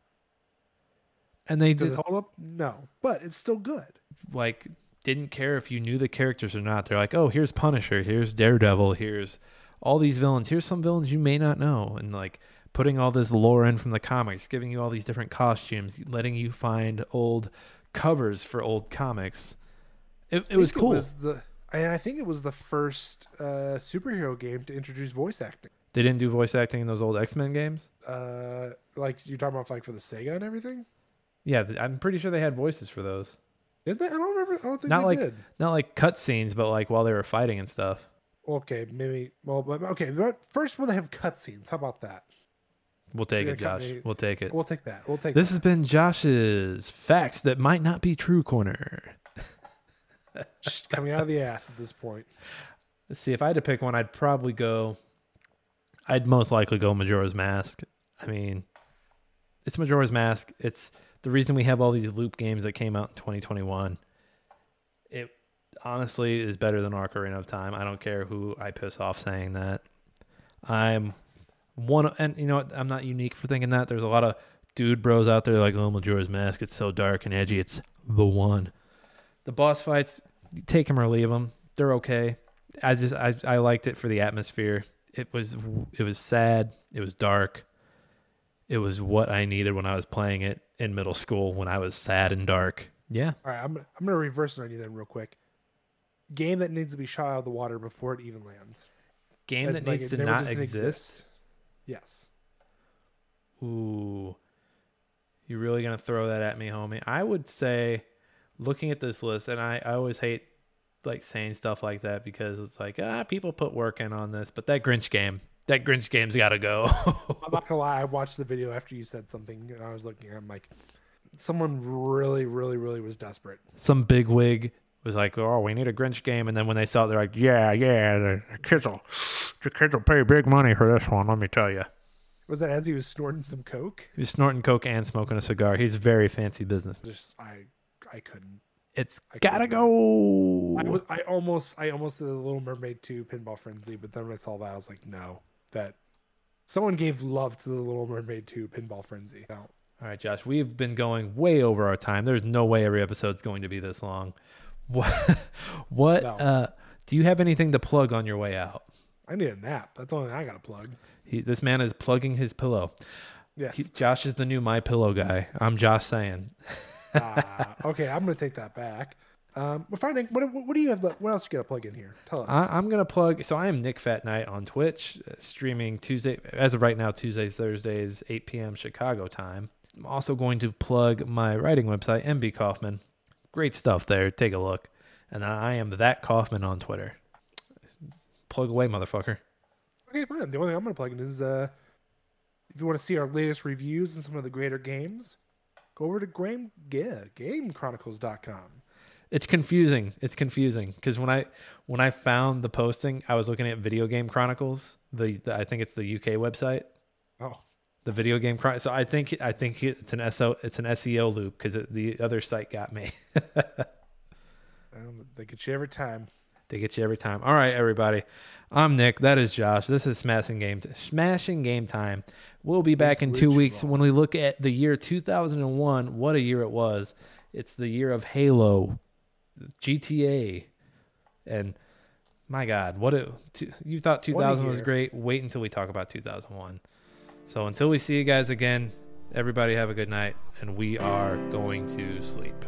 And they Does did it hold up? No, but it's still good. like didn't care if you knew the characters or not. They're like, oh, here's Punisher, here's Daredevil, here's all these villains. Here's some villains you may not know, and like putting all this lore in from the comics, giving you all these different costumes, letting you find old covers for old comics. It, it was cool. was the I, think it was the first uh, superhero game to introduce voice acting. They didn't do voice acting in those old X Men games. Uh, like you're talking about like for the Sega and everything. Yeah, I'm pretty sure they had voices for those. Did they? I don't remember. I don't think Not they like did. not like cutscenes, but like while they were fighting and stuff. Okay, maybe. Well, but okay. But first, we'll have cutscenes. How about that? We'll take it, Josh. company- We'll take it. We'll take that. We'll take it. This has been Josh's facts that might not be true corner. Just coming out of the ass at this point. Let's see. If I had to pick one, I'd probably go. I'd most likely go Majora's Mask. I mean, it's Majora's Mask. It's the reason we have all these loop games that came out in 2021. It honestly is better than Ocarina of Time. I don't care who I piss off saying that. I'm one, and you know what? I'm not unique for thinking that. There's a lot of dude bros out there like, oh, Majora's Mask. It's so dark and edgy. It's the one. The boss fights, take them or leave them. They're okay. I just I, I liked it for the atmosphere. It was it was sad. It was dark. It was what I needed when I was playing it in middle school when I was sad and dark. Yeah. All right, I'm I'm gonna reverse it on you then real quick. Game that needs to be shot out of the water before it even lands. Game As that like needs to not doesn't exist. Yes. Ooh. You really gonna throw that at me, homie? I would say looking at this list, and I, I always hate like saying stuff like that because it's like, ah, people put work in on this, but that Grinch game, that Grinch game's gotta go. I'm not gonna lie. I watched the video after you said something, and I was looking. I'm like, someone really, really, really was desperate. some big wig was like, "Oh, we need a Grinch game," and then when they saw it, they're like, "Yeah, yeah, the, the kids will, the kids will pay big money for this one." Let me tell you, Was that as he was snorting some coke? he was snorting coke and smoking a cigar. He's very fancy business. Just I, I couldn't. It's I gotta couldn't. go. I, was, I almost, I almost did the Little Mermaid 2 Pinball Frenzy, but then when I saw that, I was like, no, that someone gave love to the Little Mermaid 2 Pinball Frenzy. No. All right, Josh, we've been going way over our time. There's no way every episode's going to be this long. What? What? No. Uh, do you have anything to plug on your way out? I need a nap. That's the only thing I got to plug. He, this man is plugging his pillow. Yes. He, Josh is the new my pillow guy. I'm Josh saying. Ah, okay, I'm gonna take that back. Um, well, fine. Nick, What, what, do you have? What else you got to plug in here? Tell us. I, I'm gonna plug. So I am Nick Fat Night on Twitch, uh, streaming Tuesday as of right now, Tuesdays, Thursdays, 8 p.m. Chicago time. I'm also going to plug my writing website, MB Kaufman. Great stuff there. Take a look. And I am that Kaufman on Twitter. Plug away, motherfucker. Okay, fine. The only thing I'm gonna plug in is uh, if you want to see our latest reviews and some of the greater games, go over to Game yeah, GameChronicles.com. It's confusing. It's confusing because when I when I found the posting, I was looking at Video Game Chronicles. The, the I think it's the UK website. Oh, The video game Chron- so I think I think it's an SO it's an SEO loop because the other site got me. um, they get you every time. They get you every time. All right, everybody. I'm Nick. That is Josh. This is Smashing Game Smashing Game Time. We'll be back in two weeks when we look at the year 2001. What a year it was! It's the year of Halo, GTA, and my God, what a two, you thought 2000 was great. Wait until we talk about 2001. So until we see you guys again, everybody have a good night, and we are going to sleep.